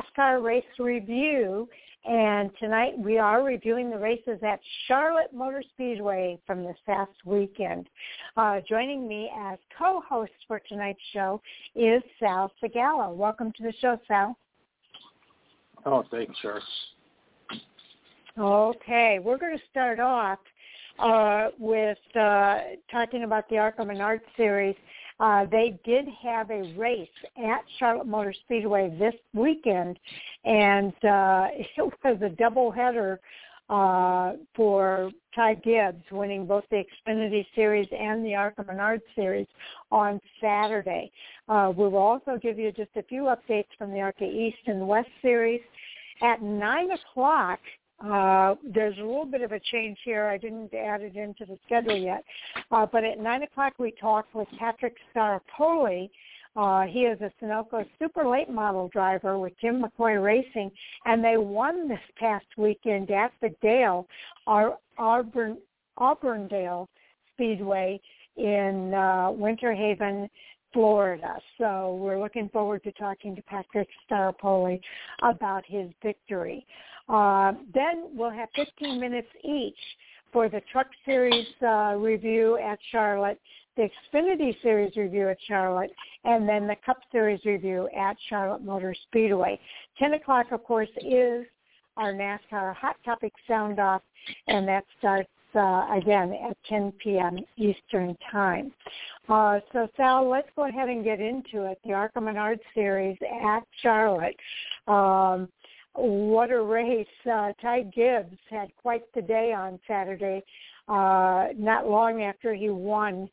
NASCAR race review. And tonight we are reviewing the races at Charlotte Motor Speedway from this past weekend. Uh, joining me as co-host for tonight's show is Sal Sigala. Welcome to the show, Sal. Oh, thanks, sir. Okay, we're going to start off uh, with uh, talking about the ARCA Art Series. Uh, they did have a race at Charlotte Motor Speedway this weekend, and uh, it was a doubleheader uh, for Ty Gibbs, winning both the Xfinity Series and the ARCA Menard Series on Saturday. Uh, we will also give you just a few updates from the ARCA East and West Series. At 9 o'clock, uh, there's a little bit of a change here. I didn't add it into the schedule yet. Uh, but at 9 o'clock, we talked with Patrick Staropoli. Uh, he is a Sunoco super late model driver with Jim McCoy Racing, and they won this past weekend at the Dale, Ar- Auburn, Auburndale Speedway in uh, Winter Haven, Florida. So we're looking forward to talking to Patrick Staropoli about his victory. Uh, then we'll have 15 minutes each for the Truck Series uh, review at Charlotte, the Xfinity Series review at Charlotte, and then the Cup Series review at Charlotte Motor Speedway. 10 o'clock, of course, is our NASCAR Hot Topic Sound Off, and that starts uh, again at 10 p.m. Eastern Time. Uh, so Sal, let's go ahead and get into it. The ARCA Menard Series at Charlotte. Um, what a race. Uh, Ty Gibbs had quite the day on Saturday, uh, not long after he won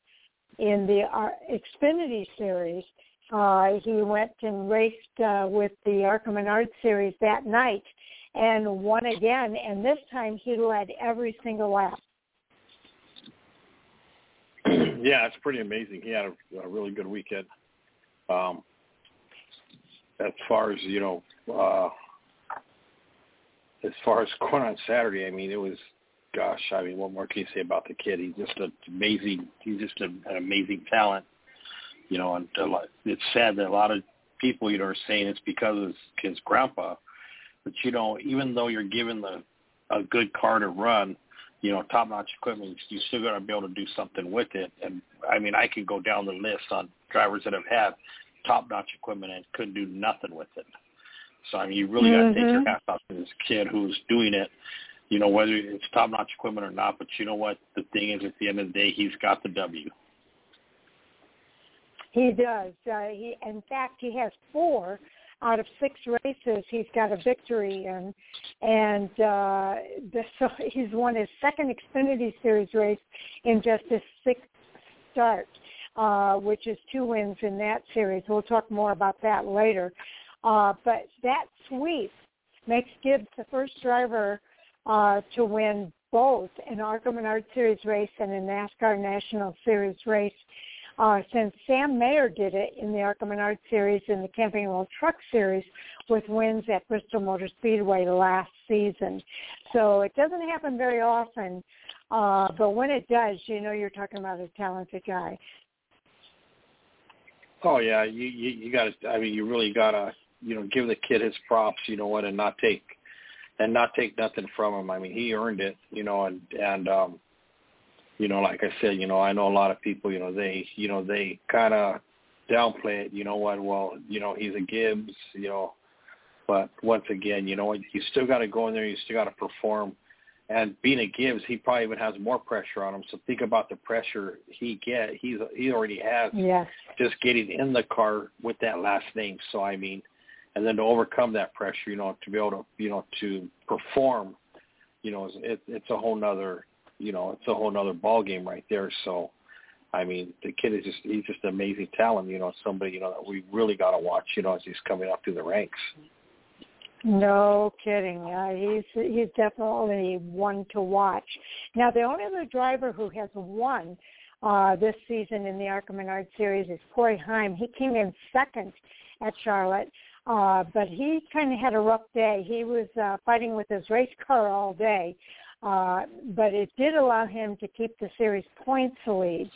in the uh, Xfinity Series. Uh, he went and raced uh, with the ARCA Menard Series that night and won again, and this time he led every single lap. yeah, it's pretty amazing. He had a, a really good weekend. Um, as far as you know, uh, as far as going on Saturday, I mean, it was, gosh, I mean, what more can you say about the kid? He's just an amazing, he's just an amazing talent, you know. And it's sad that a lot of people, you know, are saying it's because of his, his grandpa, but you know, even though you're given the a good car to run, you know, top-notch equipment, you still got to be able to do something with it. And I mean, I can go down the list on drivers that have had top-notch equipment and couldn't do nothing with it. So I mean, you really got to mm-hmm. take your mm-hmm. hat off to this kid who's doing it. You know, whether it's top-notch equipment or not. But you know what? The thing is, at the end of the day, he's got the W. He does. Uh, he, in fact, he has four out of six races he's got a victory in, and uh, the, so he's won his second Xfinity Series race in just his sixth start, uh, which is two wins in that series. We'll talk more about that later. Uh, but that sweep makes Gibbs the first driver uh, to win both an ARCA Menard Series race and a NASCAR National Series race uh, since Sam Mayer did it in the ARCA Menard Series and the Camping World Truck Series with wins at Bristol Motor Speedway last season. So it doesn't happen very often, uh, but when it does, you know you're talking about a talented guy. Oh yeah, you you, you got to. I mean, you really got to you know give the kid his props. You know what, and not take and not take nothing from him. I mean, he earned it. You know, and and um, you know, like I said, you know, I know a lot of people. You know, they you know they kind of downplay it. You know what? Well, you know, he's a Gibbs. You know, but once again, you know, you still got to go in there. You still got to perform and being a Gibbs, he probably even has more pressure on him. So think about the pressure he get. He's he already has yes. just getting in the car with that last name. So I mean, and then to overcome that pressure, you know, to be able to you know to perform, you know, it, it's a whole nother you know it's a whole nother ball game right there. So. I mean, the kid is just an amazing talent. You know, somebody you know that we really got to watch. You know, as he's coming up through the ranks. No kidding. Uh, he's he's definitely one to watch. Now, the only other driver who has won uh, this season in the ARCA Menard Series is Corey Heim. He came in second at Charlotte, uh, but he kind of had a rough day. He was uh, fighting with his race car all day. Uh, but it did allow him to keep the series points lead.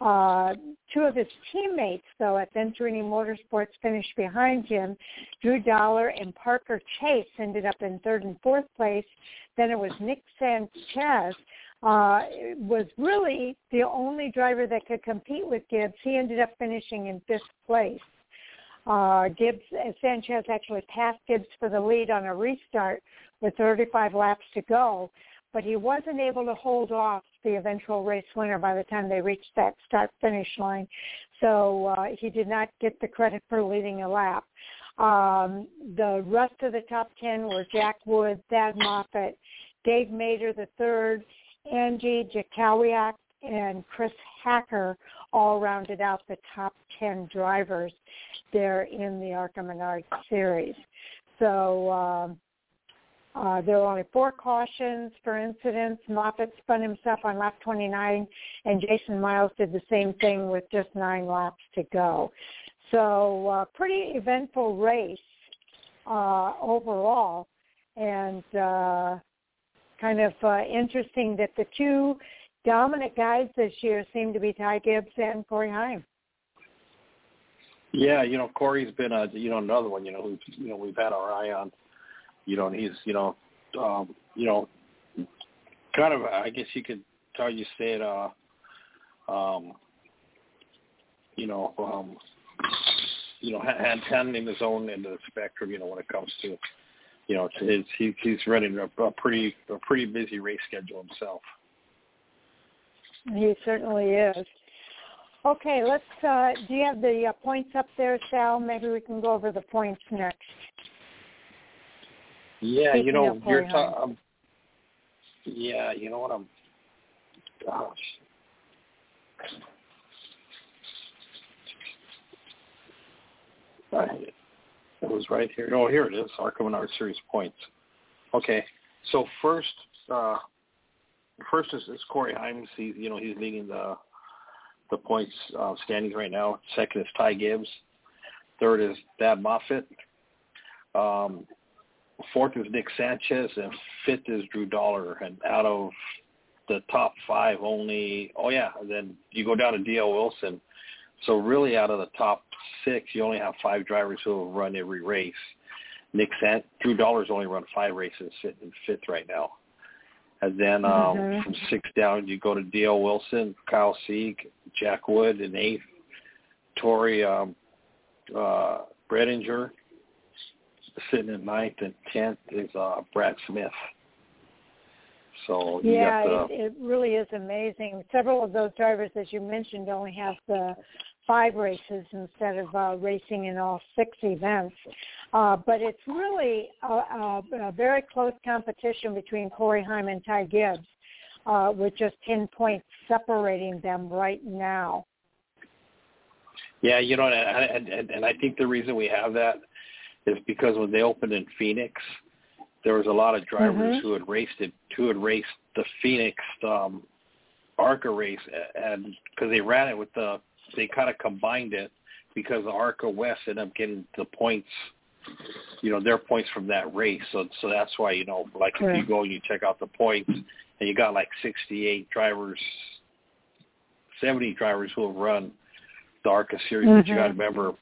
Uh, two of his teammates, though, at Venturini Motorsports finished behind him. Drew Dollar and Parker Chase ended up in third and fourth place. Then it was Nick Sanchez uh, was really the only driver that could compete with Gibbs. He ended up finishing in fifth place. Uh, Gibbs uh, Sanchez actually passed Gibbs for the lead on a restart with 35 laps to go, but he wasn't able to hold off the eventual race winner by the time they reached that start finish line. So uh, he did not get the credit for leading a lap. Um, the rest of the top 10 were Jack Wood, Thad Moffitt, Dave Mader III, Andy Jankowiak and Chris Hacker all rounded out the top 10 drivers there in the ARCA Menard series. So um, uh, there were only four cautions for incidents. Moffitt spun himself on lap 29, and Jason Miles did the same thing with just nine laps to go. So uh, pretty eventful race uh, overall, and uh, kind of uh, interesting that the two dominant guys this year seem to be Ty Gibbs and Corey Heim. Yeah, you know Corey's been a you know another one you know who you know we've had our eye on, you know, and he's you know, um, you know, kind of I guess you could how you say it, uh, um, you know, um, you know, handling his own end of the spectrum, you know, when it comes to you know, he's he's running a pretty a pretty busy race schedule himself. He certainly is. Okay, let's. Uh, do you have the uh, points up there, Sal? Maybe we can go over the points next. Yeah, Speaking you know, you're ta- um, Yeah, you know what I'm. Gosh. Right. It was right here. Oh, here it is. ARCA Menard Series points. Okay. So first, uh, first is, is Corey Heims. He's you know he's leading the the points uh, standings right now. Second is Ty Gibbs. Third is Thad Moffitt. Um, fourth is Nick Sanchez, and fifth is Drew Dollar. And out of the top five, only oh yeah, then you go down to D.L. Wilson. So really, out of the top six, you only have five drivers who have run every race. Nick Sant, Drew Dollar's only run five races, sitting in fifth right now. And then um, mm-hmm. from six down, you go to D.L. Wilson, Kyle Sieg, Jack Wood in eighth, Tori um, uh, Breidinger sitting in ninth, and tenth is uh, Brad Smith. So yeah, the, it, it really is amazing. Several of those drivers, as you mentioned, only have the five races instead of uh, racing in all six events. Uh, but it's really a, a, a very close competition between Corey Heim and Ty Gibbs, uh, with just 10 points separating them right now. Yeah, you know, and, and, and I think the reason we have that is because when they opened in Phoenix, there was a lot of drivers mm-hmm. who had raced it, who had raced the Phoenix um, ARCA race, and because they ran it with the they kind of combined it because the ARCA West ended up getting the points, you know, their points from that race. So so that's why you know, like if you go and you check out the points, and you got like 68 drivers, 70 drivers who have run the ARCA series. Mm-hmm. But you got to remember,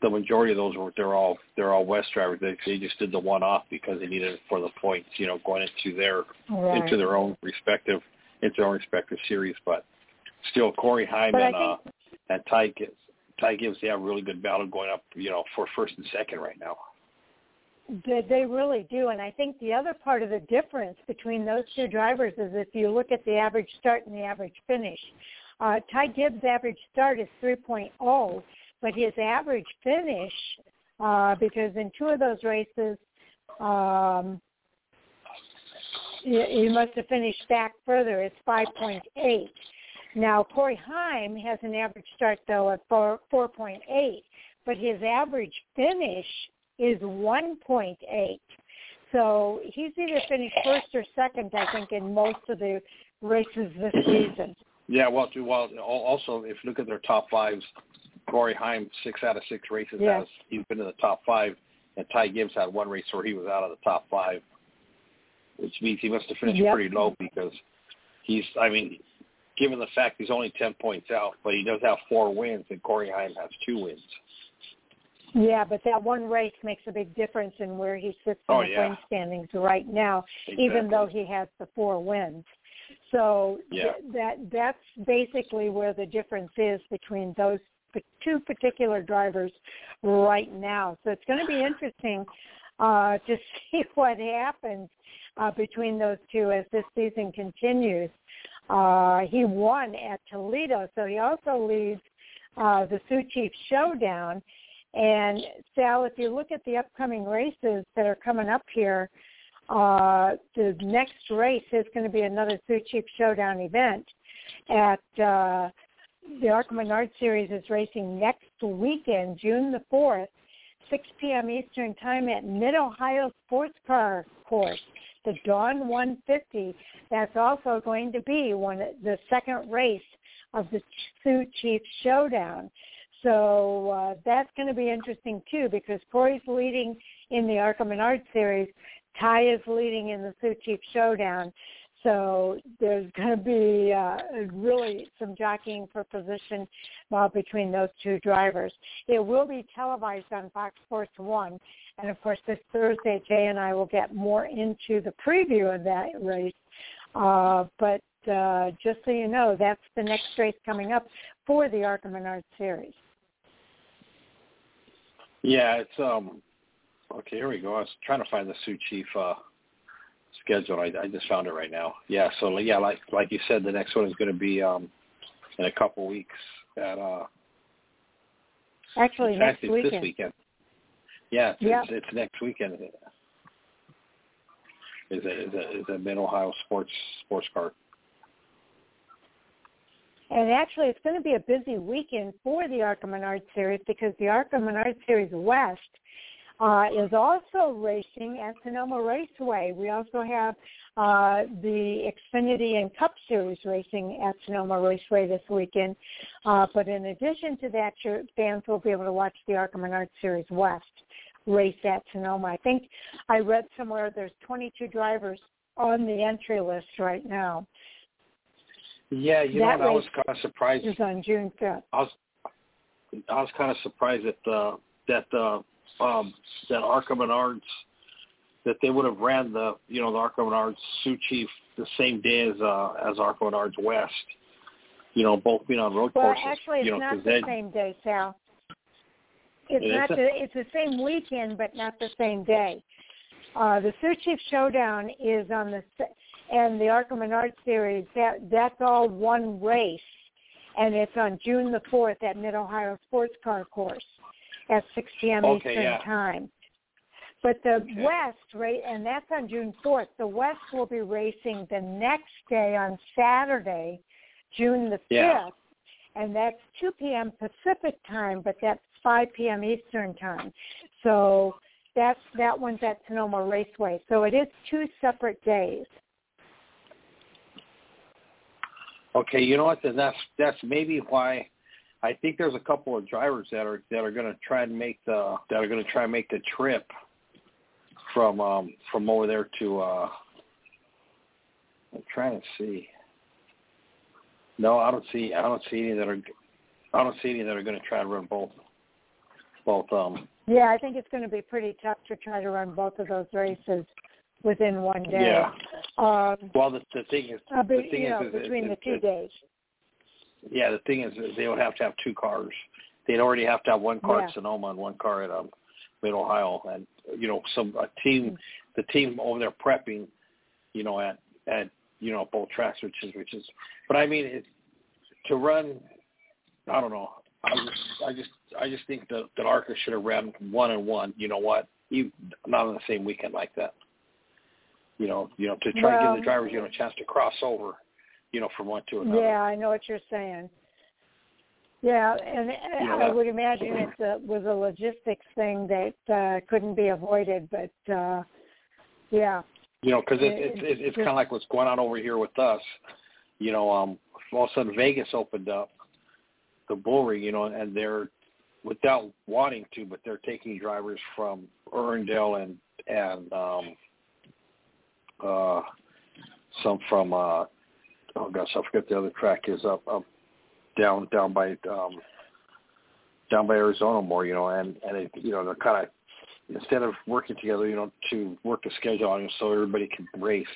the majority of those were they're all they're all West drivers. They, they just did the one off because they needed it for the points, you know, going into their right. into their own respective into their own respective series. But still, Corey Hyman. But think, uh, and Ty. Ty Gibbs, they have a really good battle going up, you know, for first and second right now. They, really do, and I think the other part of the difference between those two drivers is if you look at the average start and the average finish. Uh, Ty Gibbs' average start is 3.0, but his average finish, uh, because in two of those races, um, he, he must have finished back further. It's 5.8. Now, Corey Heim has an average start, though, at 4, 4.8, but his average finish is 1.8. So he's either finished first or second, I think, in most of the races this season. Yeah, well, well, also if you look at their top fives, Corey Heim six out of six races yes. has he's been in the top five, and Ty Gibbs had one race where he was out of the top five. which means he must have finished Yep. pretty low because he's. I mean, given the fact he's only ten points out, but he does have four wins, and Corey Heim has two wins. Yeah, but that one race makes a big difference in where he sits in Oh, the yeah. standings right now, even though he has the four wins. So Yeah. th- that that's basically where the difference is between those two particular drivers right now. So it's going to be interesting uh, to see what happens uh, between those two as this season continues. Uh, he won at Toledo, so he also leads uh, the Sioux Chief Showdown. And Sal, if you look at the upcoming races that are coming up here, uh, the next race is going to be another Sioux Chief Showdown event at uh, the Menard Series is racing next weekend, June the 4th, 6 p.m. Eastern Time at Mid-Ohio Sports Car Course, the Dawn 150. That's also going to be one the second race of the Sioux Chief Showdown. So uh, that's going to be interesting too because Corey's leading in the Arca Menard Series. Ty is leading in the Sioux Chief Showdown. So there's going to be uh, really some jockeying for position uh, between those two drivers. It will be televised on Fox Sports 1. And of course, this Thursday, Jay and I will get more into the preview of that race. Uh, but uh, just so you know, that's the next race coming up for the Arca Menard Series. Yeah, it's um. Okay, here we go. I was trying to find the Sioux Chief uh, schedule. I, I just found it right now. Yeah, so yeah, like like you said, the next one is going to be um in a couple weeks at uh. Actually, next actually weekend. this weekend. Yeah, it's, Yeah. it's, it's next weekend. Is a is a is a Mid Ohio sports sports car. And actually, it's going to be a busy weekend for the Arca Menard Series because the Arca Menard Series West uh, is also racing at Sonoma Raceway. We also have uh, the Xfinity and Cup Series racing at Sonoma Raceway this weekend. Uh, but in addition to that, your fans will be able to watch the Arca Menard Series West race at Sonoma. I think I read somewhere there's 22 drivers on the entry list right now. Yeah, you That know, what, I was kind of surprised. Is on June 5th. I was I was kind of surprised that uh, that uh, um, that Arca Menards that they would have ran the you know the Arca Menards Sioux Chief the same day as uh, as Arca Menards West. You know, both being on road Well, courses. actually, it's you know, not the same day, Sal. It's It not the. It's the same weekend, but not the same day. Uh, the Sioux Chief Showdown is on the and the Arca Menard Series. That that's all one race, and it's on June the fourth at Mid Ohio Sports Car Course at 6 p.m. Okay, Eastern yeah. Time. But the Okay. West, right, and that's on June 4th. The West will be racing the next day on Saturday, June the 5th, Yeah. and that's 2 p.m. Pacific time, but that's 5 p.m. Eastern time. So that's that one's at Sonoma Raceway. So it is two separate days. Okay, you know what? Then that's that's maybe why I think there's a couple of drivers that are that are going to try and make the that are going to try and make the trip from um from over there to uh I'm trying to see. No, I don't see I don't see any that are I don't see any that are going to try and run both both um Yeah, I think it's going to be pretty tough to try to run both of those races within one day. Yeah. Um, well the the thing is uh, be, the thing you is, know, is between the it- two days. Yeah, the thing is, is they would have to have two cars. They'd already have to have one car Yeah. at Sonoma and one car at um, Mid Ohio, and you know, some a team, the team over there prepping, you know, at at you know both tracks, which is which is. But I mean, it, to run, I don't know. I just I just I just think that that Arca should have ran one and one. You know what? You not on the same weekend like that. You know, you know, to try to Well, give the drivers you know a chance to cross over, you know, from one to another. Yeah, I know what you're saying. Yeah, and know, I would imagine it uh, was a logistics thing that uh, couldn't be avoided, but uh, yeah, You know, because it, It- it, it's it's kind of like what's going on over here with us. You know, um, all of a sudden Vegas opened up the bull ring, you know, and they're without wanting to, but they're taking drivers from Irwindale and and um, uh, some from uh, oh gosh, I forget the other track is up up down down by um, down by Arizona more, you know, and and it, you know they're kind of instead of working together, you know, to work the schedule on so everybody can race,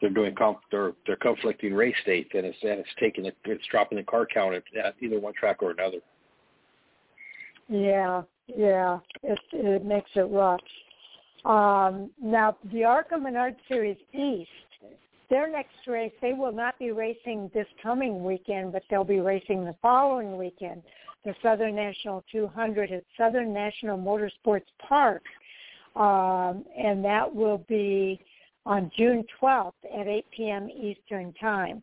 they're doing comp, they're they're conflicting race dates, and it's and it's taking it, it's dropping the car count at, at either one track or another. Yeah, yeah, it it makes it rough. Um, now the ARCA Menard Series East, their next race, they will not be racing this coming weekend, but they'll be racing the following weekend the Southern National 200 at Southern National Motorsports Park, um, and that will be on June 12th at 8 p.m. Eastern Time.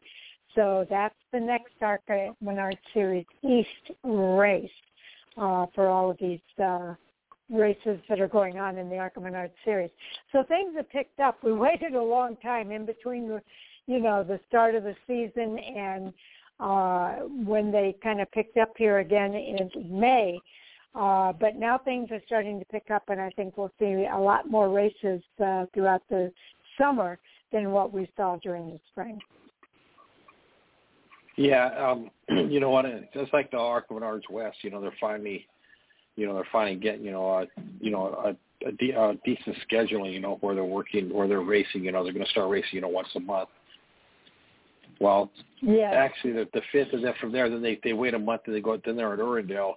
So that's the next ARCA Menard Series East race uh, for all of these uh, races that are going on in the ARCA Menard Series. So things have picked up. We waited a long time in between the, you know, the start of the season and uh, when they kind of picked up here again in May. Uh, but now things are starting to pick up, and I think we'll see a lot more races uh, throughout the summer than what we saw during the spring. Yeah, um, you know what? Just like the ARCA Menards West, you know, they're finally, you know, they're finally getting, you know, a, you know, a, a, de- a decent scheduling, you know, where they're working, where they're racing. You know, they're going to start racing, you know, once a month. Well, yeah. actually, the, the fifth, and then from there, then they they wait a month, and they go, then they're at Irwindale,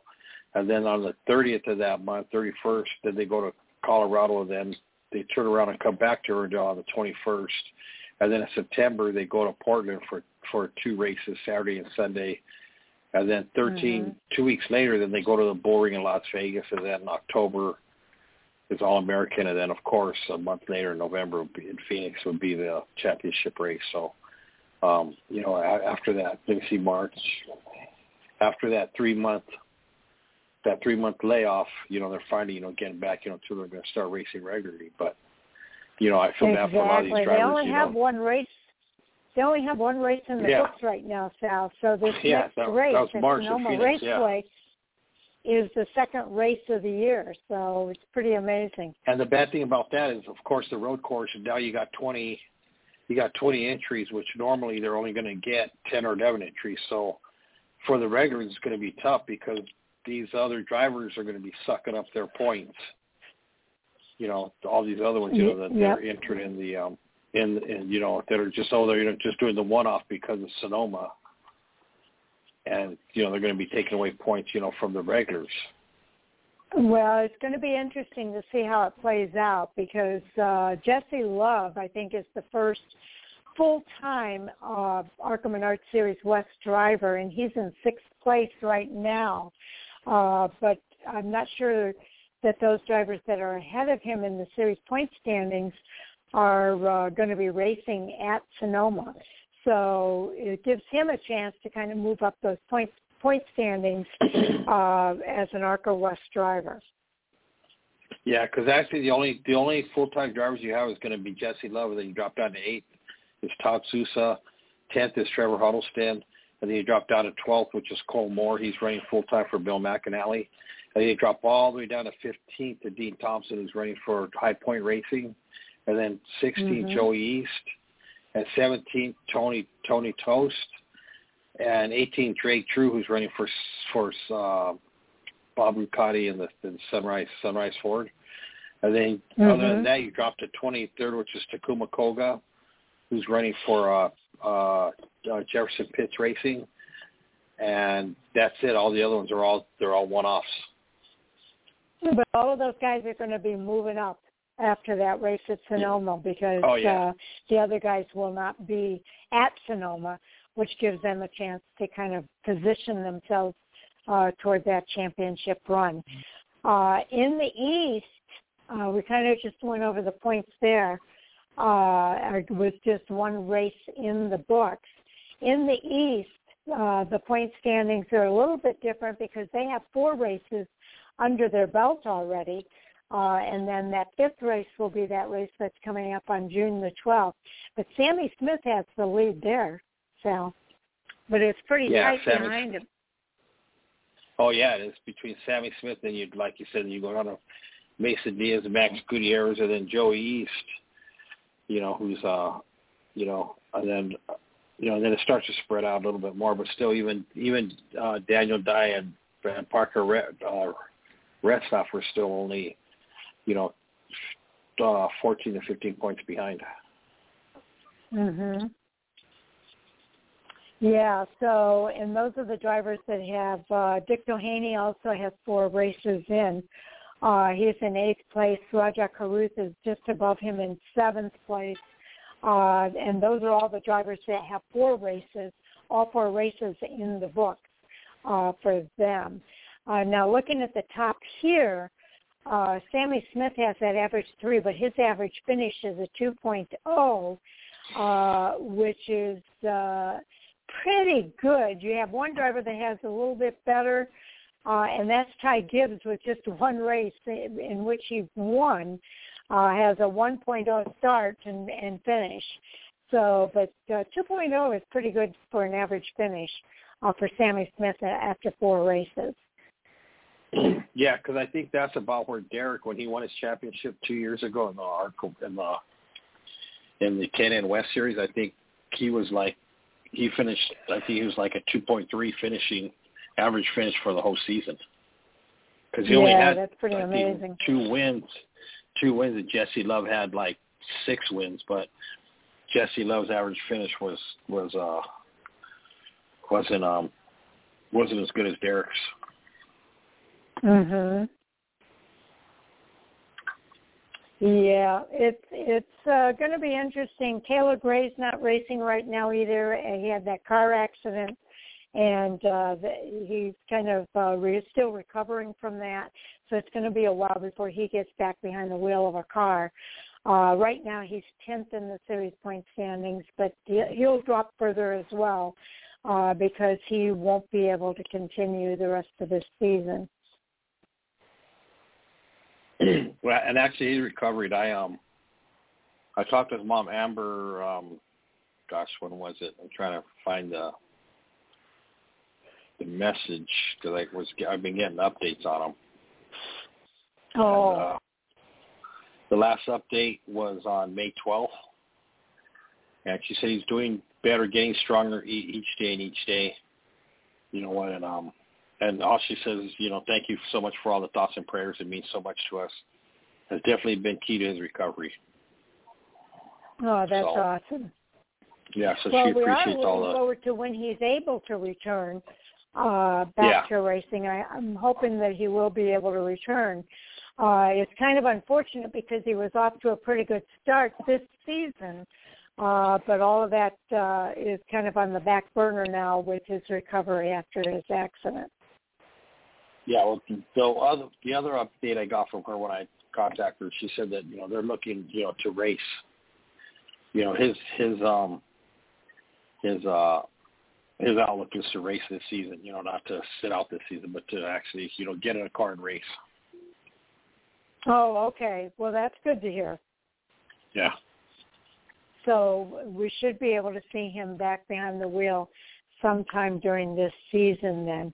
and then on the thirtieth of that month, thirty first, then they go to Colorado, and then they turn around and come back to Irwindale on the twenty first, and then in September they go to Portland for for two races, Saturday and Sunday, and then 13 mm-hmm. two weeks later, then they go to the bullring in Las Vegas, and then in October is All American, and then of course a month later, in November, in Phoenix would be the championship race. So um, you know, after that, let me see, March. After that three month, that three month layoff, you know, they're finally, you know, getting back, you know, to they're going to start racing regularly. But, you know, I feel exactly. bad for a lot of these drivers. They only have know. one race. They only have one race in the yeah. books right now, Sal. So this yeah, next that, race that at Sonoma Phoenix, Raceway yeah. is the second race of the year. So it's pretty amazing. And the bad thing about that is, of course, the road course. And now you got twenty you got 20 entries, which normally they're only going to get 10 or 11 entries. So for the regulars, it's going to be tough because these other drivers are going to be sucking up their points. You know, all these other ones, you know, that yep. they're entered in the, um, in, in, you know, that are just, oh, they're you know, just doing the one-off because of Sonoma. And, you know, they're going to be taking away points, you know, from the regulars. Well, it's going to be interesting to see how it plays out because uh, Jesse Love, I think, is the first full-time uh, ARCA Menard Series West driver, and he's in sixth place right now. Uh, but I'm not sure that those drivers that are ahead of him in the series point standings are uh, going to be racing at Sonoma. So it gives him a chance to kind of move up those point standings uh, as an ARCA West driver. Yeah, because actually the only the only full time drivers you have is going to be Jesse Love, and then you drop down to eighth is Todd Souza, tenth is Trevor Huddleston, and then you drop down to twelfth, which is Cole Moore. He's running full time for Bill McAnally. And then you drop all the way down to fifteenth to Dean Thompson, who's running for High Point Racing, and then 16th mm-hmm. Joey Iest, and seventeenth Tony Tony Toste and 18 Drake True, who's running for for uh, Bob Rucati in the, the Sunrise Sunrise Ford. And then mm-hmm. other than that, you drop to 23rd, which is Takuma Koga, who's running for uh, uh, uh, Jefferson Pitts Racing, and that's it. All the other ones are all they're all one-offs. But all of those guys are going to be moving up after that race at Sonoma because oh, yeah. uh, the other guys will not be at Sonoma which gives them a chance to kind of position themselves uh, toward that championship run. Uh, in the East, uh, we kind of just went over the points there uh, with just one race in the books. In the East, uh, the point standings are a little bit different because they have four races under their belt already. Uh, and then that fifth race will be that race that's coming up on June the 12th. But Sammy Smith has the lead there. So, but it's pretty yeah, tight Sammy, behind him. Oh yeah, it's between Sammy Smith and you, like you said, you go on to Mason Diaz, and Max Gutierrez, and then Joey Iest. you know, who's uh, you know, and then you know, and then it starts to spread out a little bit more. But still, even even uh, Daniel Dye and, and Parker Red, uh, Retzlaff were still only, you know, uh, 14 to 15 points behind. Mhm. Yeah. So, and those are the drivers that have. Uh, Dick Doheny also has four races in. Uh, he's in eighth place. Rajah Caruth is just above him in seventh place. Uh, and those are all the drivers that have four races, all four races in the books uh, for them. Uh, now, looking at the top here, uh, Sammy Smith has that average three, but his average finish is a 2.0, uh, which is uh, pretty good. You have one driver that has a little bit better, uh, and that's Ty Gibbs with just one race in, which he won. Uh, has a 1.0 start and, and finish. So, but uh, 2.0 is pretty good for an average finish uh, for Sammy Smith after four races. Yeah, because I think that's about where Derek, when he won his championship two years ago in the in the in the K&N West Series, I think he was like he finished. I think he was like a 2.3 finishing average finish for the whole season. Because he yeah, only had that's pretty amazing. two wins, two wins, and Jesse Love had like six wins, but Jesse Love's average finish was was uh wasn't um wasn't as good as Derek's. Mhm. Yeah, it's it's uh, going to be interesting. Taylor Gray's not racing right now either. He had that car accident, and uh, the, he's kind of uh, re- still recovering from that. So it's going to be a while before he gets back behind the wheel of a car. Uh, right now, he's tenth in the series point standings, but he'll drop further as well uh, because he won't be able to continue the rest of this season. well, and actually, he recovered. I um, I talked to his mom, Amber. Um, gosh, when was it? I'm trying to find the the message because I was I've been getting updates on him. Oh. And, uh, the last update was on May 12th, and she said he's doing better, getting stronger each day and each day. You know what? And um, and all she says is, you know, thank you so much for all the thoughts and prayers. It means so much to us. Has definitely been key to his recovery. Oh, that's so, awesome. Yeah, so well, she appreciates we are all looking the. forward to when he's able to return uh, back yeah. to racing. I, I'm hoping that he will be able to return. Uh, it's kind of unfortunate because he was off to a pretty good start this season, uh, but all of that uh, is kind of on the back burner now with his recovery after his accident. Yeah, well, the other the other update I got from her when I contacted her, she said that you know they're looking you know to race. You know his his um his uh his outlook is to race this season. You know, not to sit out this season, but to actually you know get in a car and race. Oh, okay. Well, that's good to hear. Yeah. So we should be able to see him back behind the wheel sometime during this season then.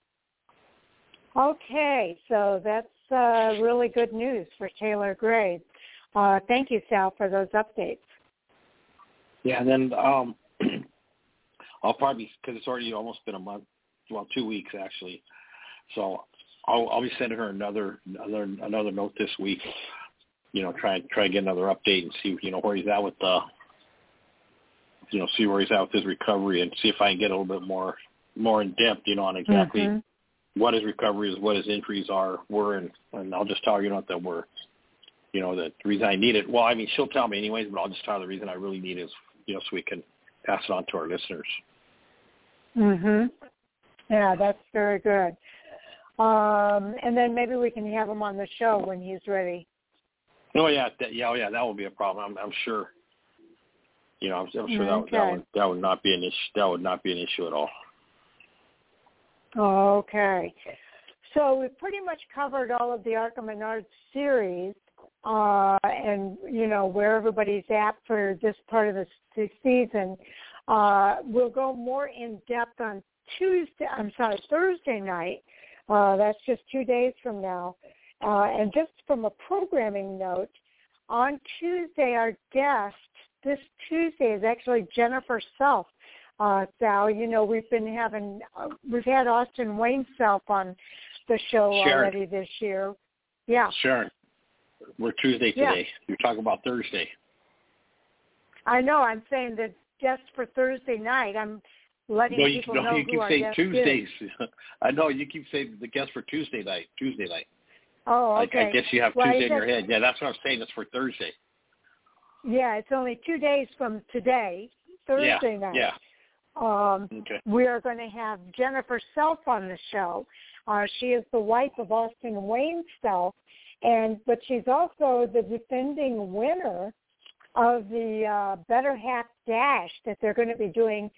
Okay, so that's uh, really good news for Taylor Gray. Uh, thank you, Sal, for those updates. Yeah, and then um, I'll probably because it's already almost been a month, well, two weeks actually. So I'll, I'll be sending her another another another note this week. You know, try try to get another update and see you know where he's at with the you know see where he's at with his recovery and see if I can get a little bit more more in depth you know on exactly mm-hmm what his recovery is, what his injuries are, were, and, and I'll just tell her, you know, that we're, you know, that the reason I need it. Well, I mean, she'll tell me anyways, but I'll just tell her the reason I really need it is, you know, so we can pass it on to our listeners. Mhm. Yeah, that's very good. Um, and then maybe we can have him on the show when he's ready. Oh yeah, that, yeah, oh yeah, that would be a problem. I'm, I'm sure. You know, I'm, I'm sure that, okay. that would that would not be an issue. That would not be an issue at all. Okay. So we've pretty much covered all of the Arca Menard series uh, and, you know, where everybody's at for this part of the, the season. Uh, we'll go more in depth on Tuesday, I'm sorry, Thursday night. Uh, that's just two days from now. Uh, and just from a programming note, on Tuesday, our guest this Tuesday is actually Jennifer Self. Uh, Sal, you know we've been having uh, we've had Austin Wayne Self on the show Sharon. already this year. Yeah. Sharon, we're Tuesday Yeah. today. You're talking about Thursday. I know. I'm saying that just for Thursday night, I'm letting No, you, people no, know you who keep saying. Tuesdays. I know you keep saying the guest for Tuesday night. Tuesday night. Oh, I- okay. I, guess you have Well, Tuesday in your head. Yeah, that's what I'm saying. It's for Thursday. Yeah, it's only two days from today, Thursday yeah. night. Yeah. Um, Okay. we are going to have Jennifer Self on the show. Uh, she is the wife of Austin Wayne Self, and but she's also the defending winner of the uh, Better Half Dash that they're going to be doing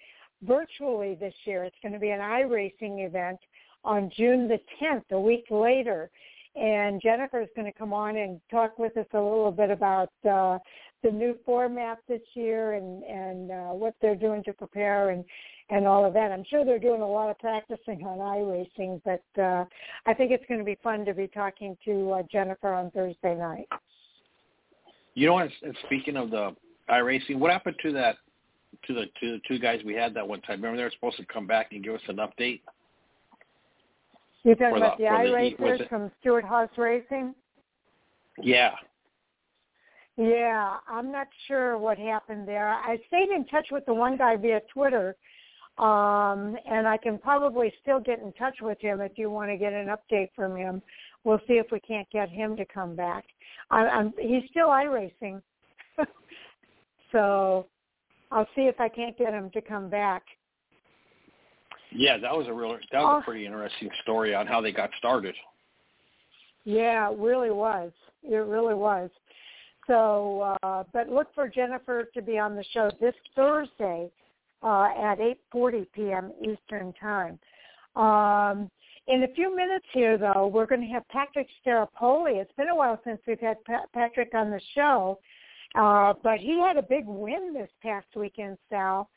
virtually this year. It's going to be an iRacing event on June the 10th, a week later. And Jennifer is going to come on and talk with us a little bit about uh, the new format this year and and uh, what they're doing to prepare and and all of that. I'm sure they're doing a lot of practicing on iRacing, but uh, I think it's going to be fun to be talking to uh, Jennifer on Thursday night. You know what? and Speaking of the iRacing, what happened to that? To the to the two guys we had that one time. Remember they were supposed to come back and give us an update. You're talking For about the the- iRacers from Stewart Haas Racing? Yeah. Yeah, I'm not sure what happened there. I stayed in touch with the one guy via Twitter, um, and I can probably still get in touch with him if you want to get an update from him. We'll see if we can't get him to come back. I, I'm, he's still iRacing, so I'll see if I can't get him to come back. Yeah, that was a real that was Oh. a pretty interesting story on how they got started. Yeah, it really was. It really was. So, uh, but look for Jennifer to be on the show this Thursday uh, at 8:40 p.m. Eastern Time. Um, in a few minutes here, though, we're going to have Patrick Staropoli. It's been a while since we've had pa- Patrick on the show, uh, but he had a big win this past weekend, Sal,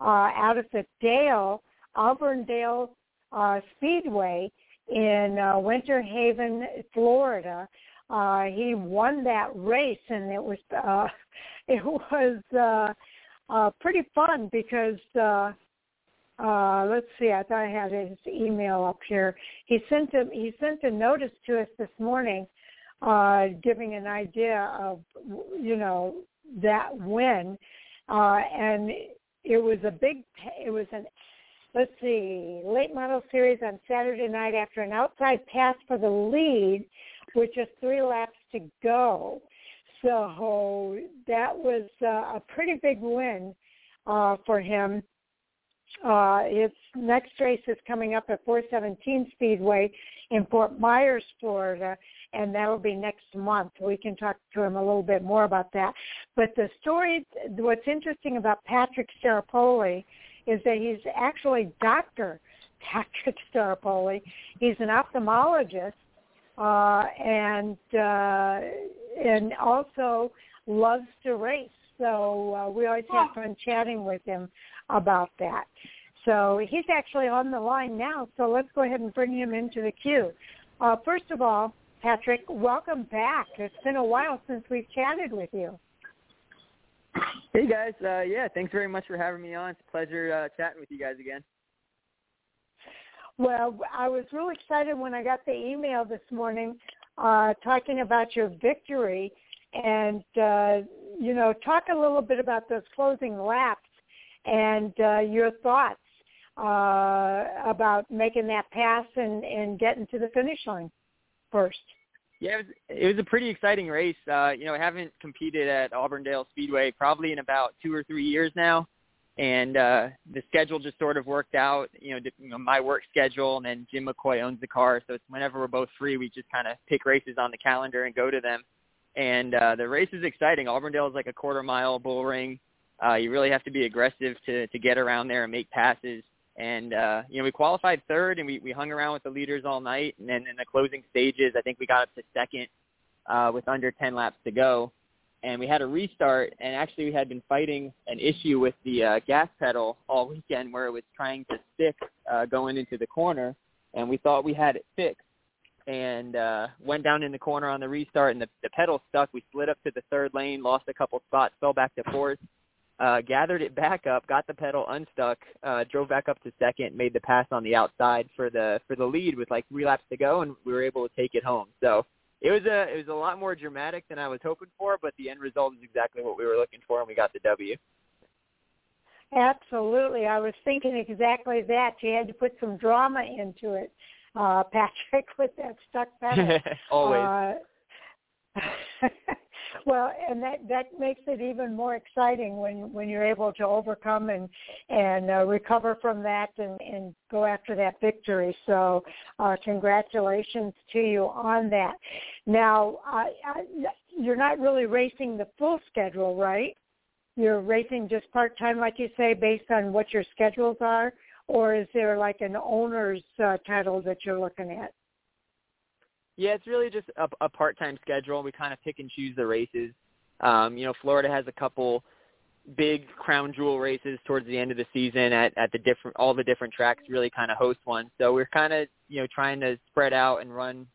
uh, out of the Dale, Auburndale uh, Speedway in uh, Winter Haven, Florida. Uh, he won that race, and it was uh, it was uh, uh, pretty fun because uh, uh, let's see, I thought I had his email up here. He sent a he sent a notice to us this morning, uh, giving an idea of you know that win, uh, and it was a big it was an let's see, late model series on Saturday night after an outside pass for the lead with just three laps to go. So that was uh, a pretty big win uh, for him. Uh, his next race is coming up at 417 Speedway in Fort Myers, Florida, and that will be next month. We can talk to him a little bit more about that. But the story, what's interesting about Patrick Staropoli is that he's actually Dr. Patrick Staropoli. He's an ophthalmologist uh, and uh, and also loves to race. So uh, we always have fun chatting with him about that. So he's actually on the line now. So let's go ahead and bring him into the queue. Uh, first of all, Patrick, welcome back. It's been a while since we've chatted with you. Hey guys, uh, yeah, thanks very much for having me on. It's a pleasure uh, chatting with you guys again. Well, I was real excited when I got the email this morning uh, talking about your victory, and uh, you know, talk a little bit about those closing laps and uh, your thoughts uh, about making that pass and, and getting to the finish line first. Yeah, it was, it was a pretty exciting race. Uh, you know, I haven't competed at Auburndale Speedway probably in about two or three years now, and uh, the schedule just sort of worked out. You know, you know, my work schedule, and then Jim McCoy owns the car, so it's whenever we're both free, we just kind of pick races on the calendar and go to them. And uh, the race is exciting. Auburndale is like a quarter mile bull ring. Uh, you really have to be aggressive to to get around there and make passes. And uh, you know, we qualified third, and we we hung around with the leaders all night. And then in the closing stages, I think we got up to second uh, with under 10 laps to go. And we had a restart, and actually we had been fighting an issue with the uh, gas pedal all weekend, where it was trying to stick uh, going into the corner, and we thought we had it fixed. And uh, went down in the corner on the restart, and the, the pedal stuck. We slid up to the third lane, lost a couple spots, fell back to fourth, uh, gathered it back up, got the pedal unstuck, uh, drove back up to second, made the pass on the outside for the for the lead with like three laps to go, and we were able to take it home. So it was a it was a lot more dramatic than I was hoping for, but the end result is exactly what we were looking for, and we got the W. Absolutely, I was thinking exactly that. You had to put some drama into it, uh, Patrick, with that stuck pedal. Always. Uh, well, and that that makes it even more exciting when when you're able to overcome and and uh, recover from that and and go after that victory. So, uh, congratulations to you on that. Now, I, I, you're not really racing the full schedule, right? You're racing just part time, like you say, based on what your schedules are, or is there like an owner's uh, title that you're looking at? Yeah, it's really just a, a part-time schedule. We kind of pick and choose the races. Um, you know, Florida has a couple big crown jewel races towards the end of the season at at the different all the different tracks really kind of host one. So we're kind of you know trying to spread out and run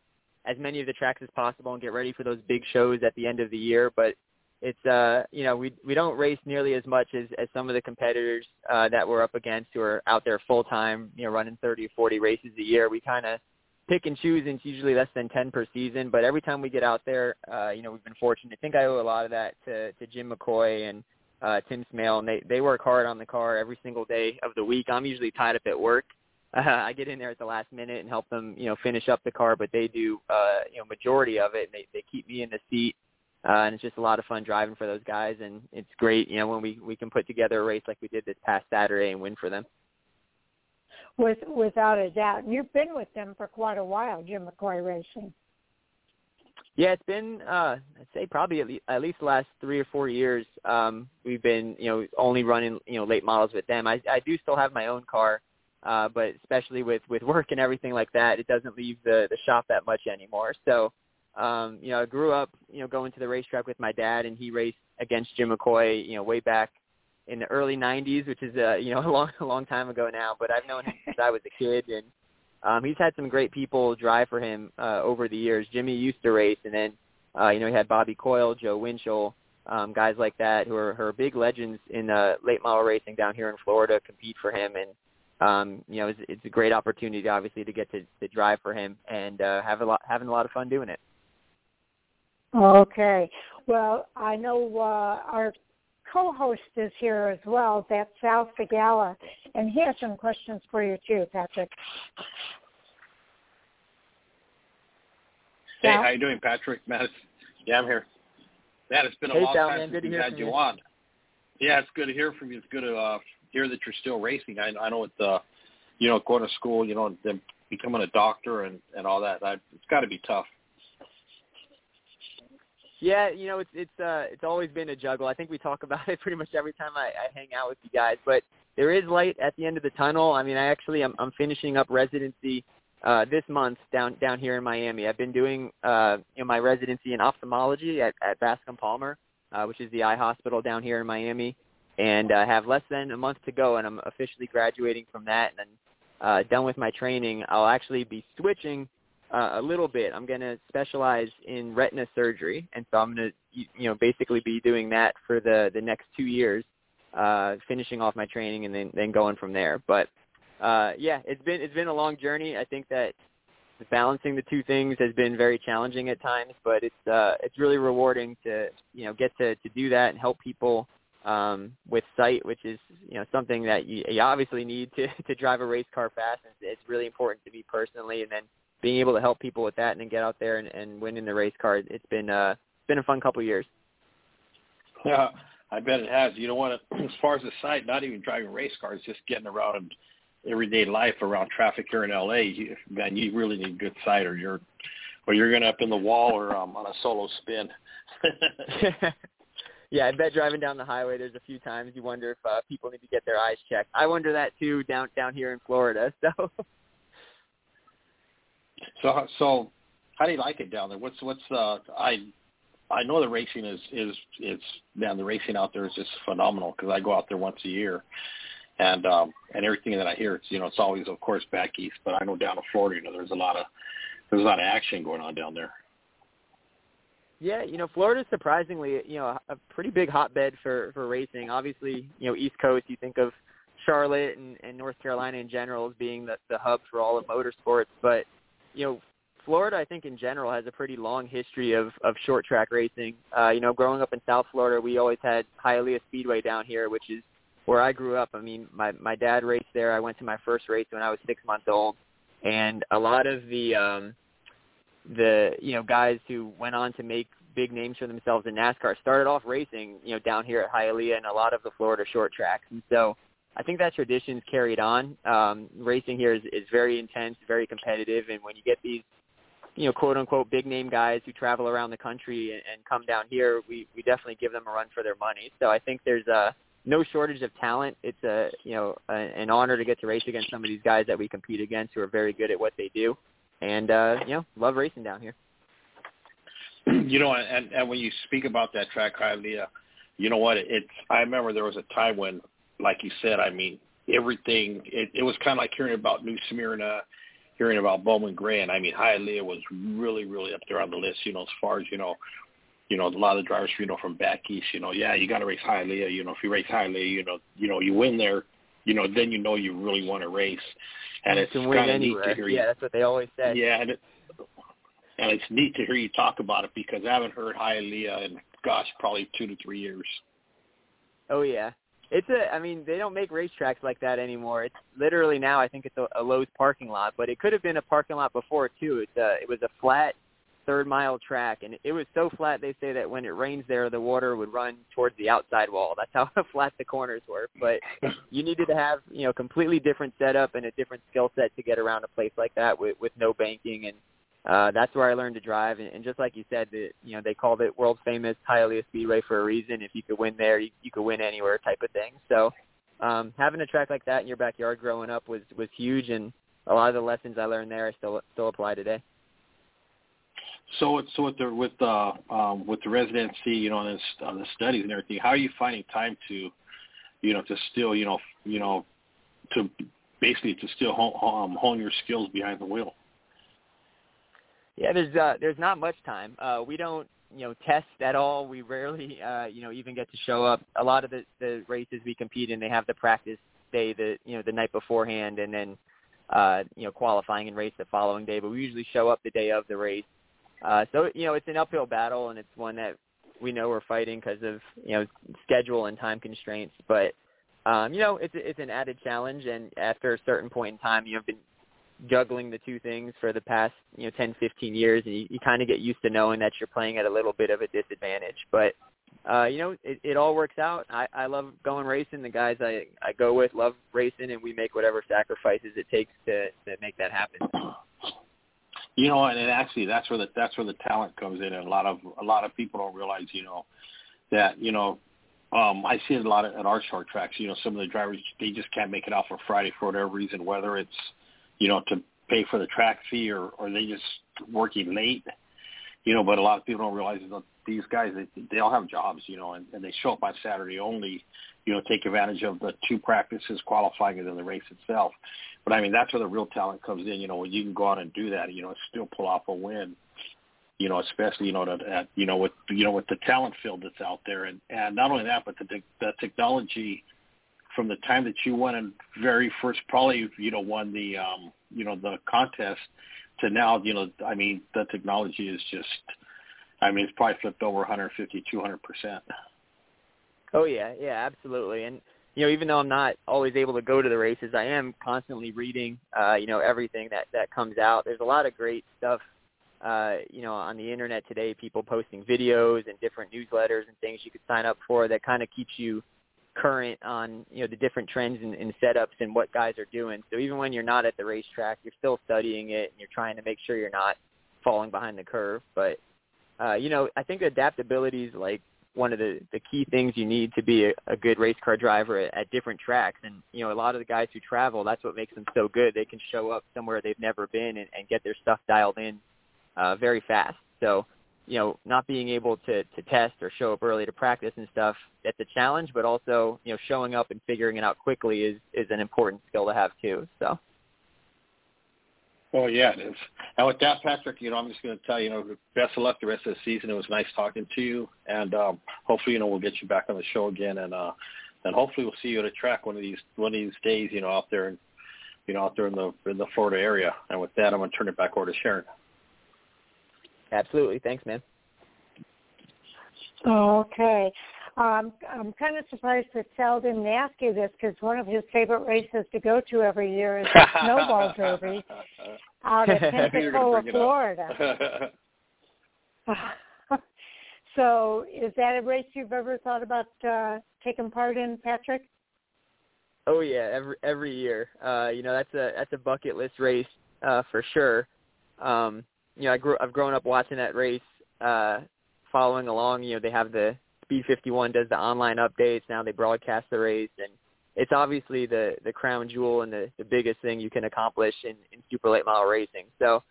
as many of the tracks as possible and get ready for those big shows at the end of the year. But it's uh you know we we don't race nearly as much as as some of the competitors uh that we're up against who are out there full time you know running 30 or 40 races a year. We kind of pick and choose, and it's usually less than 10 per season. But every time we get out there, uh, you know, we've been fortunate. I think I owe a lot of that to, to Jim McCoy and uh, Tim Smale, and they, they work hard on the car every single day of the week. I'm usually tied up at work. Uh, I get in there at the last minute and help them, you know, finish up the car, but they do, uh, you know, majority of it. And they, they keep me in the seat. Uh, and it's just a lot of fun driving for those guys, and it's great, you know, when we we can put together a race like we did this past Saturday and win for them with without a doubt. And you've been with them for quite a while, Jim McCoy Racing. Yeah, it's been uh I'd say probably at least, the last three or four years. Um we've been, you know, only running, you know, late models with them. I I do still have my own car, uh but especially with with work and everything like that, it doesn't leave the the shop that much anymore. So um, you know, I grew up, you know, going to the racetrack with my dad and he raced against Jim McCoy, you know, way back in the early 90s, which is uh, you know a long a long time ago now. But I've known him since I was a kid, and um, he's had some great people drive for him uh, over the years. Jimmy used to race, and then uh, you know he had Bobby Coyle, Joe Winchell, um, guys like that who are, who are big legends in uh, late model racing down here in Florida compete for him, and um, you know it's, it's a great opportunity obviously to get to, to drive for him and uh, have a lot having a lot of fun doing it. Okay. Well, I know uh, our co-host is here as well. That's Sal Sigala, and he has some questions for you too, Patrick. Hey, Sal? how you doing, Patrick? Matt, yeah, I'm here. Matt, it's been a hey, long Sal, time man. since we had you, you on. Yeah, it's good to hear from you. It's good to uh, hear that you're still racing. I, I know it's, uh, you know, going to school, you know, then becoming a doctor and and all that. I, it's got to be tough. Yeah, you know, it's it's uh it's always been a juggle. I think we talk about it pretty much every time I, I hang out with you guys. But there is light at the end of the tunnel. I mean, I actually I'm I'm finishing up residency uh this month down down here in Miami. I've been doing uh you know my residency in ophthalmology at at Bascom Palmer, uh which is the eye hospital down here in Miami, and I uh, have less than a month to go and I'm officially graduating from that and then uh done with my training. I'll actually be switching uh, a little bit. I'm going to specialize in retina surgery, and so I'm going to, you know, basically be doing that for the the next two years, uh, finishing off my training and then then going from there. But uh, yeah, it's been it's been a long journey. I think that balancing the two things has been very challenging at times, but it's uh, it's really rewarding to you know get to to do that and help people um, with sight, which is you know something that you, you obviously need to to drive a race car fast. It's, it's really important to me personally, and then being able to help people with that and then get out there and, and win in the race car, it's been uh, it's been a fun couple of years. Yeah, I bet it has. You don't want to, as far as the site, not even driving race cars, just getting around everyday life around traffic here in LA. You, man, you really need good sight, or you're, or you're gonna up in the wall or um, on a solo spin. yeah, I bet driving down the highway, there's a few times you wonder if uh, people need to get their eyes checked. I wonder that too down down here in Florida. So. So so how do you like it down there? What's what's uh I I know the racing is is it's man the racing out there is just phenomenal because I go out there once a year, and um and everything that I hear it's you know it's always of course back east, but I know down in Florida you know there's a lot of there's a lot of action going on down there. Yeah, you know, Florida's surprisingly, you know, a pretty big hotbed for for racing. Obviously, you know, East Coast, you think of Charlotte and, and North Carolina in general as being the, the hub for all of motorsports, but you know, Florida, I think in general has a pretty long history of of short track racing. Uh, you know, growing up in South Florida, we always had Hialeah Speedway down here, which is where I grew up. I mean, my my dad raced there. I went to my first race when I was six months old, and a lot of the um, the you know guys who went on to make big names for themselves in NASCAR started off racing you know down here at Hialeah and a lot of the Florida short tracks, and so I think that tradition's carried on. Um, racing here is, is very intense, very competitive, and when you get these you know, quote unquote big name guys who travel around the country and, and come down here, we we definitely give them a run for their money. So I think there's a no shortage of talent. It's a you know a, an honor to get to race against some of these guys that we compete against who are very good at what they do, and uh, you know love racing down here. You know, and and when you speak about that track, Hialeah, you know what? It's I remember there was a time when, like you said, I mean everything. It, it was kind of like hearing about New Smyrna, hearing about Bowman Gray, I mean Hialeah was really really up there on the list. You know, as far as you know you know, a lot of the drivers, you know, from back east, you know, yeah, you got to race Hialeah. You know, if you race Hialeah, you know, you know, you win there, you know, then you know you really want to race. And you it's kind of neat to hear you. Yeah, that's what they always said. Yeah, and it, and it's neat to hear you talk about it because I haven't heard Hialeah in gosh, probably two to three years. Oh yeah, it's a. I mean, they don't make racetracks like that anymore. It's literally now. I think it's a, a Lowe's parking lot, but it could have been a parking lot before too. It's a. It was a flat third mile track and it was so flat they say that when it rains there the water would run towards the outside wall that's how flat the corners were but you needed to have you know completely different setup and a different skill set to get around a place like that with with no banking and uh that's where I learned to drive. And, and just like you said the you know they called it world famous Hialeah Speedway for a reason. If you could win there you, you could win anywhere type of thing. So um having a track like that in your backyard growing up was was huge. And a lot of the lessons I learned there I still still apply today. So, so with the with the um, with the residency, you know, and the, uh, the studies and everything, how are you finding time to, you know, to still, you know, you know, to basically to still hone, um, hone your skills behind the wheel? Yeah, there's uh, there's not much time. Uh, we don't, you know, test at all. We rarely, uh, you know, even get to show up. A lot of the the races we compete in, they have the practice day, the you know, the night beforehand, and then, uh, you know, qualifying and race the following day. But we usually show up the day of the race uh, so you know, it's an uphill battle, and it's one that we know we're fighting because of you know schedule and time constraints. But um, you know, it's it's an added challenge, and after a certain point in time, you have been juggling the two things for the past you know 10, 15 years, and you, you kind of get used to knowing that you're playing at a little bit of a disadvantage. But uh, you know, it, it all works out. I, I love going racing. The guys I I go with love racing, and we make whatever sacrifices it takes to to make that happen. You know, and actually that's where the that's where the talent comes in, and a lot of a lot of people don't realize, you know, that you know, um, I see it a lot at our short tracks. You know, some of the drivers they just can't make it out for Friday for whatever reason, whether it's you know to pay for the track fee or or they just working late. You know, but a lot of people don't realize that these guys they, they all have jobs, you know, and, and they show up on Saturday only, you know, take advantage of the two practices, qualifying, and then the race itself. But I mean, that's where the real talent comes in. You know, when you can go out and do that, you know, still pull off a win. You know, especially you know that at, you know with you know with the talent field that's out there, and and not only that, but the the technology from the time that you won and very first probably you know won the um you know the contest to now you know I mean the technology is just I mean it's probably flipped over 150 200 percent. Oh yeah, yeah, absolutely. And you know, even though I'm not always able to go to the races, I am constantly reading, uh, you know, everything that that comes out. There's a lot of great stuff, uh, you know, on the internet today. People posting videos and different newsletters and things you could sign up for that kind of keeps you current on you know the different trends and, and setups and what guys are doing. So even when you're not at the racetrack, you're still studying it and you're trying to make sure you're not falling behind the curve. But uh, you know, I think adaptability is like one of the the key things you need to be a, a good race car driver at, at different tracks. And you know, a lot of the guys who travel, that's what makes them so good. They can show up somewhere they've never been and, and get their stuff dialed in uh, very fast. So, you know, not being able to to test or show up early to practice and stuff, that's a challenge. But also, you know, showing up and figuring it out quickly is is an important skill to have too. So. Oh yeah, it is. And with that, Patrick, you know, I'm just going to tell you, you know, best of luck the rest of the season. It was nice talking to you, and um, hopefully, you know, we'll get you back on the show again, and uh, and hopefully, we'll see you at a track one of these one of these days, you know, out there, you know, out there in the in the Florida area. And with that, I'm going to turn it back over to Sharon. Absolutely, thanks, man. Okay. Um, I'm kind of surprised that Sal didn't ask you this because one of his favorite races to go to every year is the Snowball Derby out of Pensacola, Florida. so, is that a race you've ever thought about uh, taking part in, Patrick? Oh yeah, every every year. Uh, you know that's a that's a bucket list race uh, for sure. Um, you know I grew I've grown up watching that race, uh, following along. You know they have the Speed 51 does the online updates. Now they broadcast the race, and it's obviously the the crown jewel and the the biggest thing you can accomplish in, in super late model racing. So,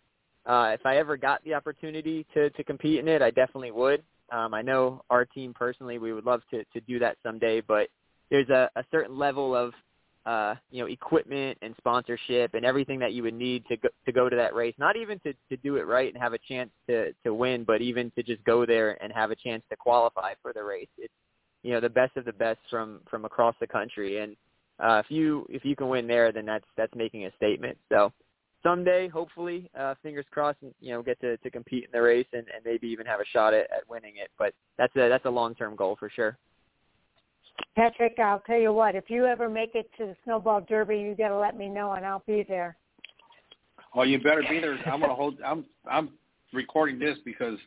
uh, if I ever got the opportunity to to compete in it, I definitely would. Um, I know our team personally, we would love to to do that someday, but there's a, a certain level of uh, you know, equipment and sponsorship and everything that you would need to go, to go to that race. Not even to, to do it right and have a chance to, to win, but even to just go there and have a chance to qualify for the race. It's, you know, the best of the best from, from across the country. And, uh, if you, if you can win there, then that's, that's making a statement. So someday, hopefully, uh, fingers crossed, you know, get to, to compete in the race and, and maybe even have a shot at, at winning it. But that's a, that's a long-term goal for sure. Patrick, I'll tell you what, if you ever make it to the Snowball Derby, you got to let me know and I'll be there. Oh, you better be there. I'm gonna hold. I'm I'm recording this because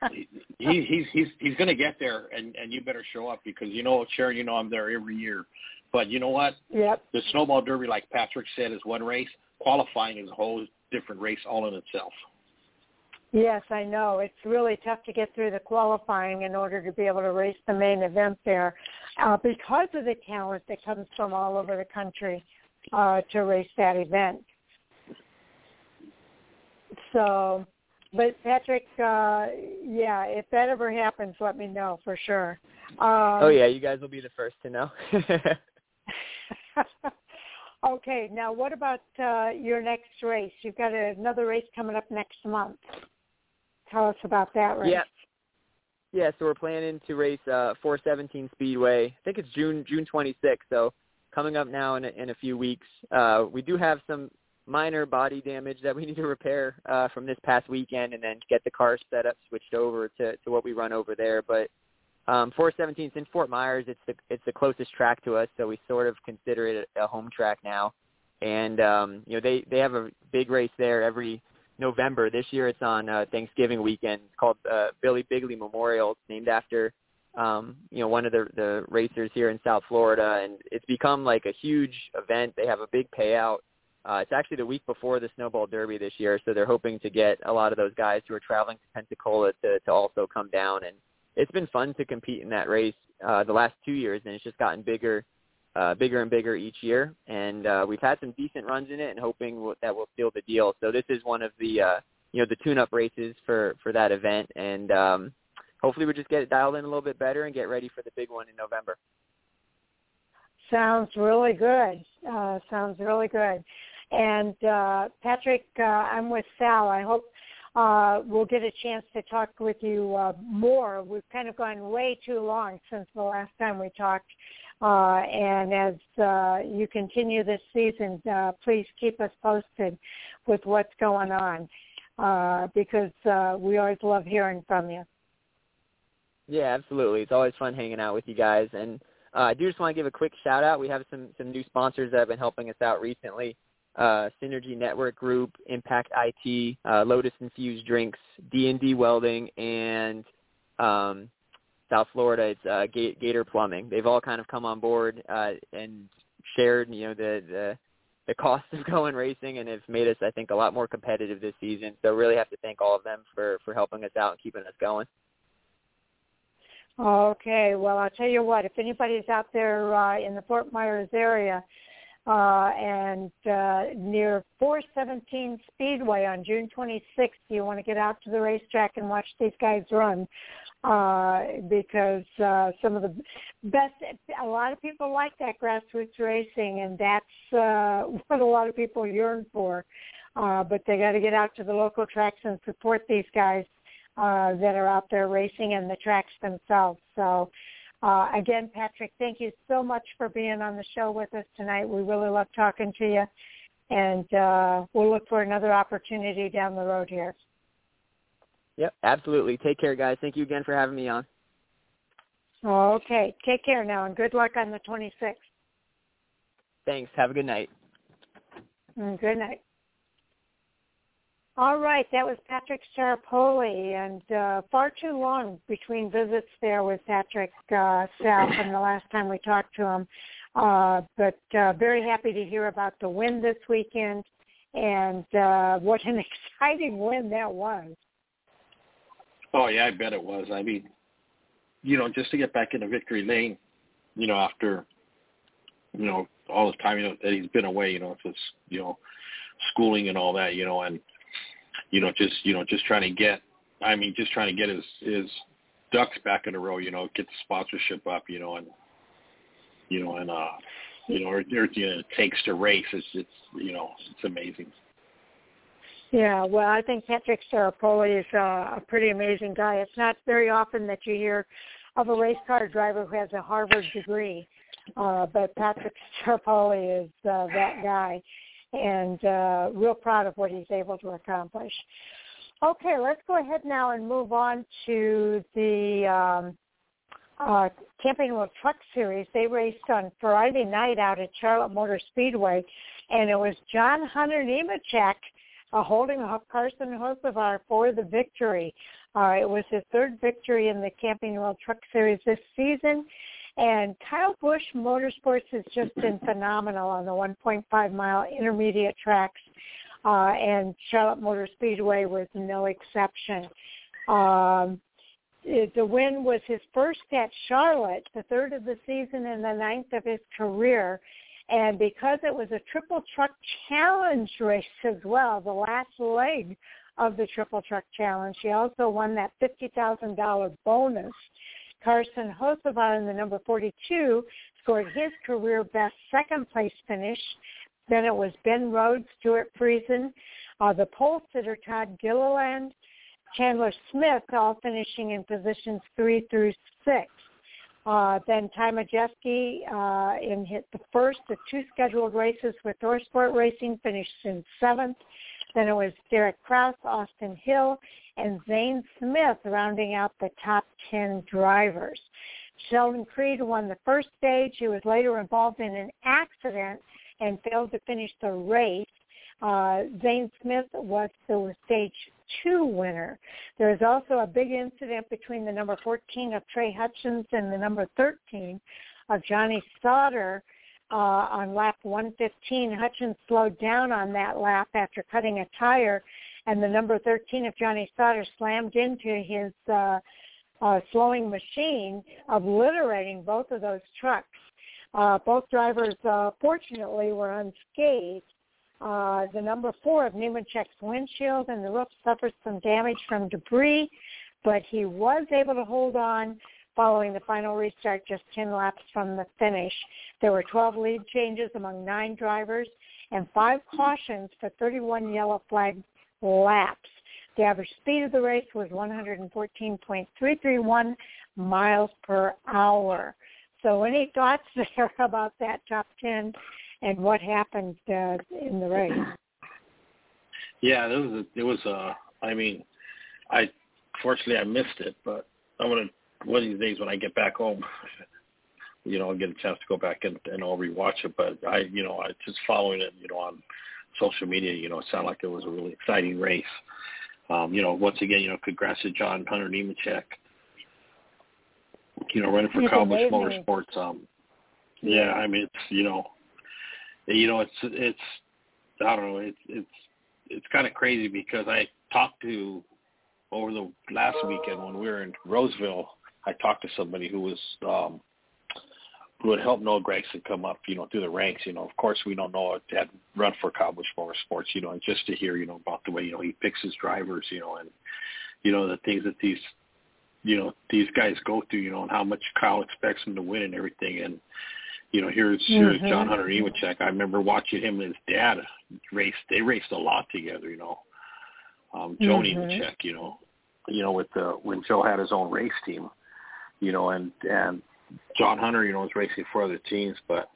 he, he's he's he's gonna get there, and and you better show up because you know, Sharon, you know I'm there every year. But you know what? Yep. The snowball derby, like Patrick said, is one race. Qualifying is a whole different race all in itself. Yes, I know. It's really tough to get through the qualifying in order to be able to race the main event there uh, because of the talent that comes from all over the country uh, to race that event. So, but Patrick, uh, yeah, if that ever happens, let me know for sure. Um, oh yeah, you guys will be the first to know. okay, now what about uh, your next race? You've got another race coming up next month. Tell us about that race. Yeah. Yeah, so we're planning to race uh 417 Speedway. I think it's June June 26th, so coming up now in a, in a few weeks. Uh we do have some minor body damage that we need to repair uh from this past weekend and then get the car set up switched over to to what we run over there, but um 417 in Fort Myers. It's the it's the closest track to us, so we sort of consider it a, a home track now. And um you know, they they have a big race there every November. This year it's on uh, Thanksgiving weekend. It's called uh, Billy Bigley Memorial. It's named after um, you know one of the the racers here in South Florida, and it's become like a huge event. They have a big payout. Uh, it's actually the week before the Snowball Derby this year, so they're hoping to get a lot of those guys who are traveling to Pensacola to to also come down. And it's been fun to compete in that race uh, the last two years, and it's just gotten bigger uh, bigger and bigger each year, and uh, we've had some decent runs in it, and hoping that will seal the deal. So this is one of the uh, you know the tune-up races for for that event, and um, hopefully we'll just get it dialed in a little bit better and get ready for the big one in November. Sounds really good. Uh, sounds really good. And uh, Patrick, uh, I'm with Sal. I hope uh, we'll get a chance to talk with you uh, more. We've kind of gone way too long since the last time we talked. Uh, and as uh, you continue this season, uh, please keep us posted with what's going on uh, because uh, we always love hearing from you. Yeah, absolutely. It's always fun hanging out with you guys. And uh, I do just want to give a quick shout out. We have some some new sponsors that have been helping us out recently. Uh, Synergy Network Group, Impact IT, uh, Lotus Infused Drinks, D&D Welding, and um, South Florida, it's uh, Gator Plumbing. They've all kind of come on board uh, and shared, you know, the the the cost of going racing and have made us, I think, a lot more competitive this season. So really have to thank all of them for for helping us out and keeping us going. Okay, well, I'll tell you what. If anybody's out there uh, in the Fort Myers area, uh, and uh, near 417 Speedway on June 26th. You want to get out to the racetrack and watch these guys run uh, because uh, some of the best, a lot of people like that grassroots racing, and that's uh, what a lot of people yearn for. Uh, but they got to get out to the local tracks and support these guys uh, that are out there racing and the tracks themselves. So uh, again, Patrick, thank you so much for being on the show with us tonight. We really love talking to you, and uh, we'll look for another opportunity down the road here. Yep, absolutely. Take care, guys. Thank you again for having me on. Okay. Take care now, and good luck on the 26th. Thanks. Have a good night. Mm, good night. All right, that was Patrick Staropoli, and uh, far too long between visits there with Patrick uh, Sal from the last time we talked to him. Uh, but uh, very happy to hear about the win this weekend, and uh, what an exciting win that was. Oh yeah, I bet it was. I mean, you know, just to get back into victory lane, you know, after you know all the time you know that he's been away, you know, if it's you know schooling and all that, you know, and you know, just you know, just trying to get. I mean, just trying to get his his ducks back in a row. You know, get the sponsorship up. You know, and you know, and uh, you know, or, or you know, it takes to race. It's it's you know, it's amazing. Yeah, well, I think Patrick Staropoli is uh, a pretty amazing guy. It's not very often that you hear of a race car driver who has a Harvard degree, uh, but Patrick Staropoli is uh, that guy and uh, real proud of what he's able to accomplish. Okay, let's go ahead now and move on to the um, uh, Camping World Truck Series. They raced on Friday night out at Charlotte Motor Speedway, and it was John Hunter Nemechek uh, holding Carson Hocevar for the victory. Uh, it was his third victory in the Camping World Truck Series this season, and Kyle Busch Motorsports has just been phenomenal on the 1.5 mile intermediate tracks, uh, and Charlotte Motor Speedway was no exception. Um, the win was his first at Charlotte, the third of the season and the ninth of his career. And because it was a triple truck challenge race as well, the last leg of the triple truck challenge, he also won that $50,000 bonus Carson Hocevar in the number 42 scored his career best second place finish. Then it was Ben Rhodes, Stewart Friesen, uh, the pole sitter Todd Gilliland, Chandler Smith, all finishing in positions three through six. Uh, then Ty Majeski uh, in hit the first of two scheduled races with ThorSport Racing finished in seventh. Then it was Derek Kraus, Austin Hill, and Zane Smith rounding out the top 10 drivers. Sheldon Creed won the first stage. He was later involved in an accident and failed to finish the race. Uh, Zane Smith was the stage two winner. There was also a big incident between the number 14 of Trey Hutchens and the number 13 of Johnny Sauter uh, on lap 115. Hutchens slowed down on that lap after cutting a tire, and the number 13 of Johnny Sauter slammed into his uh, uh, slowing machine, obliterating both of those trucks. Uh, both drivers, uh, fortunately, were unscathed. Uh, the number four of Nemechek's windshield and the roof suffered some damage from debris, but he was able to hold on following the final restart just 10 laps from the finish. There were 12 lead changes among nine drivers and five cautions for 31 yellow flag laps. The average speed of the race was 114.331 miles per hour. So any thoughts there about that top 10 and what happened uh, in the race? Yeah, it was a, a I mean, I fortunately I missed it, but I'm going to one of these days when I get back home, you know, I'll get a chance to go back and, and I'll rewatch it. But I, you know, I just following it, you know, on social media, you know, it sounded like it was a really exciting race. Um, you know, once again, you know, congrats to John Hunter Nemechek. You know, running for it's Cowboys Motorsports. Um, yeah, I mean, it's you know, you know, it's it's I don't know, it's it's it's kind of crazy because I talked to over the last weekend when we were in Roseville I talked to somebody who was um, would help Noah Gragson come up, you know, through the ranks. You know, of course, we don't know that run for Kyle Busch Motorsports, you know, and just to hear, you know, about the way you know he picks his drivers, you know, and you know the things that these, you know, these guys go through, you know, and how much Kyle expects them to win and everything, and you know, here's mm-hmm. here's John Hunter Nemechek. I remember watching him and his dad race. They raced a lot together, you know. Um, Joe mm-hmm. Nemechek, you know, you know, with the when Joe had his own race team, you know, and and John Hunter, you know, was racing for other teams, but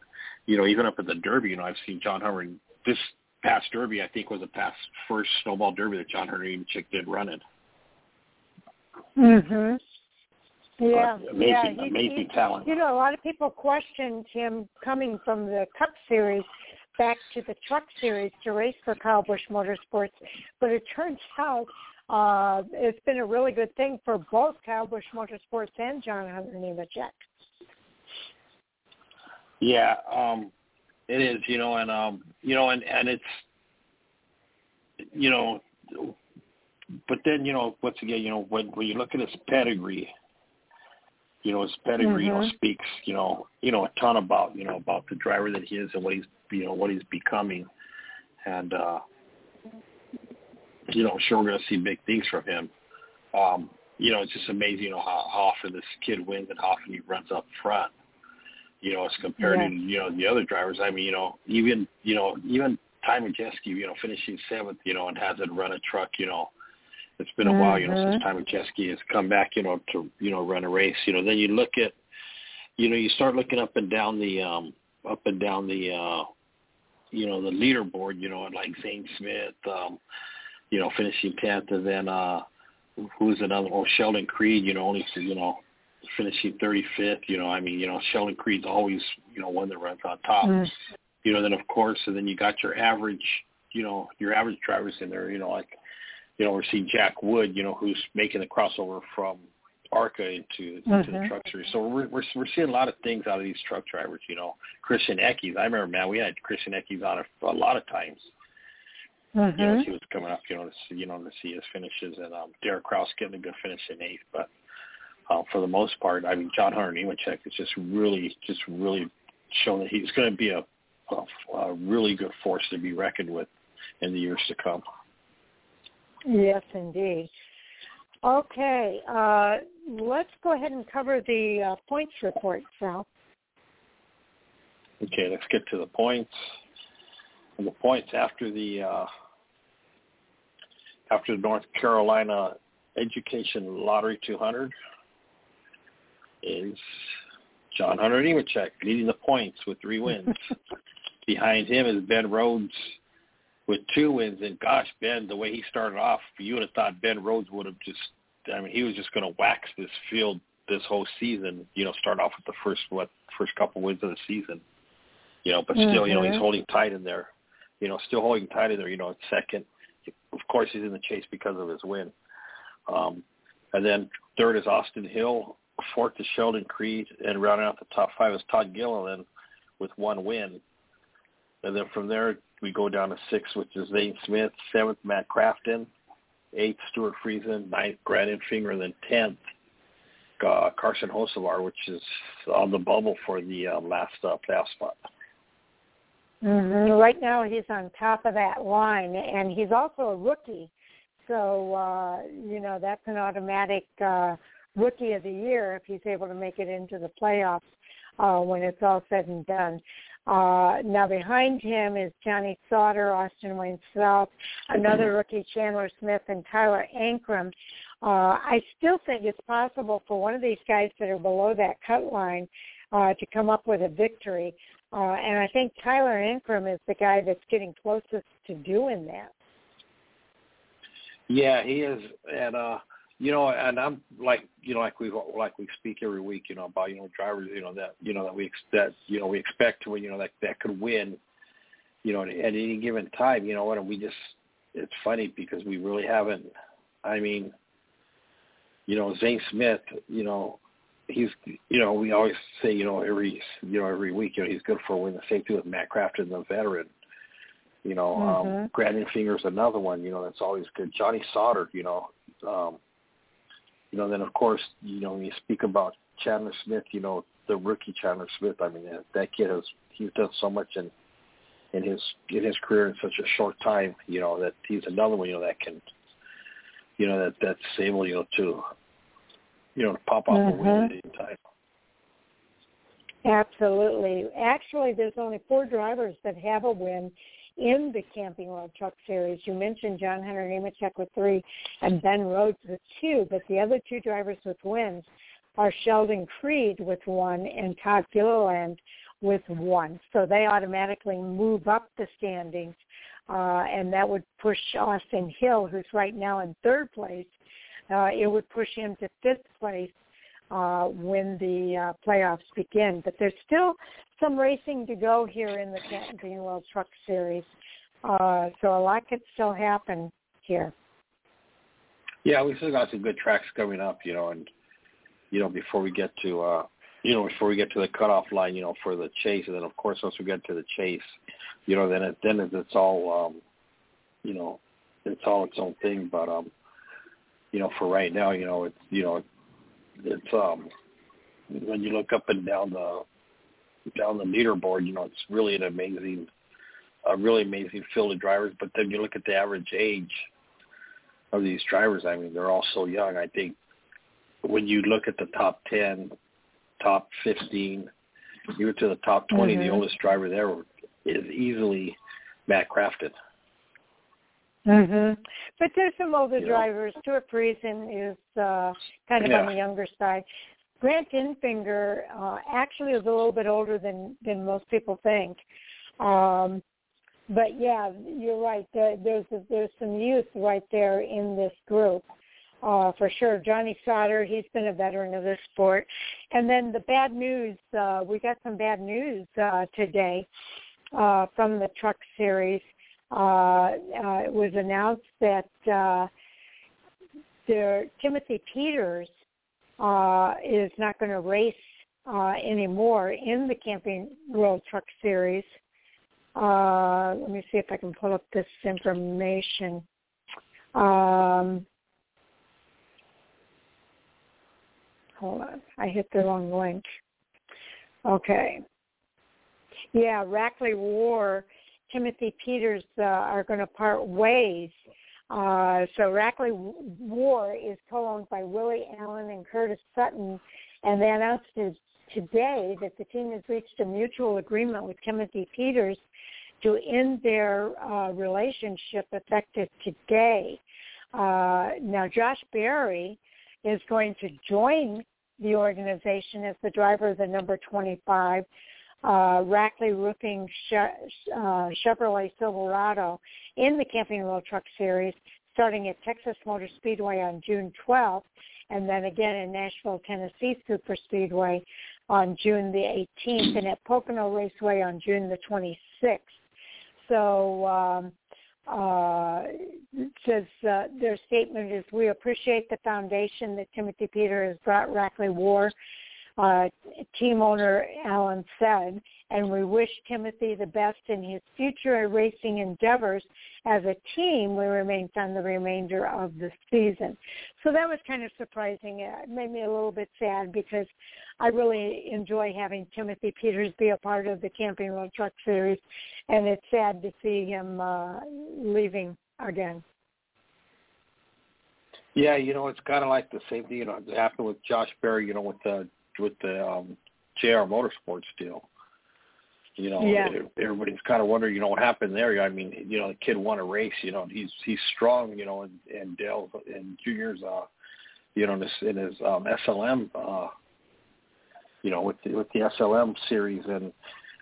you know, even up at the Derby, you know, I've seen John Hunter. In this past Derby, I think, was the past first snowball Derby that John Hunter Nemechek did run in. Mhm. Yeah, but amazing, yeah, he, amazing he, talent. You know, a lot of people questioned him coming from the Cup Series back to the Truck Series to race for Kyle Busch Motorsports, but it turns out uh, it's been a really good thing for both Kyle Busch Motorsports and John Hunter Nemechek. Yeah, um, it is. You know, and um, you know, and and it's, you know, but then you know, once again, you know, when when you look at his pedigree, you know, his pedigree, mm-hmm. you know, mm-hmm. speaks, you know, you know, a ton about, you know, about the driver that he is and what he's, you know, what he's becoming, and uh, you know, I'm sure we're going to see big things from him. Um, you know, it's just amazing, you know, how, how often this kid wins and how often he runs up front you know, as compared yeah. to you know the other drivers. I mean, you know, even you know even Ty Majeski, you know, finishing seventh, you know, and hasn't run a truck, you know. It's been a mm-hmm. while, you know, since Ty Majeski has come back, you know, to you know run a race. You know, then you look at, you know, you start looking up and down the um up and down the uh you know the leaderboard, you know, and like Zane Smith, um, you know, finishing tenth, and then uh who's another? Oh, Sheldon Creed, you know, only you know finishing 35th. You know, I mean, you know, Sheldon Creed's always, you know, one that runs on top. Mm. You know, then of course, and then you got your average, you know, your average drivers in there. You know, like, you know, we're seeing Jack Wood, you know, who's making the crossover from ARCA into, into mm-hmm. the truck series. So we're, we're we're seeing a lot of things out of these truck drivers. You know, Christian Eckes. I remember, man, we had Christian Eckes on a, a lot of times. Mm-hmm. You know, he was coming up, you know, to see, you know, to see his finishes, and um, Derek Kraus getting a good finish in eighth. But uh, for the most part. I mean, John Hunter Nemechek is just really, just really shown that he's going to be a, a, a really good force to be reckoned with in the years to come. Yes, indeed. Okay, uh, let's go ahead and cover the uh, points report, Sal. Okay, let's get to the points. And the points after the uh, after the North Carolina Education Lottery 200 is John Hunter Nemechek leading the points with three wins. Behind him is Ben Rhodes with two wins. And gosh, Ben, the way he started off, you would have thought Ben Rhodes would have just, I mean, he was just going to wax this field this whole season. You know, start off with the first what first couple wins of the season. You know, but still, mm-hmm. you know, he's mm-hmm. holding tight in there. You know, still holding tight in there. You know, second. Of course, he's in the chase because of his win. Um, and then third is Austin Hill fourth is Sheldon Creed, and rounding out the top five is Todd Gilliland with one win. And then from there, we go down to six, which is Zane Smith, seventh, Matt Crafton, eighth, Stewart Friesen, ninth, Grant Enfinger, and then tenth, uh, Carson Hocevar, which is on the bubble for the uh, last uh, playoff spot. Mm-hmm. Right now, he's on top of that line, and he's also a rookie. So, uh, you know, that's an automatic uh, rookie of the year if he's able to make it into the playoffs uh, when it's all said and done. Uh, now behind him is Johnny Sauter, Austin Wayne Self, another rookie Chandler Smith, and Tyler Ankrum. Uh, I still think it's possible for one of these guys that are below that cut line uh, to come up with a victory. Uh, and I think Tyler Ankrum is the guy that's getting closest to doing that. Yeah, he is. And uh, you know, and I'm like, you know, like we like we speak every week, you know, about you know drivers, you know that you know that we that you know we expect to, you know, that that could win, you know, at any given time, you know, and we just it's funny because we really haven't. I mean, you know, Zane Smith, you know, he's you know we always say you know every you know every week you know he's good for a win. The same thing with Matt Crafton, the veteran. You know, mm-hmm. um, Grant Enfinger's another one. You know, that's always good. Johnny Sauter, you know, um, you know, then of course, you know, when you speak about Chandler Smith, you know, the rookie Chandler Smith. I mean, that kid has he's done so much in in his in his career in such a short time. You know that he's another one. You know that can, you know that that's able you know to, you know to pop off mm-hmm. a win at any time. Absolutely. Actually, there's only four drivers that have a win in the Camping World Truck Series. You mentioned John Hunter Nemechek with three and Ben Rhodes with two, but the other two drivers with wins are Sheldon Creed with one and Todd Gilliland with one. So they automatically move up the standings, uh, and that would push Austin Hill, who's right now in third place, uh, it would push him to fifth place uh, when the uh, playoffs begin. But there's still some racing to go here in the Camping World Truck Series, uh, so a lot could still happen here. Yeah, we still got some good tracks coming up, you know, and you know before we get to uh, you know before we get to the cutoff line, you know, for the chase, and then of course once we get to the chase, you know, then it then it's all um, you know it's all its own thing. But um, you know, for right now, you know, it's you know it's um when you look up and down the down the leaderboard, you know, it's really an amazing a really amazing field of drivers. But then you look at the average age of these drivers, I mean, they're all so young. I think when you look at the top ten, top fifteen, even to the top 20 mm-hmm. the oldest driver there is easily Matt Crafton. Mhm. But there's some older you drivers. Stewart Friesen is uh, kind of yeah. on the younger side. Grant Enfinger uh, actually is a little bit older than than most people think. Um, but yeah, you're right. There, there's there's some youth right there in this group. Uh, for sure, Johnny Sauter, he's been a veteran of this sport. And then the bad news, uh, we got some bad news uh, today uh, from the truck series it was announced that uh, there, Timothy Peters uh, is not going to race uh, anymore in the Camping World Truck Series. Uh, let me see if I can pull up this information. Um, hold on, I hit the wrong link. Okay. Yeah, Rackley War Timothy Peters uh, are going to part ways. Uh, so Rackley War is co-owned by Willie Allen and Curtis Sutton, and they announced today that the team has reached a mutual agreement with Timothy Peters to end their uh, relationship effective today. Uh, now, Josh Berry is going to join the organization as the driver of the number 25 uh, Rackley Roofing uh, Chevrolet Silverado in the Camping World Truck Series, starting at Texas Motor Speedway on June 12th, and then again in Nashville, Tennessee Super Speedway on June the 18th, and at Pocono Raceway on June the 26th. So um, uh, says uh, their statement is, we appreciate the foundation that Timothy Peter has brought Rackley War uh, team owner Allen said, and we wish Timothy the best in his future racing endeavors. As a team, we remain on the remainder of the season. So that was kind of surprising. It made me a little bit sad because I really enjoy having Timothy Peters be a part of the Camping World Truck Series, and it's sad to see him uh, leaving again. Yeah, you know, it's kind of like the same thing. You know, happened with Josh Berry. You know, with the with the um, JR Motorsports deal. You know, yeah. everybody's kind of wondering, you know, what happened there. I mean, you know, the kid won a race. You know, he's he's strong. You know, and, and Dale and Junior's, uh, you know, in his, in his um, SLM, uh, you know, with the, with the SLM series, and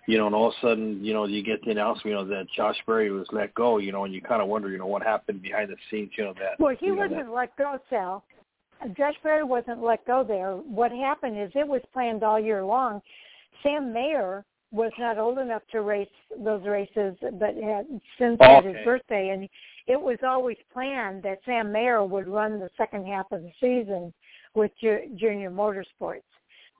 you know, and all of a sudden, you know, you get the announcement, you know, that Josh Berry was let go. You know, and you kind of wonder, you know, what happened behind the scenes. You know that. Well, he wasn't that, let go, Sal. Josh Berry wasn't let go there. What happened is it was planned all year long. Sam Mayer was not old enough to race those races, but had since okay. his birthday, and it was always planned that Sam Mayer would run the second half of the season with Junior Motorsports.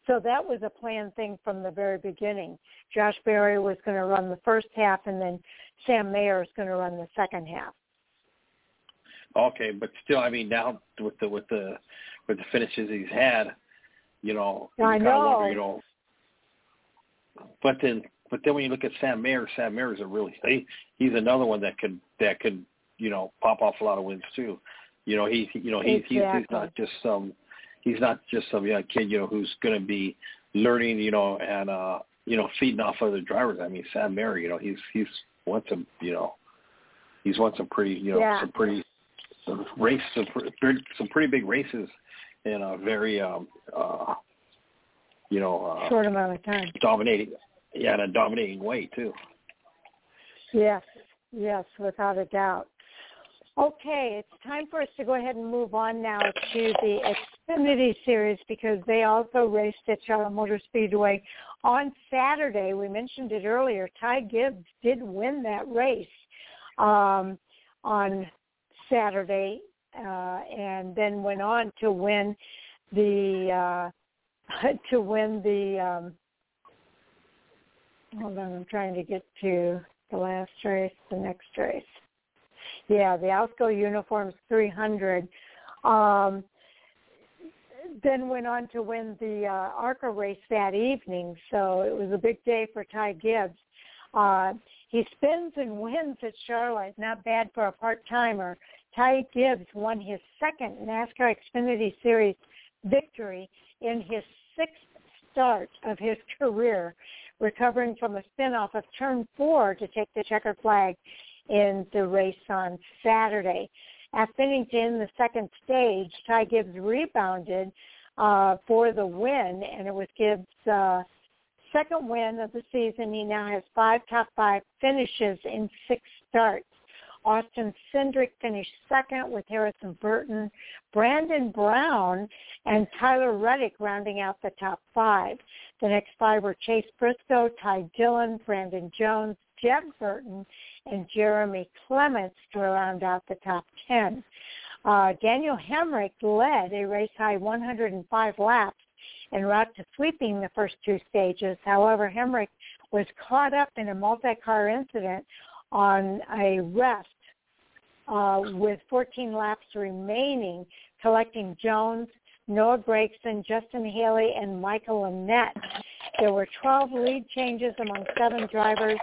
So that was a planned thing from the very beginning. Josh Berry was going to run the first half, and then Sam Mayer is going to run the second half. Okay, but still, I mean, now with the with the with the finishes he's had, you know, I you know. Wonder, you know, but then but then when you look at Sam Mayer, Sam Mayer is a really he, he's another one that could that could you know pop off a lot of wins too. You know he you know he, exactly. he's he's not just some he's not just some young kid you know who's going to be learning you know and uh you know feeding off other drivers. I mean Sam Mayer you know he's he's won some you know he's won some pretty you know yeah. some pretty some race some, some pretty big races in a very um uh you know uh, short amount of time dominating yeah, in a dominating way too. Yes, yes, without a doubt. Okay, it's time for us to go ahead and move on now to the Xfinity Series because they also raced at Charlotte Motor Speedway on Saturday. We mentioned it earlier. Ty Gibbs did win that race um, on Saturday, uh, and then went on to win the uh, to win the um, hold on, I'm trying to get to the last race, the next race. Yeah, the Alsco Uniforms 300. Um, then went on to win the uh, ARCA race that evening, so it was a big day for Ty Gibbs. Uh, he spins and wins at Charlotte, not bad for a part-timer. Ty Gibbs won his second NASCAR Xfinity Series victory in his sixth start of his career recovering from a spin off of turn four to take the checkered flag in the race on Saturday. At finishing the second stage, Ty Gibbs rebounded uh, for the win, and it was Gibbs' uh, second win of the season. He now has five top five finishes in six starts. Austin Cindric finished second with Harrison Burton, Brandon Brown, and Tyler Reddick rounding out the top five. The next five were Chase Briscoe, Ty Dillon, Brandon Jones, Jeb Burton, and Jeremy Clements to round out the top 10. Uh, Daniel Hemric led a race-high 105 laps en route to sweeping the first two stages. However, Hemric was caught up in a multi-car incident on a rest uh, with 14 laps remaining, collecting Jones, Noah Gragson, Justin Haley, and Michael Annett. There were 12 lead changes among seven drivers,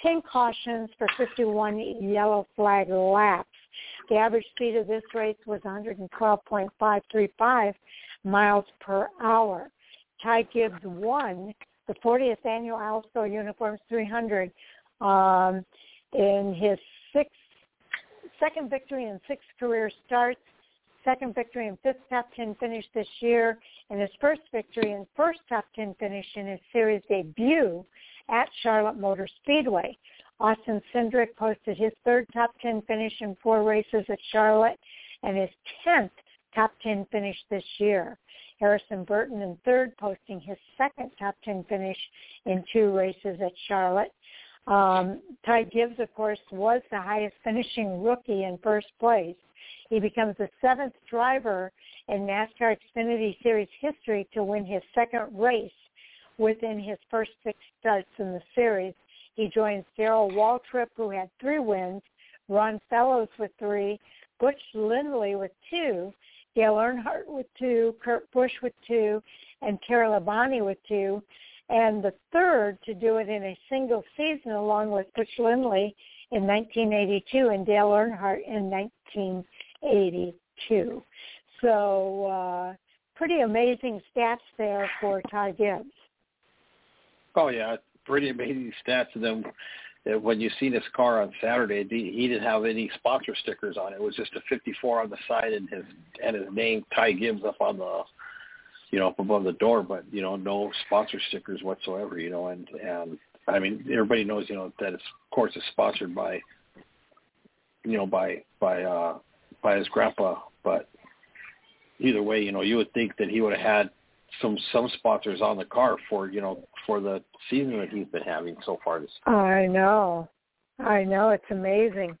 10 cautions for 51 yellow flag laps. The average speed of this race was 112.535 miles per hour. Ty Gibbs won the 40th annual Alsco Uniforms 300 um, in his sixth, second victory in six career starts, second victory and fifth top 10 finish this year, and his first victory and first top 10 finish in his series debut at Charlotte Motor Speedway. Austin Cindric posted his third top 10 finish in four races at Charlotte and his 10th top 10 finish this year. Harrison Burton in third, posting his second top 10 finish in two races at Charlotte. Um, Ty Gibbs, of course, was the highest finishing rookie in first place. He becomes the seventh driver in NASCAR Xfinity Series history to win his second race within his first six starts in the series. He joins Darrell Waltrip, who had three wins, Ron Fellows with three, Butch Lindley with two, Dale Earnhardt with two, Kurt Busch with two, and Terry Labonte with two. And the third to do it in a single season along with Butch Lindley in 1982 and Dale Earnhardt in 1982. So uh, pretty amazing stats there for Ty Gibbs. Oh yeah, pretty amazing stats. And then uh, when you see this car on Saturday, he didn't have any sponsor stickers on it. It was just a 54 on the side and his and his name Ty Gibbs up on the you know up above the door, but you know no sponsor stickers whatsoever. You know, and and I mean everybody knows you know that it's of course it's sponsored by you know by by uh by his grandpa, but either way, you know you would think that he would have had some some sponsors on the car for you know for the season that he's been having so far. This I know, I know it's amazing,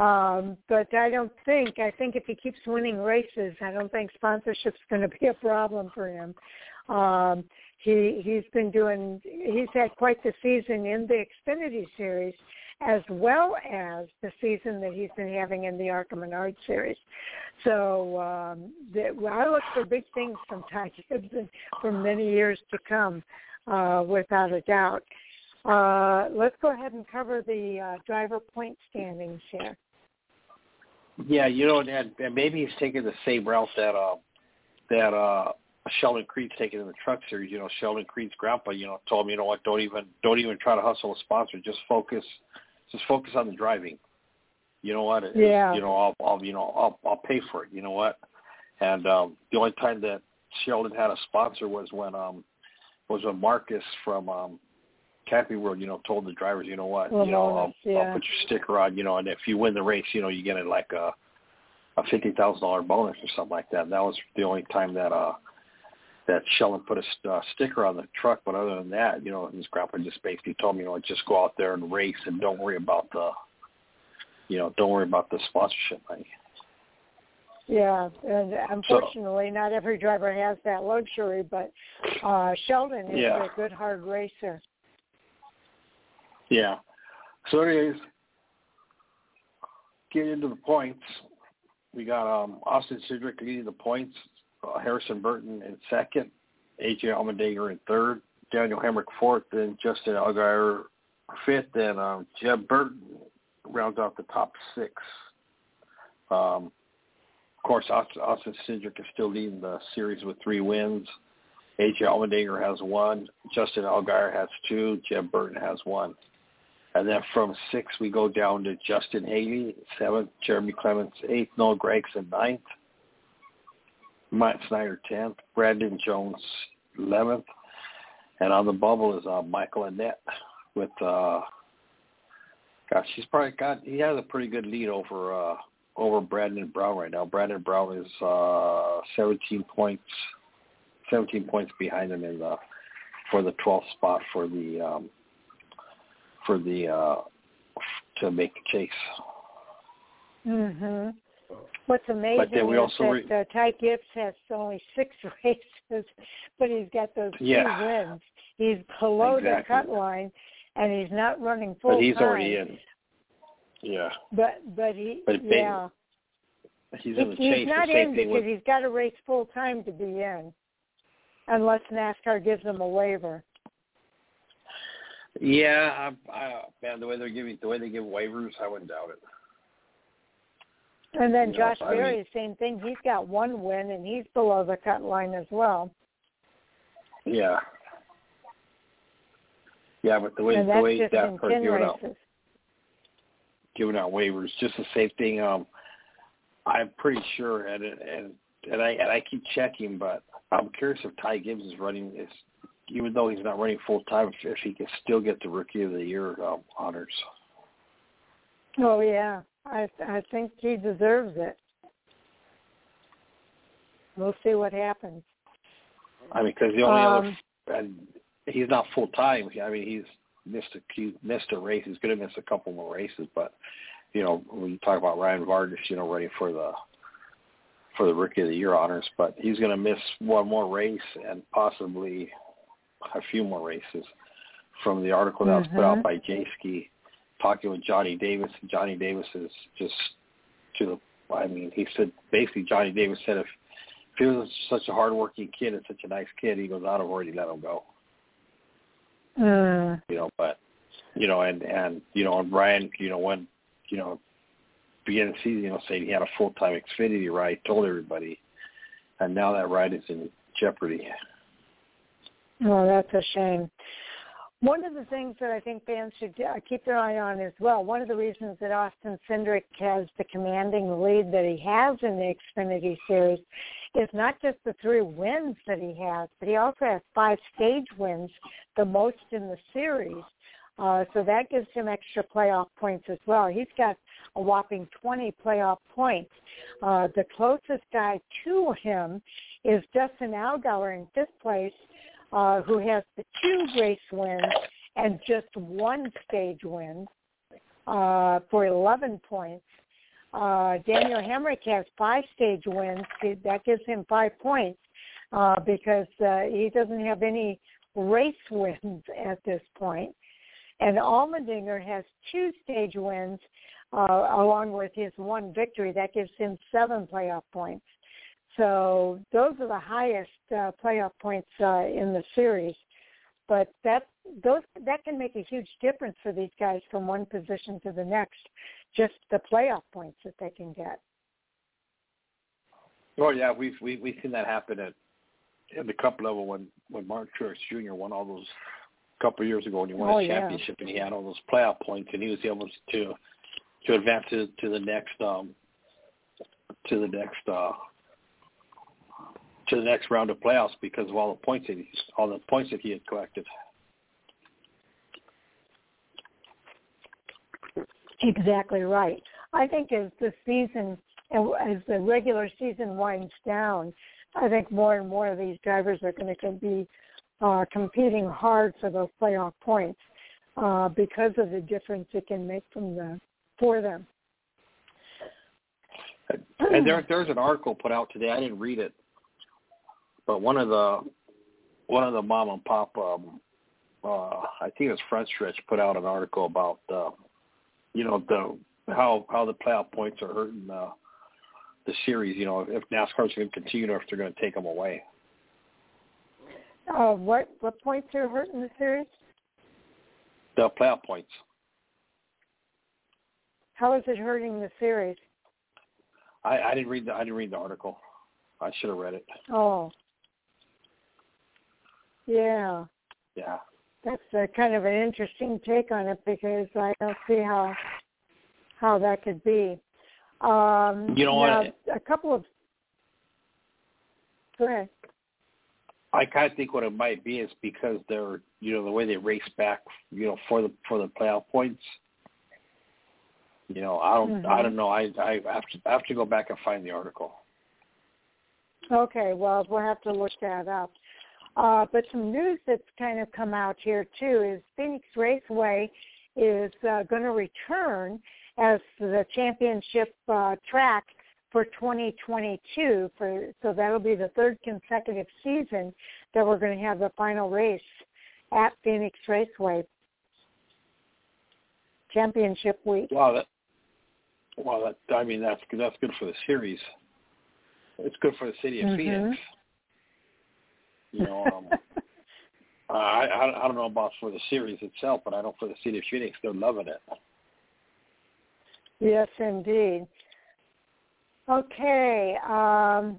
um, but I don't think I think if he keeps winning races, I don't think sponsorship's going to be a problem for him. Um, he he's been doing he's had quite the season in the Xfinity series as well as the season that he's been having in the ARCA Menard series. So um, the, I look for big things from Ty Gibson for many years to come. uh, without a doubt. Uh, let's go ahead and cover the uh, driver point standings here. Yeah, you know, and, and maybe he's taking the same route that uh, that uh, Sheldon Creed's taking in the Truck Series. You know, Sheldon Creed's grandpa, you know, told him, you know what, don't even don't even try to hustle a sponsor. Just focus, just focus on the driving. You know what? Yeah. You know, I'll, I'll you know, I'll I'll pay for it. You know what? And um, the only time that Sheldon had a sponsor was when um was when Marcus from um Camping World, you know, told the drivers, you know what, well, you know, I'll, yeah. I'll put your sticker on, you know, and if you win the race, you know, you get it like a a fifty thousand dollar bonus or something like that. And that was the only time that uh that Sheldon put a uh, sticker on the truck. But other than that, you know, his grandpa just basically told me, you know, just go out there and race and don't worry about the, you know, don't worry about the sponsorship money. Yeah, and unfortunately, so, not every driver has that luxury. But uh Sheldon is yeah. a good hard racer. Yeah. So anyways, getting into the points, we got um, Austin Cindric leading the points, uh, Harrison Burton in second, AJ Allmendinger in third, Daniel Hemric fourth, then Justin Allgaier fifth, and um, Jeb Burton rounds out the top six. Um, of course, Austin, Austin Cindric is still leading the series with three wins. AJ Allmendinger has one. Justin Allgaier has two. Jeb Burton has one. And then from six, we go down to Justin Haley, seventh, Jeremy Clements, eighth, Noah Gragson, ninth, Matt Snider, tenth, Brandon Jones, eleventh, and on the bubble is uh, Michael Annett with, uh, gosh, he's probably got, he has a pretty good lead over, uh, over Brandon Brown right now. Brandon Brown is, uh, 17 points, 17 points behind him in the, for the 12th spot for the, um, for the uh, to make the chase. Mhm. What's amazing then we is also that re- uh, Ty Gibbs has only six races, but he's got those yeah. two wins. He's below exactly. the cut line, and he's not running full But he's time. already in. Yeah. But but he But yeah. He's he, he's not in because with, he's got to race full time to be in, unless NASCAR gives him a waiver. Yeah, I, I, man, the way they're giving, the way they give waivers, I wouldn't doubt it. And then You know, Josh I Berry, mean- same thing. He's got one win, and he's below the cut line as well. Yeah. Yeah, but the way the way that ten giving out giving out waivers, just the same thing. Um, I'm pretty sure, and and and I and I keep checking, but I'm curious if Ty Gibbs is running is even though he's not running full time, if he can still get the Rookie of the Year um, honors. Oh yeah, I I think he deserves it. We'll see what happens. I mean, because the only Um, other and he's not full time. I mean, he's missed a he missed a race. He's going to miss a couple more races, but you know, when you talk about Ryan Vargas, you know, running for the for the Rookie of the Year honors, but he's going to miss one more race and possibly a few more races. From the article that was put out Mhm. by J Ski, talking with Johnny Davis, Johnny Davis is just to the. I mean, he said basically Johnny Davis said if if he was such a hardworking kid and such a nice kid, he goes, I'd have already let him go. Mm. You know, but you know, and and you know, and Brian, you know, when you know, beginning of the season, you know, saying he had a full time Xfinity ride, told everybody, and now that ride is in jeopardy. Oh, that's a shame. One of the things that I think fans should uh, keep their eye on as well, one of the reasons that Austin Cindric has the commanding lead that he has in the Xfinity Series is not just the three wins that he has, but he also has five stage wins, the most in the series. Uh, so that gives him extra playoff points as well. He's got a whopping 20 playoff points. Uh, the closest guy to him is Justin Allgaier in fifth place, uh, who has the two race wins and just one stage win uh, for 11 points. Uh, Daniel Hemric has five stage wins. That gives him five points uh, because uh, he doesn't have any race wins at this point. And Allmendinger has two stage wins uh, along with his one victory. That gives him seven playoff points. So those are the highest uh, playoff points uh, in the series. but that those that can make a huge difference for these guys from one position to the next. Just the playoff points that they can get. Oh yeah, we've we, we've seen that happen at in the cup level when when Mark Truex Jr. won all those couple of years ago when he won oh, a championship yeah. and he had all those playoff points and he was able to to advance to, to the next um to the next uh to the next round of playoffs because of all the points that he, all the points that he had collected. Exactly right. I think as the season as the regular season winds down, I think more and more of these drivers are going to be uh, competing hard for those playoff points uh, because of the difference it can make from the for them. And there, there's an article put out today. I didn't read it, but one of the one of the mom and pop, um, uh, I think it was Front Stretch, put out an article about uh, you know the how how the playoff points are hurting the the series. You know, if NASCAR's going to continue or if they're going to take them away. Uh, what what points are hurting the series? The playoff points. How is it hurting the series? I, I didn't read the I didn't read the article. I should have read it. Oh. Yeah. Yeah. That's a kind of an interesting take on it because I don't see how how that could be. Um, you know now, what? A couple of. Go ahead. I kind of think what it might be is because they're, you know, the way they race back, you know, for the for the playoff points. You know, I don't, mm-hmm. I don't know. I I have to I have to go back and find the article. Okay, well, we'll have to look that up. Uh, but some news that's kind of come out here too is Phoenix Raceway is uh, going to return as the championship uh, track for 2022. For so that'll be the third consecutive season that we're going to have the final race at Phoenix Raceway championship week. Wow, that well, that I mean that's that's good for the series. It's good for the city of mm-hmm. Phoenix. You know, um, I, I I don't know about for the series itself, but I know for the city of Phoenix, they're loving it. Yes, indeed. Okay. Um,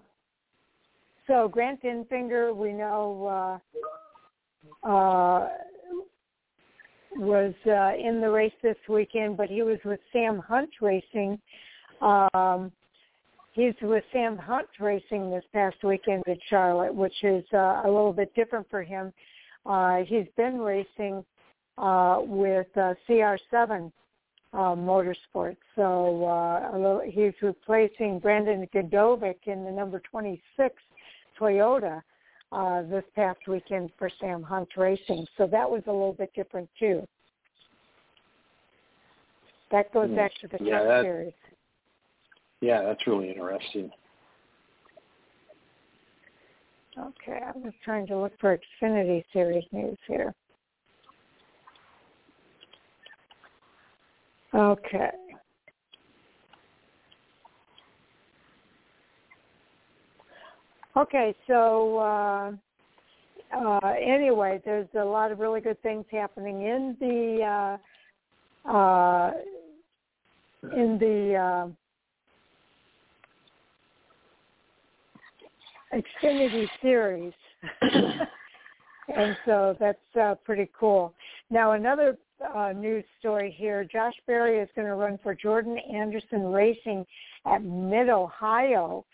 so Grant Enfinger, we know, uh, uh, was uh, in the race this weekend, but he was with Sam Hunt Racing. Um, he's with Sam Hunt Racing this past weekend at Charlotte, which is uh, a little bit different for him. Uh, he's been racing uh, with uh, CR7 uh, Motorsports. So uh, a little, he's replacing Brandon Gdovic in the number 26 Toyota uh, this past weekend for Sam Hunt Racing. So that was a little bit different too. That goes back to the yeah, Cup Series. Yeah, that's really interesting. Okay, I'm just trying to look for Xfinity Series news here. Okay. Okay, so uh, uh, anyway, there's a lot of really good things happening in the uh, uh, in the uh, Xfinity series, and so that's uh, pretty cool. Now, another uh, news story here. Josh Berry is going to run for Jordan Anderson Racing at Mid Ohio.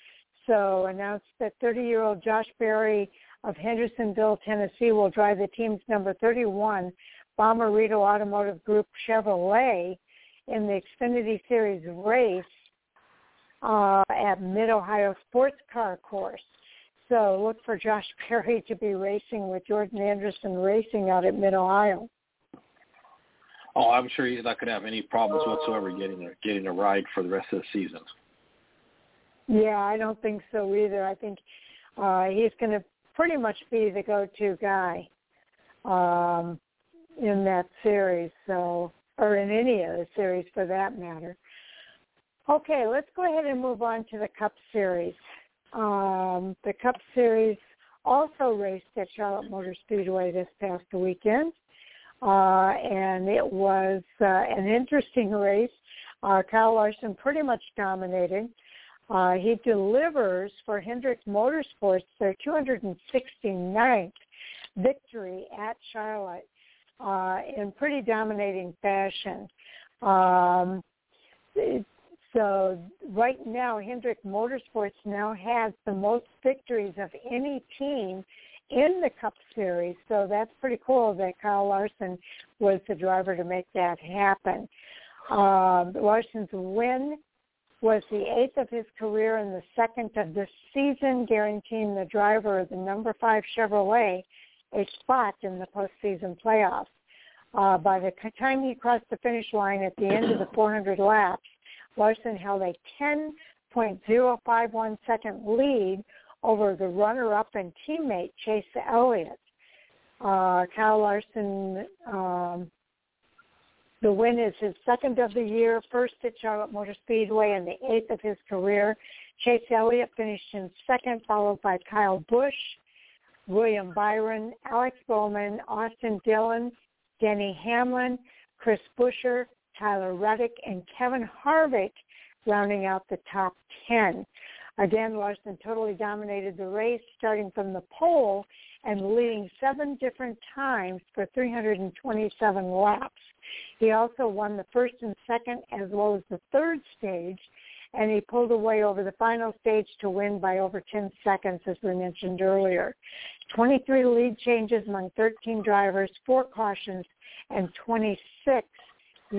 So announced that 30-year-old Josh Berry of Hendersonville, Tennessee, will drive the team's number 31 Bomarito Automotive Group Chevrolet in the Xfinity Series race uh, at Mid Ohio Sports Car Course. So look for Josh Berry to be racing with Jordan Anderson Racing out at Mid Ohio. Oh, I'm sure he's not going to have any problems whatsoever getting a getting a ride for the rest of the season. Yeah, I don't think so either. I think uh, he's going to pretty much be the go-to guy um, in that series, so or in any of the series for that matter. Okay, let's go ahead and move on to the Cup Series. Um, the Cup Series also raced at Charlotte Motor Speedway this past weekend. Uh, and it was uh, an interesting race. Uh, Kyle Larson pretty much dominated. Uh, he delivers for Hendrick Motorsports their 269th victory at Charlotte uh, in pretty dominating fashion. Um, so right now, Hendrick Motorsports now has the most victories of any team in the Cup Series. So that's pretty cool that Kyle Larson was the driver to make that happen. Um, Larson's win was the eighth of his career and the second of the season, guaranteeing the driver of the number five Chevrolet a spot in the postseason playoffs. Uh, by the time he crossed the finish line at the end of the 400 laps, Larson held a 10.051 second lead over the runner-up and teammate Chase Elliott. Uh, Kyle Larson, um, the win is his second of the year, first at Charlotte Motor Speedway, and the eighth of his career. Chase Elliott finished in second, followed by Kyle Busch, William Byron, Alex Bowman, Austin Dillon, Denny Hamlin, Chris Buescher, Tyler Reddick, and Kevin Harvick rounding out the top 10. Again, Larson totally dominated the race, starting from the pole and leading seven different times for 327 laps. He also won the first and second as well as the third stage, and he pulled away over the final stage to win by over 10 seconds, as we mentioned earlier. 23 lead changes among 13 drivers, four cautions, and 26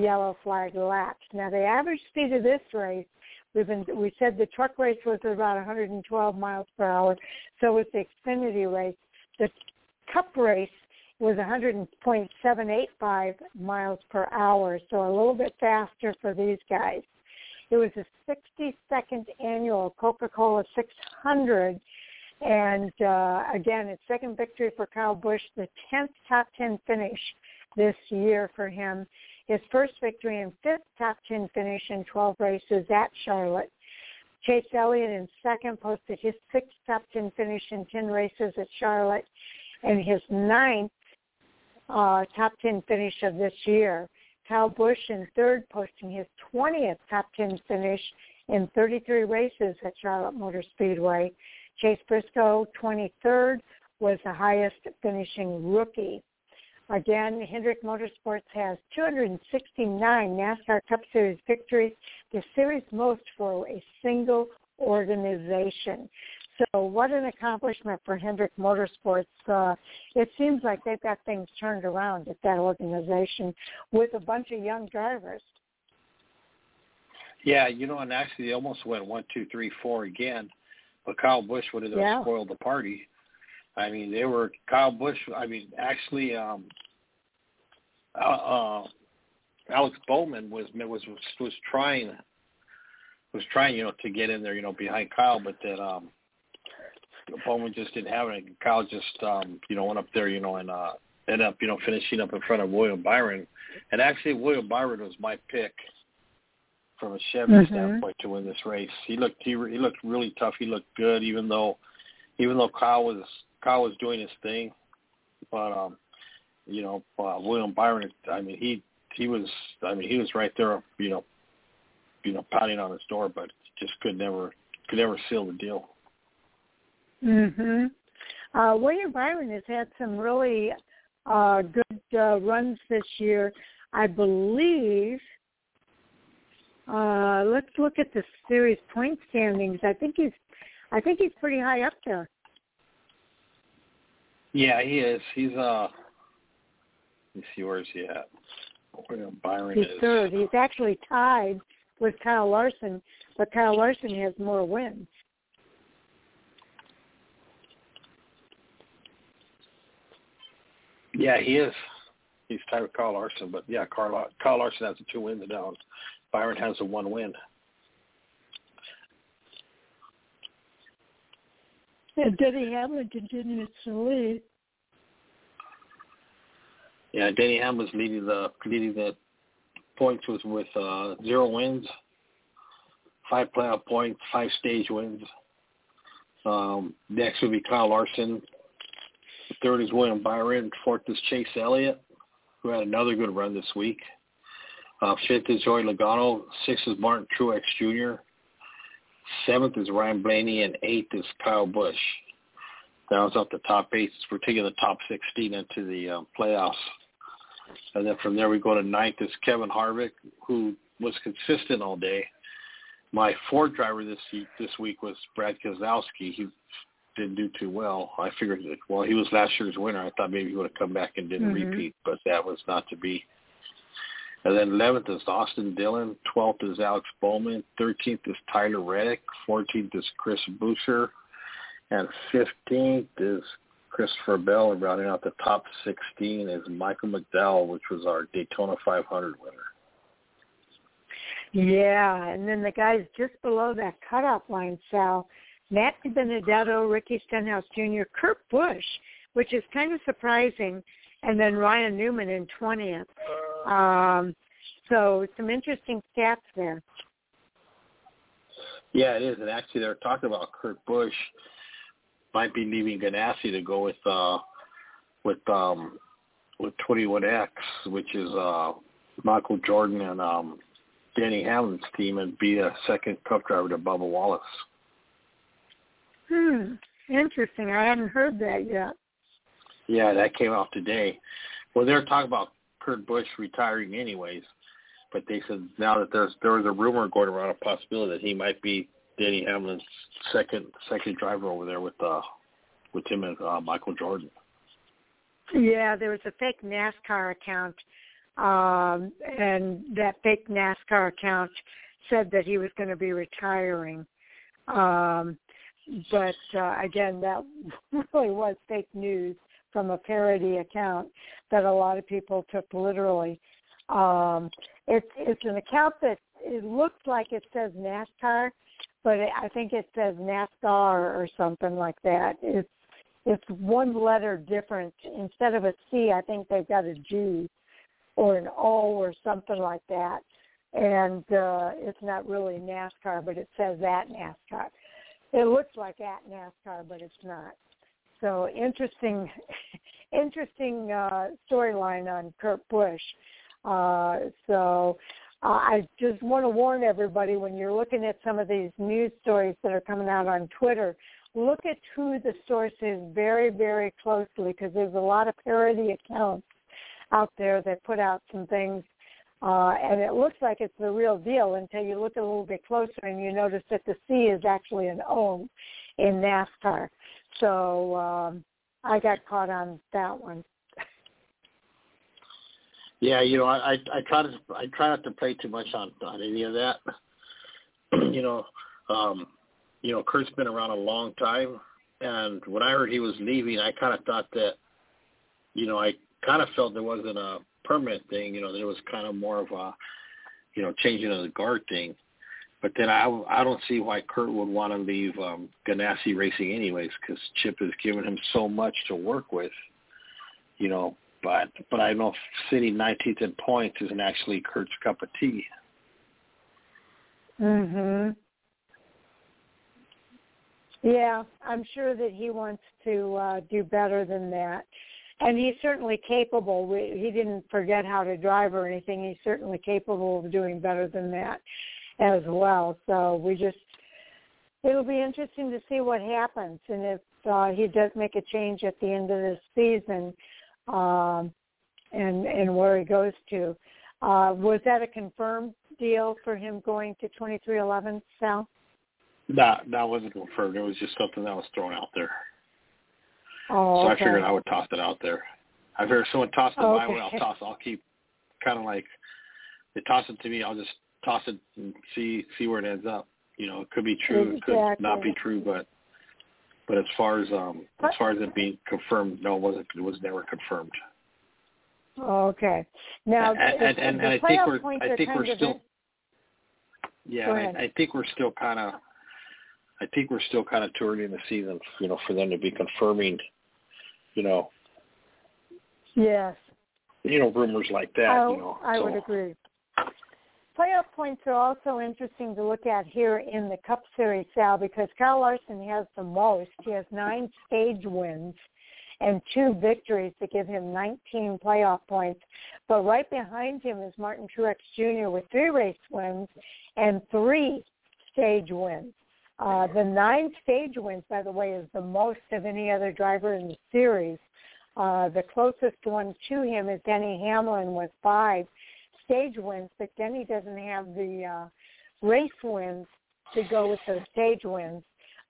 yellow flag laps. Now, the average speed of this race, we've been, we said the truck race was about 112 miles per hour. So was the Xfinity race. The Cup race was 100.785 miles per hour, so a little bit faster for these guys. It was a 62nd annual Coca-Cola 600, and uh, again, it's second victory for Kyle Busch, the 10th top 10 finish this year for him. His first victory and fifth top 10 finish in 12 races at Charlotte. Chase Elliott in second posted his sixth top 10 finish in 10 races at Charlotte and his ninth uh, top 10 finish of this year. Kyle Busch in third, posting his 20th top 10 finish in 33 races at Charlotte Motor Speedway. Chase Briscoe, 23rd, was the highest finishing rookie. Again, Hendrick Motorsports has 269 NASCAR Cup Series victories, the series most for a single organization. So what an accomplishment for Hendrick Motorsports. Uh, it seems like they've got things turned around at that organization with a bunch of young drivers. Yeah, you know, and actually they almost went one, two, three, four again, but Kyle Busch would have yeah. spoiled the party. I mean, they were Kyle Busch. I mean, actually, um, uh, uh, Alex Bowman was was was trying was trying, you know, to get in there, you know, behind Kyle, but that um Bowman just didn't have it. And Kyle just, um, you know, went up there, you know, and uh, ended up, you know, finishing up in front of William Byron. And actually, William Byron was my pick from a Chevy mm-hmm. standpoint to win this race. He looked he, he looked really tough. He looked good, even though even though Kyle was Kyle was doing his thing. But um, you know, uh, William Byron. I mean, he he was. I mean, he was right there. You know, you know, pounding on his door, but just could never could never seal the deal. Mhm. Uh, William Byron has had some really uh, good uh, runs this year. I believe. Uh, let's look at the series point standings. I think he's, I think he's pretty high up there. Yeah, he is. He's uh. Let me see where's he at. Byron he's is third. He's actually tied with Kyle Larson, but Kyle Larson has more wins. Yeah, he is. He's tied with Carl Larson, but yeah, Carl, Carl Larson has the two wins down. Byron has the one win. And Denny Hamlin continues to lead. Yeah, Denny Hamlin's leading the leading the points was with uh, zero wins, five playoff points, five stage wins. Um, next would be Kyle Larson Third is William Byron. Fourth is Chase Elliott, who had another good run this week. Uh, fifth is Joey Logano. Sixth is Martin Truex Jr. Seventh is Ryan Blaney, and eighth is Kyle Busch. That was up the top eight. We're taking the top 16 into the uh, playoffs. And then from there we go to ninth is Kevin Harvick, who was consistent all day. My fourth driver this this week was Brad Keselowski. He didn't do too well. I figured, that, well, he was last year's winner. I thought maybe he would have come back and didn't mm-hmm. repeat, but that was not to be. And then 11th is Austin Dillon. 12th is Alex Bowman. 13th is Tyler Reddick. 14th is Chris Buescher. And 15th is Christopher Bell. And rounding out the top 16 is Michael McDowell, which was our Daytona 500 winner. Yeah, and then the guys just below that cutoff line, Sal, Matt Benedetto, Ricky Stenhouse Jr., Kurt Busch, which is kind of surprising, and then Ryan Newman in 20th. Um, so some interesting stats there. Yeah, it is. And actually, they're talking about Kurt Busch might be leaving Ganassi to go with uh, with um, with 21X, which is uh, Michael Jordan and um, Denny Hamlin's team, and be a second Cup driver to Bubba Wallace. Hmm. Interesting. I hadn't heard that yet. Yeah, that came out today. Well, they're talking about Kurt Busch retiring anyways, but they said now that there's there was a rumor going around a possibility that he might be Denny Hamlin's second second driver over there with uh with him and uh, Michael Jordan. Yeah, there was a fake NASCAR account, um, and that fake NASCAR account said that he was going to be retiring. Um, but uh, again, that really was fake news from a parody account that a lot of people took literally. Um, it's it's an account that it looks like it says NASCAR, but it, I think it says NASCAR or something like that. It's it's one letter different. Instead of a C, I think they've got a G or an O or something like that. And uh, it's not really NASCAR, but it says at NASCAR. It looks like at NASCAR, but it's not. So interesting, interesting uh, storyline on Kurt Busch. Uh, so uh, I just want to warn everybody when you're looking at some of these news stories that are coming out on Twitter, look at who the source is very, very closely because there's a lot of parody accounts out there that put out some things uh, and it looks like it's the real deal until you look a little bit closer and you notice that the C is actually an O in NASCAR. So um, I got caught on that one. Yeah, you know, I I try to I try not to play too much on on any of that. you know, um, you know, Kurt's been around a long time, and when I heard he was leaving, I kind of thought that, you know, I kind of felt there wasn't a permanent thing. You know, there was kind of more of a, you know, changing of the guard thing. But then I, I don't see why Kurt would want to leave um, Ganassi Racing anyways, because Chip has given him so much to work with. You know, but but I know sitting 19th in points isn't actually Kurt's cup of tea. Mhm. Yeah, I'm sure that he wants to uh, do better than that and he's certainly capable. He didn't forget how to drive or anything. He's certainly capable of doing better than that as well. So we just it'll be interesting to see what happens and if uh, he does make a change at the end of this season um, and and where he goes to. Uh, was that a confirmed deal for him going to 23XI, Sal? That that wasn't confirmed. It was just something that was thrown out there. Oh, so okay. I figured I would toss it out there. I figured someone tossed it oh, my way, I'll toss. I'll keep kind of like they toss it to me. I'll just toss it and see see where it ends up. You know, it could be true, exactly. it could not be true, but but as far as um as far as it being confirmed, no, it wasn't. It was never confirmed. Okay. Now, and, and, and, and I think we're I think we're still. Yeah, I, I think we're still kind of. I think we're still kind of too early in the season, you know, for them to be confirming you know. Yes. You know, rumors like that. I, you know, I so. would agree. Playoff points are also interesting to look at here in the Cup Series, Sal, because Kyle Larson has the most. He has nine stage wins, and two victories to give him 19 playoff points. But right behind him is Martin Truex Jr. with three race wins and three stage wins. Uh, the nine stage wins, by the way, is the most of any other driver in the series. Uh, the closest one to him is Denny Hamlin with five stage wins, but Denny doesn't have the uh, race wins to go with those stage wins,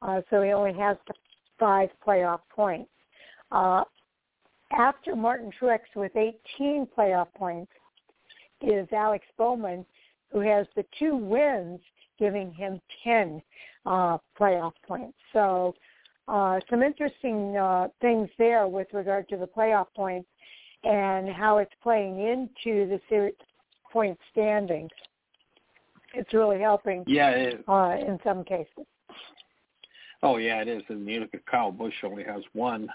uh, so he only has five playoff points. Uh, after Martin Truex with 18 playoff points is Alex Bowman, who has the two wins, giving him 10 uh, playoff points. So uh, some interesting uh, things there with regard to the playoff points and how it's playing into the series point standings. It's really helping. Yeah, it, uh, in some cases. Oh yeah, it is. And you look at Kyle Busch only has one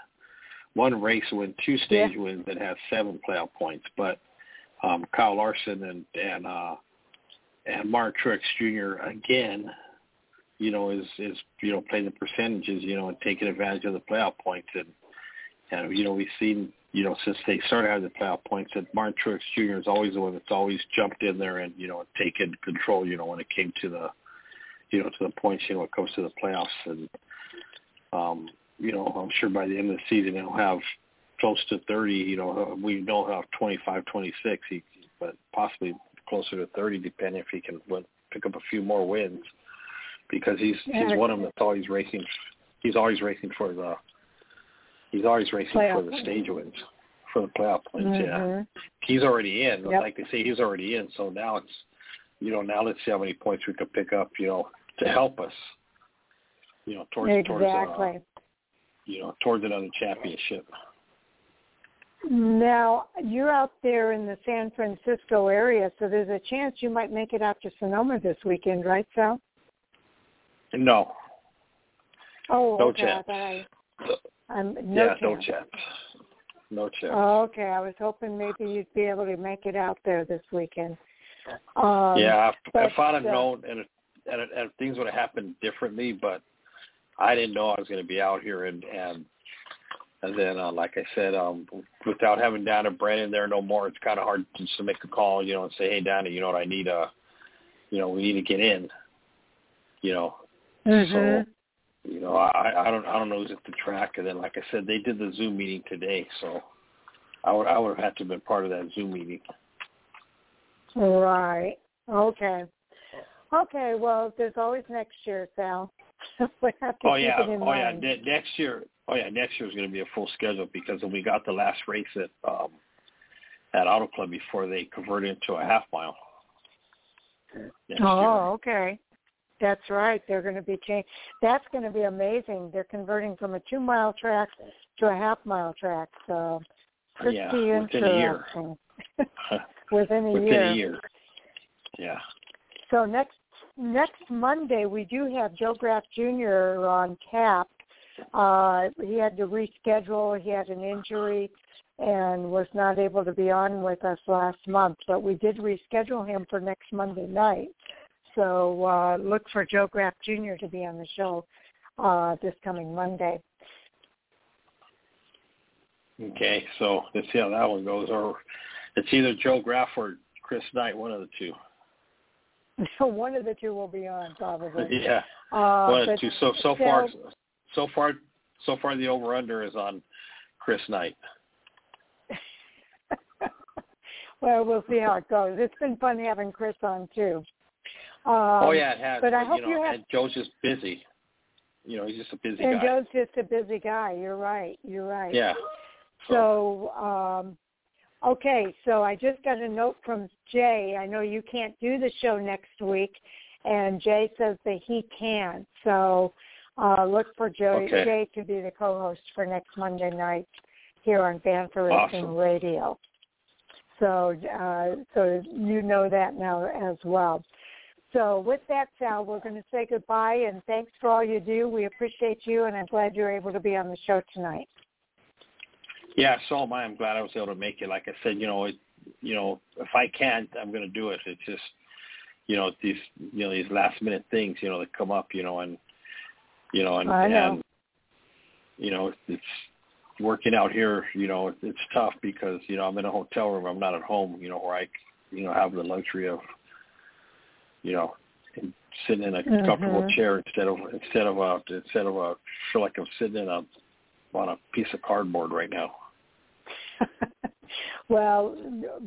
one race win, two stage yeah. wins that have seven playoff points. But um, Kyle Larson and and uh, and Mark Truex Jr. again, you know, is is you know playing the percentages, you know, and taking advantage of the playoff points. And and you know we've seen you know since they started having the playoff points that Martin Truex Jr. is always the one that's always jumped in there and you know taken control. You know when it came to the you know to the points, you know, when it comes to the playoffs and. Um, you know, I'm sure by the end of the season he'll have close to 30. You know, we know he'll have 25, 26, he, but possibly closer to 30, depending if he can win, pick up a few more wins, because he's Yeah. he's one of them that's always racing. He's always racing for the. He's always racing Playoff for the stage wins, for the playoff points. Yeah, Mhm. he's already in. Yep. Like they say, he's already in. So now it's, you know, now let's see how many points we can pick up. You know, to help us. You know, towards towards uh, Exactly. you know, towards another championship. Now you're out there in the San Francisco area, so there's a chance you might make it out to Sonoma this weekend, right, Sal? No, Oh, No okay. Chance. I, I'm no yeah, chance. no chance. No chance. Oh, okay. I was hoping maybe you'd be able to make it out there this weekend. Um, yeah, if, but, if I'd have uh, known, and, and, and things would have happened differently, but I didn't know I was going to be out here, and and and then, uh, like I said, um, without having Donna Brandon there no more, it's kind of hard just to make a call, you know, and say, hey, Donna, you know what, I need a, you know, we need to get in, you know, mhm. so you know, I I don't I don't know who's at the track, and then like I said, they did the Zoom meeting today, so I would I would have had to have been part of that Zoom meeting. Right. Okay. Okay. Well, there's always next year, Sal. we have to Oh keep yeah, it in oh yeah. mind. Ne- next year, oh yeah, next year is going to be a full schedule because when we got the last race at um at Auto Club before they converted into a half mile. Next Oh, okay. That's right. They're going to be changed. That's going to be amazing. They're converting from a two-mile track to a half-mile track. So pretty Yeah, within a year. interesting. within a Within year. a year. Yeah. So next next Monday we do have Joe Graf Jr. on tap. Uh, he had to reschedule. He had an injury and was not able to be on with us last month. But we did reschedule him for next Monday night. So uh, look for Joe Graf Jr. to be on the show uh, this coming Monday. Okay, so let's see how that one goes. Or it's either Joe Graf or Chris Knight, one of the two. So one of the two will be on probably. Yeah. Uh, One of the two. So so Joe- far so far so far the over under is on Chris Knight. well, we'll see how it goes. It's been fun having Chris on too. Um, oh yeah, it has. but I you hope know, you have- and Joe's just busy. You know, he's just a busy And guy. Joe's just a busy guy. You're right. You're right. yeah. So, um, okay. So I just got a note from Jay. I know you can't do the show next week, and Jay says that he can. So uh, look for Joe, Okay. Jay to be the co-host for next Monday night here on Fan4Racing Awesome. Radio. So, uh, so you know that now as well. So with that, Sal, we're going to say goodbye and thanks for all you do. We appreciate you, and I'm glad you're able to be on the show tonight. Yeah, so am I. I'm glad I was able to make it. Like I said, you know, it, you know, if I can't, I'm going to do it. It's just, you know, these, you know, these last minute things, you know, that come up, you know, and, you know, and, know. and, you know, it's, working out here, you know, it's tough because you know I'm in a hotel room. I'm not at home. You know, where I, you know, have the luxury of, you know, sitting in a mm-hmm. comfortable chair instead of instead of a instead of a feel like I'm sitting in a on a piece of cardboard right now. well,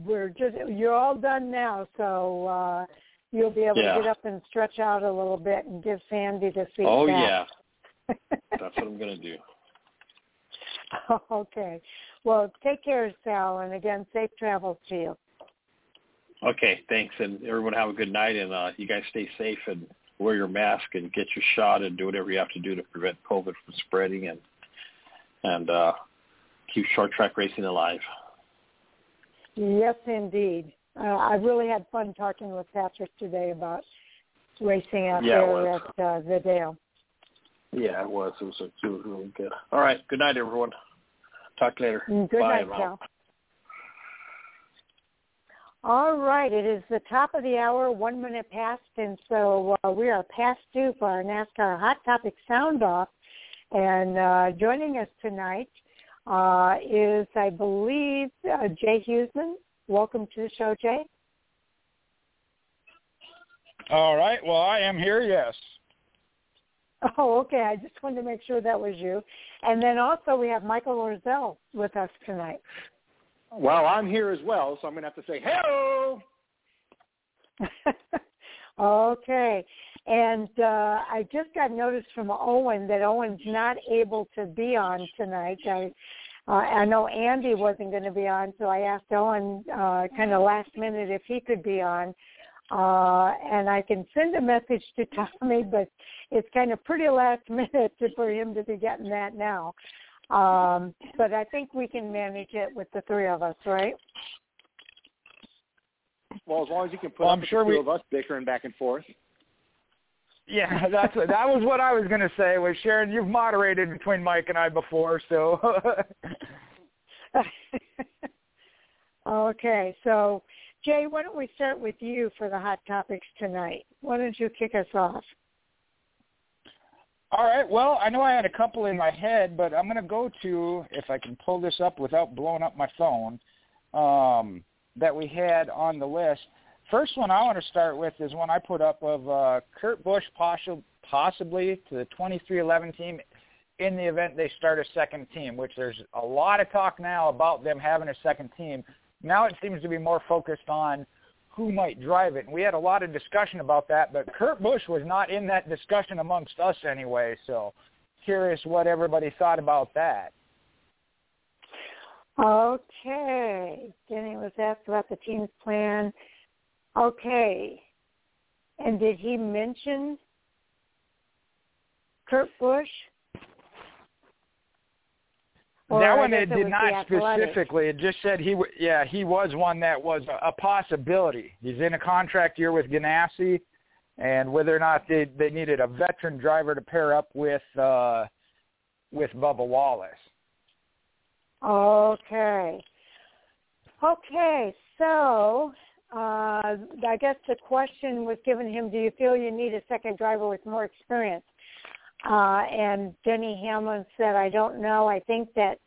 we're just you're all done now, so uh you'll be able yeah. to get up and stretch out a little bit and give Sandy the seat Oh yeah. That's what I'm going to do. Okay. Well, take care, Sal, and again, safe travels to you. Okay, thanks, and everyone have a good night, and uh, you guys stay safe and wear your mask and get your shot and do whatever you have to do to prevent COVID from spreading and and uh, keep short track racing alive. Yes, indeed. Uh, I really had fun talking with Patrick today about racing out yeah, there at uh, The Dale. Yeah, it was. It was, it was really good. All right. Good night, everyone. Talk later. Mm, good Bye, night, Cal. All right, it is the top of the hour, one minute past, and so uh, we are past due for our NASCAR Hot Topic Sound Off. And uh, joining us tonight uh, is, I believe, uh, Jay Huseman. Welcome to the show, Jay. All right. Well, I am here. Yes. Oh, okay. I just wanted to make sure that was you. And then also we have Michael Orzel with us tonight. Well, I'm here as well, so I'm going to have to say hello. okay. And uh, I just got notice from Owen that Owen's not able to be on tonight. I, uh, I know Andy wasn't going to be on, so I asked Owen uh, kind of last minute if he could be on. Uh, and I can send a message to Tommy, but it's kind of pretty last minute for him to be getting that now. Um, but I think we can manage it with the three of us, right? Well, as long as you can put well, up I'm with sure the two we... of us bickering back and forth. Yeah, that's that was what I was going to say. Was Sharon, you've moderated between Mike and I before, so. okay, so Jay, why don't we start with you for the hot topics tonight? Why don't you kick us off? All right. Well, I know I had a couple in my head, but I'm going to go to if I can pull this up without blowing up my phone um, that we had on the list. First one I want to start with is one I put up of uh, Kurt Busch possibly to the 23XI team in the event they start a second team, which there's a lot of talk now about them having a second team. Now it seems to be more focused on who might drive it. And we had a lot of discussion about that, but Kurt Busch was not in that discussion amongst us anyway. So curious what everybody thought about that. Okay. Denny was asked about the team's plan. Okay. And did he mention Kurt Busch? Or that one it did not specifically. It just said he, w- yeah, he was one that was a, a possibility. He's in a contract year with Ganassi, and whether or not they they needed a veteran driver to pair up with uh, with Bubba Wallace. Okay. Okay, so uh, I guess the question was given him: Do you feel you need a second driver with more experience? Uh, and Denny Hamlin said, I don't know. I think that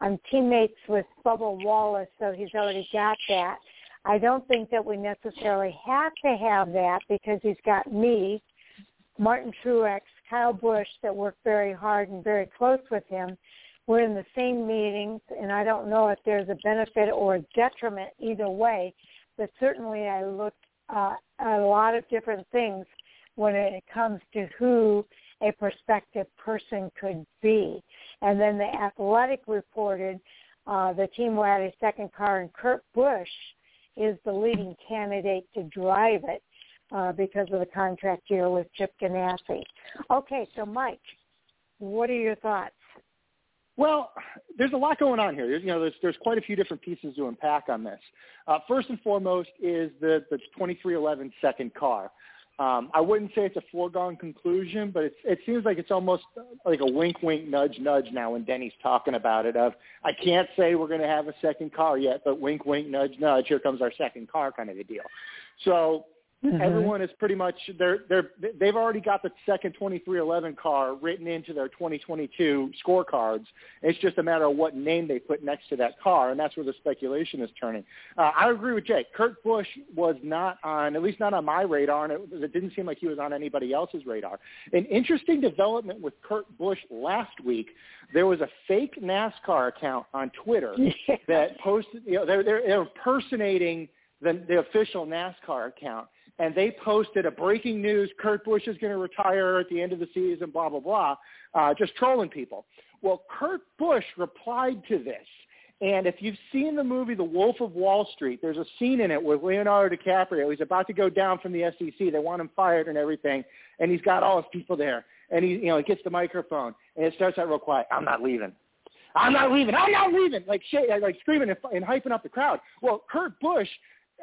I'm teammates with Bubba Wallace, so he's already got that. I don't think that we necessarily have to have that because he's got me, Martin Truex, Kyle Busch that work very hard and very close with him. We're in the same meetings, and I don't know if there's a benefit or a detriment either way, but certainly I looked uh, at a lot of different things when it comes to who a prospective person could be. And then the Athletic reported uh, the team will add a second car, and Kurt Busch is the leading candidate to drive it uh, because of the contract year with Chip Ganassi. Okay, so Mike, what are your thoughts? Well, there's a lot going on here. There's, you know, there's, there's quite a few different pieces to unpack on this. Uh, first and foremost is the, the 23XI second car. Um, I wouldn't say it's a foregone conclusion, but it's, it seems like it's almost like a wink, wink, nudge, nudge now when Denny's talking about it. Of I can't say we're going to have a second car yet, but wink, wink, nudge, nudge. Here comes our second car, kind of a deal. So Mm-hmm. Everyone is pretty much they're they're they've already got the second 23XI car written into their 2022 scorecards. It's just a matter of what name they put next to that car, and that's where the speculation is turning. Uh, I agree with Jake. Kurt Busch was not on, at least not on my radar, and it, it didn't seem like he was on anybody else's radar. An interesting development with Kurt Busch last week. There was a fake NASCAR account on Twitter that posted. You know, they're they're, they're impersonating the, the official NASCAR account and they posted a breaking news, Kurt Busch is going to retire at the end of the season, blah, blah, blah, uh, just trolling people. Well, Kurt Busch replied to this. And if you've seen the movie The Wolf of Wall Street, there's a scene in it with Leonardo DiCaprio. He's about to go down from the SEC. They want him fired and everything. And he's got all his people there. And he, you know, he gets the microphone and it starts out real quiet. I'm not leaving. I'm not leaving. I'm not leaving. Like, like screaming and, and hyping up the crowd. Well, Kurt Busch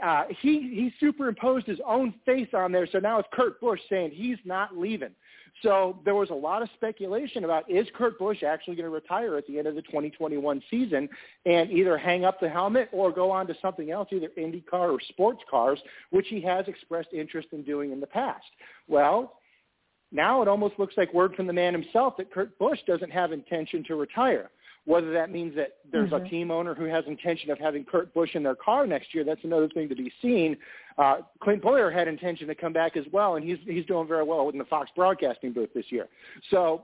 uh, he he superimposed his own face on there, so now it's Kurt Busch saying he's not leaving. So there was a lot of speculation about is Kurt Busch actually going to retire at the end of the 2021 season and either hang up the helmet or go on to something else, either IndyCar or sports cars, which he has expressed interest in doing in the past. Well, now it almost looks like word from the man himself that Kurt Busch doesn't have intention to retire. Whether that means that there's mm-hmm. a team owner who has intention of having Kurt Busch in their car next year, that's another thing to be seen. Uh, Clint Bowyer had intention to come back as well, and he's he's doing very well in the Fox broadcasting booth this year. So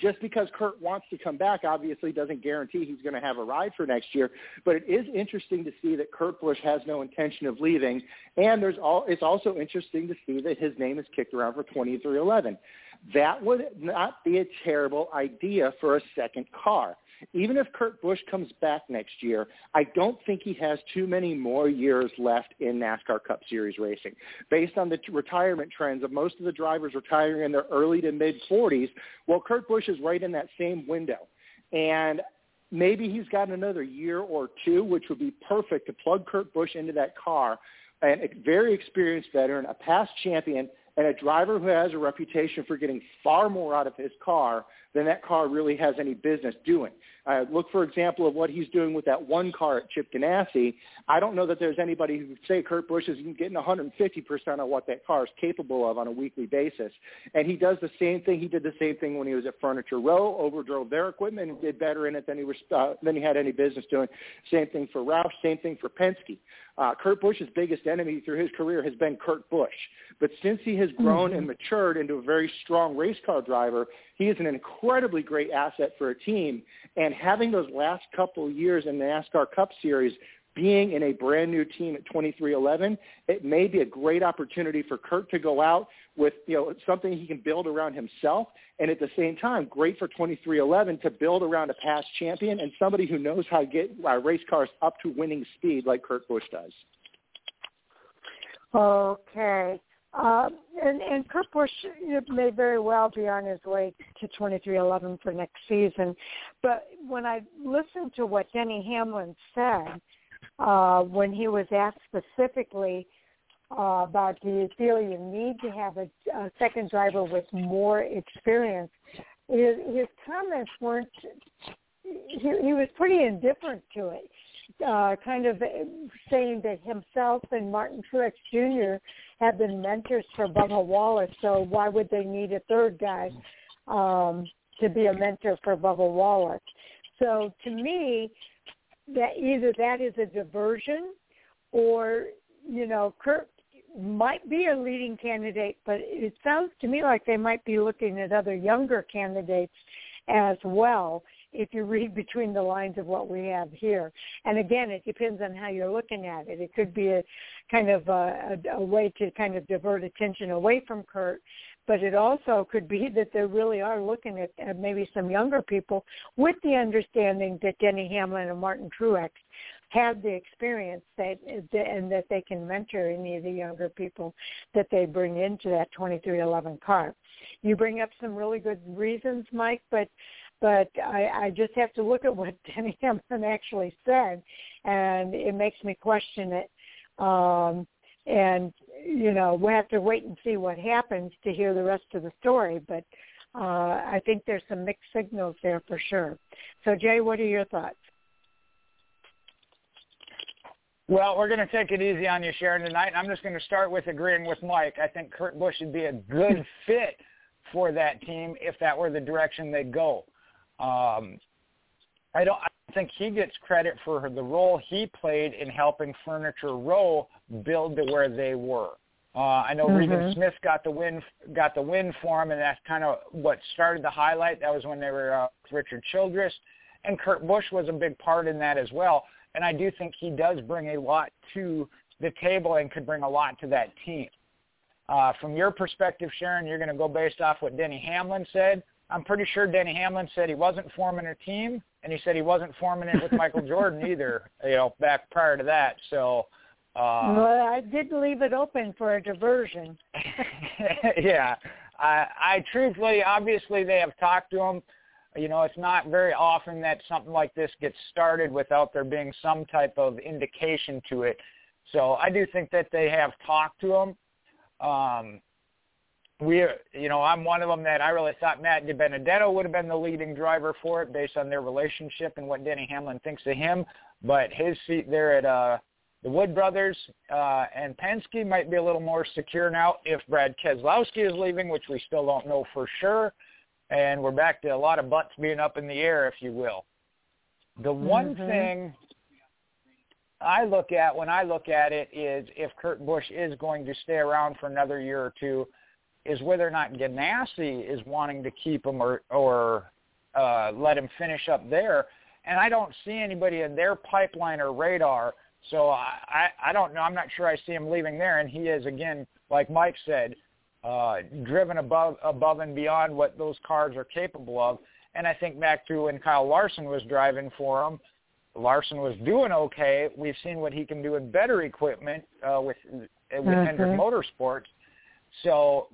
just because Kurt wants to come back obviously doesn't guarantee he's going to have a ride for next year. But it is interesting to see that Kurt Busch has no intention of leaving, and there's all. It's also interesting to see that his name is kicked around for 23XI. That would not be a terrible idea for a second car even if Kurt Busch comes back next year, I don't think he has too many more years left in NASCAR Cup Series racing. Based on the retirement trends of most of the drivers retiring in their early to mid 40s, well, Kurt Busch is right in that same window. And maybe he's got another year or two, which would be perfect to plug Kurt Busch into that car. And a very experienced veteran, a past champion, and a driver who has a reputation for getting far more out of his car than that car really has any business doing. Uh, look, for example, of what he's doing with that one car at Chip Ganassi. I don't know that there's anybody who would say Kurt Busch is getting 150% of what that car is capable of on a weekly basis. And he does the same thing. He did the same thing when he was at Furniture Row, overdrove their equipment and did better in it than he, was, uh, than he had any business doing. Same thing for Roush, same thing for Penske. Uh, Kurt Busch's biggest enemy through his career has been Kurt Busch. But since he has grown mm-hmm. and matured into a very strong race car driver, he is an incredibly great asset for a team. And having those last couple years in the NASCAR Cup Series being in a brand new team at 23XI, it may be a great opportunity for Kurt to go out with you know something he can build around himself, and at the same time, great for 23XI to build around a past champion and somebody who knows how to get uh, race cars up to winning speed like Kurt Busch does. Okay. Uh, and, and Kurt Busch may very well be on his way to 23XI for next season. But when I listened to what Denny Hamlin said uh, when he was asked specifically uh, about do you feel you need to have a, a second driver with more experience, his, his comments weren't. He, he was pretty indifferent to it uh, kind of saying that himself and Martin Truex Jr. have been mentors for Bubba Wallace, so why would they need a third guy um, to be a mentor for Bubba Wallace? So to me, that either that is a diversion, or you know, Kurt might be a leading candidate, but it sounds to me like they might be looking at other younger candidates as well if you read between the lines of what we have here. And again, it depends on how you're looking at it. It could be a kind of a, a, a way to kind of divert attention away from Kurt, but it also could be that they really are looking at, at maybe some younger people with the understanding that Denny Hamlin and Martin Truex have the experience that and that they can mentor any of the younger people that they bring into that 23XI car. You bring up some really good reasons, Mike, but but I, I just have to look at what Denny Hamlin actually said, and it makes me question it. Um, and you know, we'll have to wait and see what happens to hear the rest of the story. But uh, I think there's some mixed signals there for sure. So, Jay, what are your thoughts? Well, we're going to take it easy on you, Sharon, tonight. I'm just going to start with agreeing with Mike. I think Kurt Busch would be a good fit for that team if that were the direction they go. Um, I don't. I think he gets credit for the role he played in helping Furniture Row build to where they were. Uh, I know mm-hmm. Regan Smith got the win got the win for him, and that's kind of what started the highlight. That was when they were uh, Richard Childress, and Kurt Busch was a big part in that as well. And I do think he does bring a lot to the table and could bring a lot to that team. Uh, from your perspective, Sharon, you're going to go based off what Denny Hamlin said. I'm pretty sure Denny Hamlin said he wasn't forming a team, and he said he wasn't forming it with Michael Jordan either. You know, back prior to that. So. Uh, well, I did leave it open for a diversion. yeah, I, I truthfully, obviously, they have talked to him. You know, it's not very often that something like this gets started without there being some type of indication to it. So I do think that they have talked to him. Um, we, you know, I'm one of them that I really thought Matt DiBenedetto would have been the leading driver for it based on their relationship and what Denny Hamlin thinks of him. But his seat there at uh, the Wood Brothers uh, and Penske might be a little more secure now if Brad Keselowski is leaving, which we still don't know for sure. And we're back to a lot of butts being up in the air, if you will. The one mm-hmm. thing I look at when I look at it is if Kurt Busch is going to stay around for another year or two, is whether or not Ganassi is wanting to keep him or or uh, let him finish up there. And I don't see anybody in their pipeline or radar. So I, I, I don't know. I'm not sure I see him leaving there. And he is again, like Mike said, uh, driven above above and beyond what those cars are capable of. And I think back to when Kyle Larson was driving for him, Larson was doing okay. We've seen what he can do in better equipment uh, with with mm-hmm. Hendrick Motorsports. So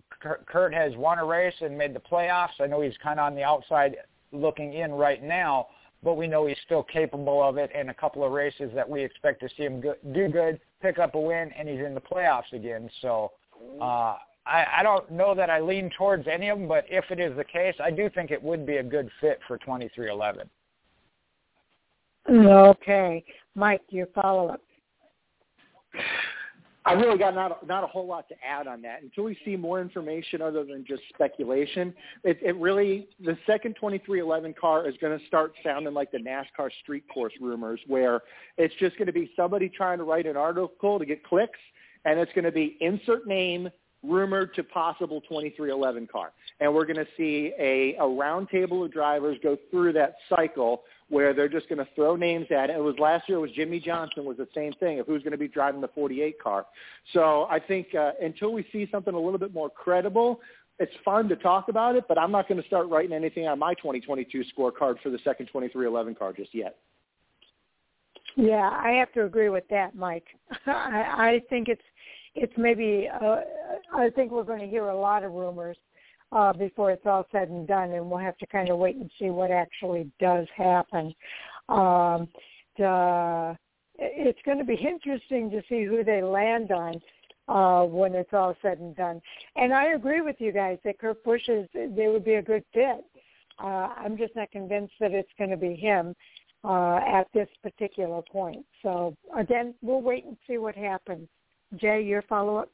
Kurt has won a race and made the playoffs. I know he's kind of on the outside looking in right now, but we know he's still capable of it. And a couple of races that we expect to see him go, do good, pick up a win, and he's in the playoffs again. So uh, I, I don't know that I lean towards any of them, but if it is the case, I do think it would be a good fit for 23XI. Okay. Mike, your follow-up. I really got not not a whole lot to add on that until we see more information other than just speculation. It, it really the second 23XI car is going to start sounding like the NASCAR street course rumors, where it's just going to be somebody trying to write an article to get clicks, and it's going to be insert name rumored to possible 23XI car, and we're going to see a a round table of drivers go through that cycle where they're just going to throw names at it. It was last year. It was Jimmie Johnson was the same thing of who's going to be driving the 48 car. So I think uh, until we see something a little bit more credible, it's fun to talk about it. But I'm not going to start writing anything on my 2022 scorecard for the second 23XI car just yet. Yeah, I have to agree with that, Mike. I, I think it's it's maybe uh, I think we're going to hear a lot of rumors uh, before it's all said and done, and we'll have to kind of wait and see what actually does happen. Um, the, it's going to be interesting to see who they land on uh, when it's all said and done. And I agree with you guys that Kurt Busch is they would be a good fit. Uh, I'm just not convinced that it's going to be him uh, at this particular point. So again, we'll wait and see what happens. Jay, your follow up.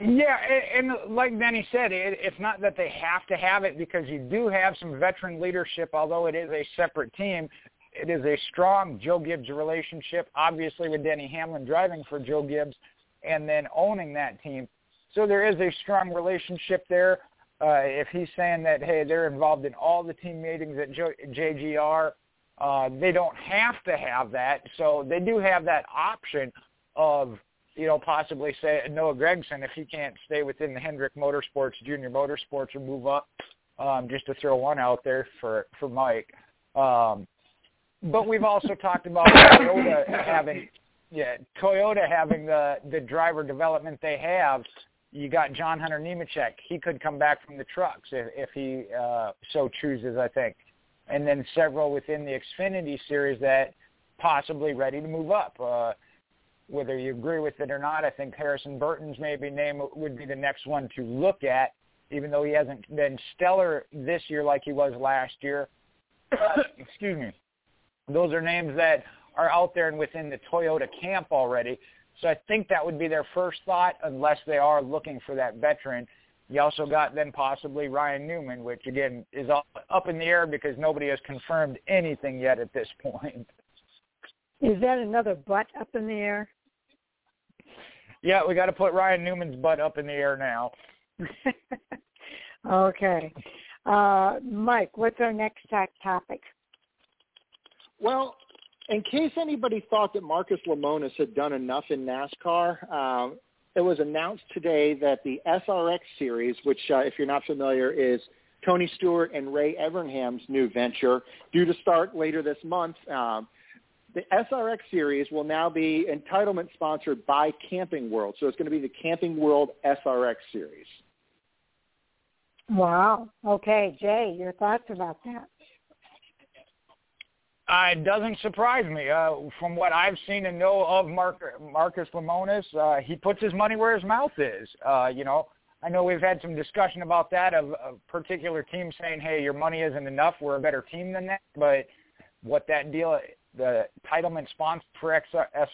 Yeah, and, and like Denny said, it, it's not that they have to have it because you do have some veteran leadership. Although it is a separate team, it is a strong Joe Gibbs relationship. Obviously, with Denny Hamlin driving for Joe Gibbs, and then owning that team, so there is a strong relationship there. Uh, if he's saying that, hey, they're involved in all the team meetings at JGR, uh, they don't have to have that. So they do have that option of you know, possibly say Noah Gragson if he can't stay within the Hendrick Motorsports Junior Motorsports or move up, um, just to throw one out there for for Mike. Um, but we've also talked about Toyota having, yeah, Toyota having the the driver development they have. You got John Hunter Nemechek. He could come back from the trucks if, if he uh, so chooses, I think. And then several within the Xfinity series that possibly ready to move up. Uh, whether you agree with it or not, I think Harrison Burton's maybe name would be the next one to look at, even though he hasn't been stellar this year like he was last year. Uh, excuse me. Those are names that are out there and within the Toyota camp already. So I think that would be their first thought, unless they are looking for that veteran. You also got then possibly Ryan Newman, which again is up in the air because nobody has confirmed anything yet at this point. Is that another butt up in the air? Yeah, we got to put Ryan Newman's butt up in the air now. okay. Uh, Mike, what's our next topic? Well, in case anybody thought that Marcus Lemonis had done enough in NASCAR, uh, it was announced today that the SRX series, which, uh, if you're not familiar, is Tony Stewart and Ray Evernham's new venture, due to start later this month. Um, the SRX series will now be entitlement sponsored by Camping World. So it's going to be the Camping World SRX series. Wow. Okay, Jay, your thoughts about that? Uh, it doesn't surprise me. Uh, from what I've seen and know of Mark, Marcus Lemonis, uh, he puts his money where his mouth is. Uh, you know, I know we've had some discussion about that of a particular team saying, "Hey, your money isn't enough. We're a better team than that." But what that deal, the entitlement sponsor for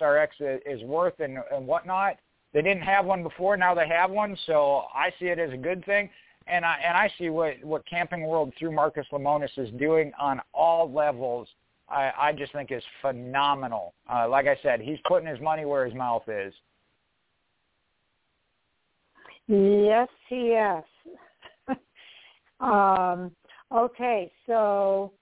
SRX is worth and, and whatnot, they didn't have one before. Now they have one, so I see it as a good thing. And I and I see what what Camping World through Marcus Lemonis is doing on all levels I, I just think is phenomenal. Uh, like I said, he's putting his money where his mouth is. Yes, yes. um, okay, so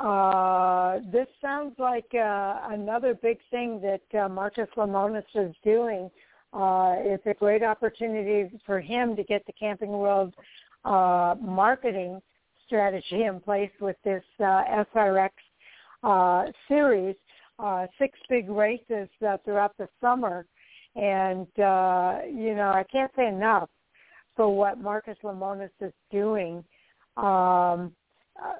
uh, this sounds like uh, another big thing that uh, Marcus Lemonis is doing. Uh, it's a great opportunity for him to get the Camping World uh, marketing strategy in place with this uh, SRX uh, series, uh, six big races uh, throughout the summer. And, uh, you know, I can't say enough for what Marcus Lemonis is doing um, uh,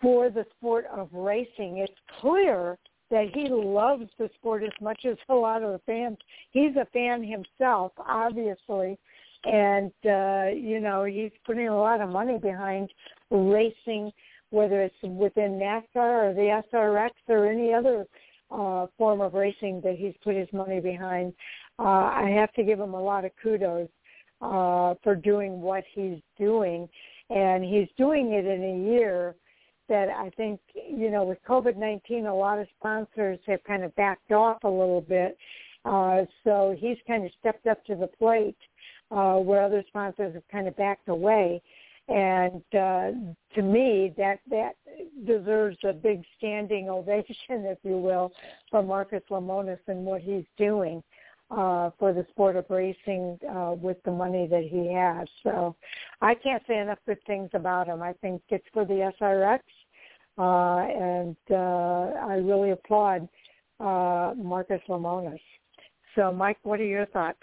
for the sport of racing. It's clear that he loves the sport as much as a lot of the fans. He's a fan himself, obviously, and uh, you know he's putting a lot of money behind racing whether it's within NASCAR or the SRX or any other uh, form of racing that he's put his money behind. Uh, I have to give him a lot of kudos uh, for doing what he's doing, and he's doing it in a year that I think, you know, with COVID-19, a lot of sponsors have kind of backed off a little bit. Uh, so he's kind of stepped up to the plate uh, where other sponsors have kind of backed away and uh, to me that that deserves a big standing ovation, if you will, for Marcus Lemonis and what he's doing uh, for the sport of racing uh, with the money that he has. So I can't say enough good things about him. I think it's for the SRX, uh, and uh, I really applaud uh, Marcus Lemonis. So, Mike, what are your thoughts?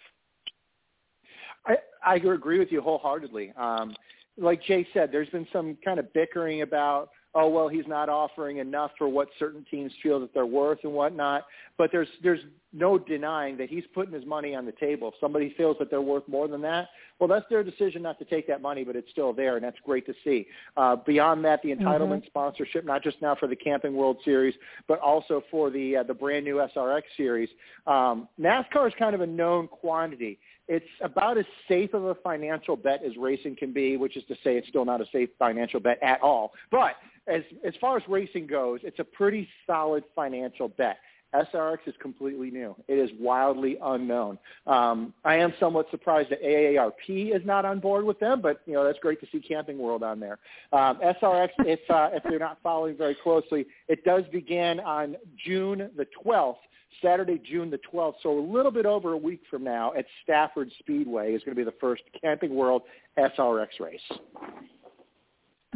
I, I agree with you wholeheartedly. Um, like Jay said, there's been some kind of bickering about, oh well, he's not offering enough for what certain teams feel that they're worth and whatnot. But there's there's no denying that he's putting his money on the table. If somebody feels that they're worth more than that, well, that's their decision not to take that money, but it's still there, and that's great to see. Uh, beyond that, the entitlement mm-hmm. sponsorship, not just now for the Camping World Series, but also for the uh, the brand new SRX Series. Um, NASCAR is kind of a known quantity it's about as safe of a financial bet as racing can be, which is to say it's still not a safe financial bet at all. But as as far as racing goes, it's a pretty solid financial bet. SRX is completely new. It is wildly unknown. Um, I am somewhat surprised that AARP is not on board with them, but you know that's great to see Camping World on there. Um, SRX, if uh, if they're not following very closely, it does begin on June the 12th Saturday, June the 12th, so a little bit over a week from now at Stafford Speedway is going to be the first Camping World SRX race.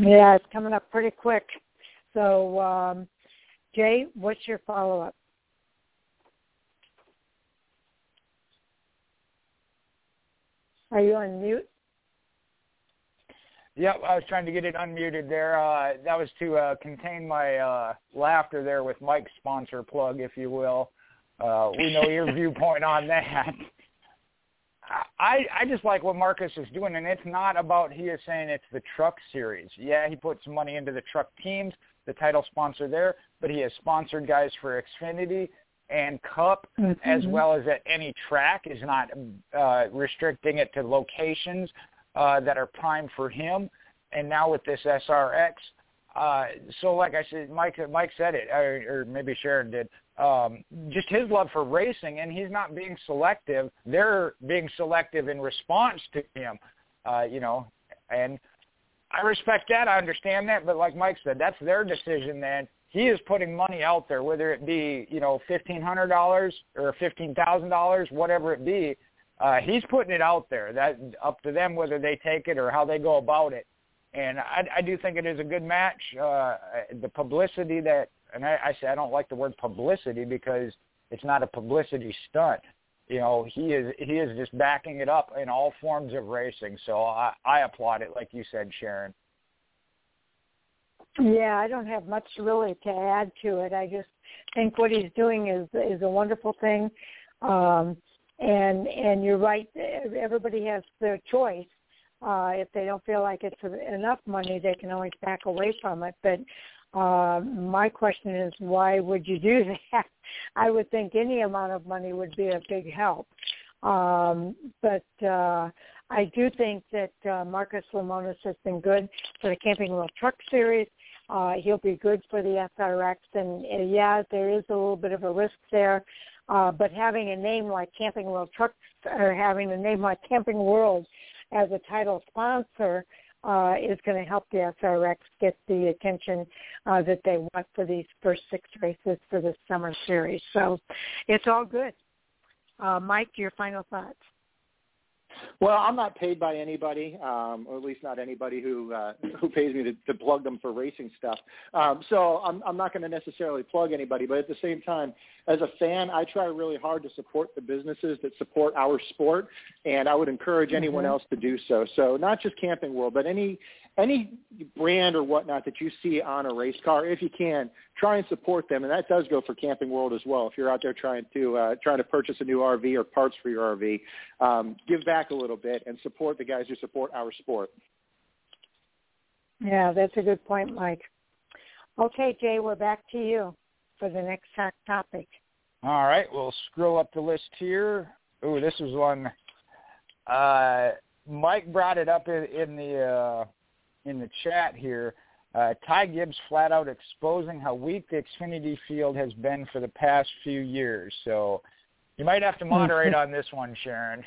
Yeah, it's coming up pretty quick. So, um, Jay, what's your follow-up? Are you on mute? Yep, I was trying to get it unmuted there. Uh, that was to uh, contain my uh, laughter there with Mike's sponsor plug, if you will. Uh, we know your viewpoint on that. I I just like what Marcus is doing, and it's not about he is saying it's the truck series. Yeah, he put some money into the truck teams, the title sponsor there, but he has sponsored guys for Xfinity and Cup, mm-hmm. as well as at any track. Is not uh, restricting it to locations uh, that are prime for him. And now with this SRX, uh, so like I said, Mike Mike said it, or, or maybe Sharon did. Um, just his love for racing, and he's not being selective. They're being selective in response to him, uh, you know. And I respect that. I understand that. But like Mike said, that's their decision. Then he is putting money out there, whether it be you know fifteen hundred dollars or fifteen thousand dollars, whatever it be. Uh, he's putting it out there. That up to them whether they take it or how they go about it and I, I do think it is a good match. Uh, the publicity that, and I, I say I don't like the word publicity because it's not a publicity stunt. You know, he is he is just backing it up in all forms of racing. So I, I applaud it, like you said, Sharon. Yeah, I don't have much really to add to it. I just think what he's doing is is a wonderful thing. Um, and and you're right. Everybody has their choice uh, if they don't feel like it's enough money, they can always back away from it. But uh, my question is, why would you do that? I would think any amount of money would be a big help. Um, but uh, I do think that uh, Marcus Lemonis has been good for the Camping World Truck Series. Uh, he'll be good for the SRX, and uh, yeah, there is a little bit of a risk there. Uh, but having a name like Camping World Truck, or having a name like Camping World, as a title sponsor uh, is going to help the SRX get the attention uh, that they want for these first six races for the summer series. So it's all good. Uh, Mike, your final thoughts. Well, I'm not paid by anybody, um, or at least not anybody who uh, who pays me to, to plug them for racing stuff. Um, so I'm, I'm not going to necessarily plug anybody, but at the same time, as a fan, I try really hard to support the businesses that support our sport, and I would encourage anyone mm-hmm. else to do so. So not just Camping World, but any any brand or whatnot that you see on a race car, if you can, try and support them, and that does go for Camping World as well. If you're out there trying to uh, trying to purchase a new RV or parts for your RV, um, give back a little bit and support the guys who support our sport. Yeah, that's a good point, Mike. Okay, Jay, we're back to you for the next topic. All right, we'll scroll up the list here. Oh, this is one. Uh, Mike brought it up in, in the uh, in the chat here. Uh, Ty Gibbs flat out exposing how weak the Xfinity field has been for the past few years. So you might have to moderate on this one, Sharon.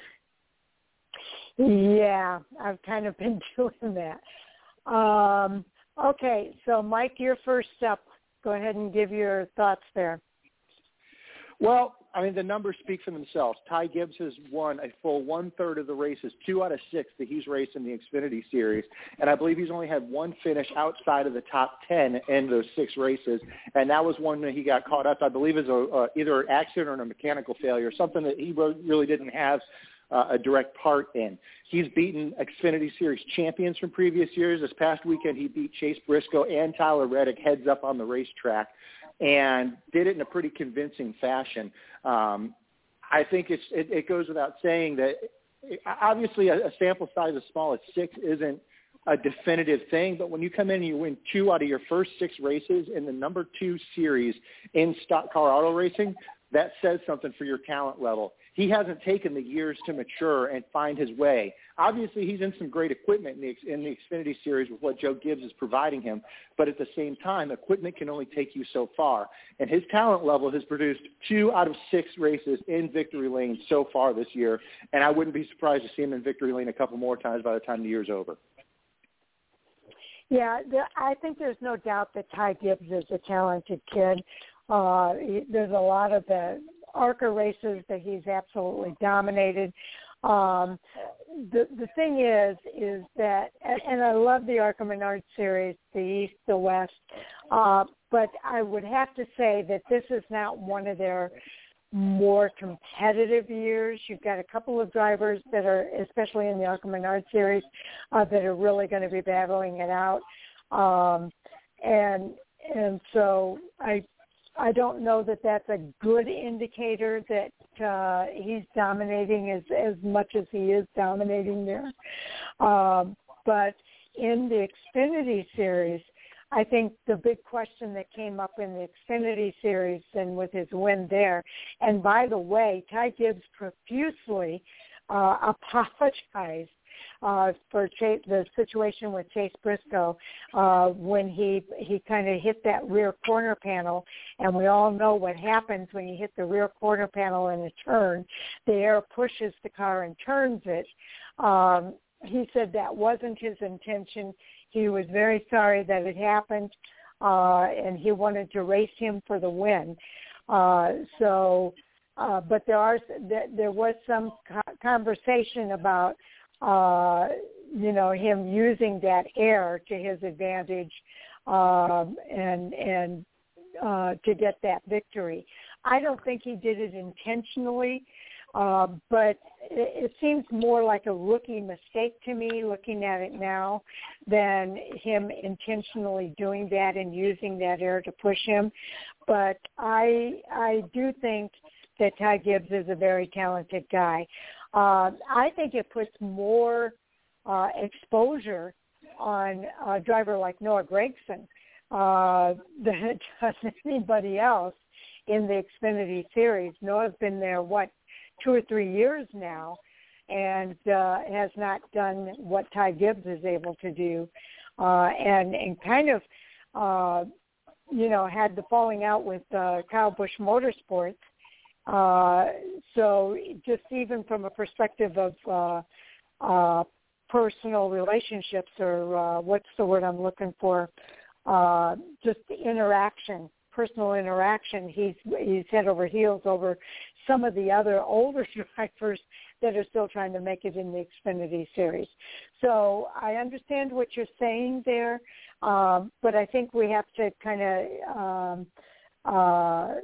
Yeah, I've kind of been doing that. Um, okay, so Mike, your first step. Go ahead and give your thoughts there. Well, I mean, the numbers speak for themselves. Ty Gibbs has won a full one third of the races, two out of six that he's raced in the Xfinity Series, and I believe he's only had one finish outside of the top ten in those six races, and that was one that he got caught up. I believe is a uh, either an accident or a mechanical failure, something that he really didn't have uh, a direct part in. He's beaten Xfinity Series champions from previous years. This past weekend, he beat Chase Briscoe and Tyler Reddick heads up on the racetrack and did it in a pretty convincing fashion. Um, I think it's, it, it goes without saying that obviously a, a sample size as small as six isn't a definitive thing, but when you come in and you win two out of your first six races in the number two series in stock car auto racing, that says something for your talent level he hasn't taken the years to mature and find his way. Obviously, he's in some great equipment in the, in the Xfinity Series with what Joe Gibbs is providing him, but at the same time, equipment can only take you so far. And his talent level has produced two out of six races in victory lane so far this year, and I wouldn't be surprised to see him in victory lane a couple more times by the time the year's over. Yeah, I think there's no doubt that Ty Gibbs is a talented kid. Uh, there's a lot of the ARCA races that he's absolutely dominated. Um, the the thing is, is that, and I love the ARCA Menard series, the East, the West, uh, but I would have to say that this is not one of their more competitive years. You've got a couple of drivers that are, especially in the ARCA Menard series, uh, that are really going to be battling it out. Um, and and so I I don't know that that's a good indicator that uh, he's dominating as as much as he is dominating there. Um, but in the Xfinity series, I think the big question that came up in the Xfinity series and with his win there, and by the way, Ty Gibbs profusely uh, apologized uh, for Chase, the situation with Chase Briscoe uh, when he he kind of hit that rear corner panel, and we all know what happens when you hit the rear corner panel in a turn. The air pushes the car and turns it. Um, he said that wasn't his intention. He was very sorry that it happened, uh, and he wanted to race him for the win. Uh, so, uh, but there are there, was some co- conversation about uh, you know him using that air to his advantage um, and and uh, to get that victory. I don't think he did it intentionally. Uh, but it, it seems more like a rookie mistake to me looking at it now than him intentionally doing that and using that air to push him. But I I do think that Ty Gibbs is a very talented guy. Uh, I think it puts more uh, exposure on a driver like Noah Gragson uh, than anybody else in the Xfinity Series. Noah's been there what two or three years now and uh, has not done what Ty Gibbs is able to do, uh, and and kind of, uh, you know, had the falling out with uh, Kyle Busch Motorsports. Uh, so just even from a perspective of uh, uh, personal relationships, or uh, what's the word I'm looking for, uh, just interaction personal interaction, he's he's head over heels over some of the other older drivers that are still trying to make it in the Xfinity series. So I understand what you're saying there, um, but I think we have to kind of, um, uh,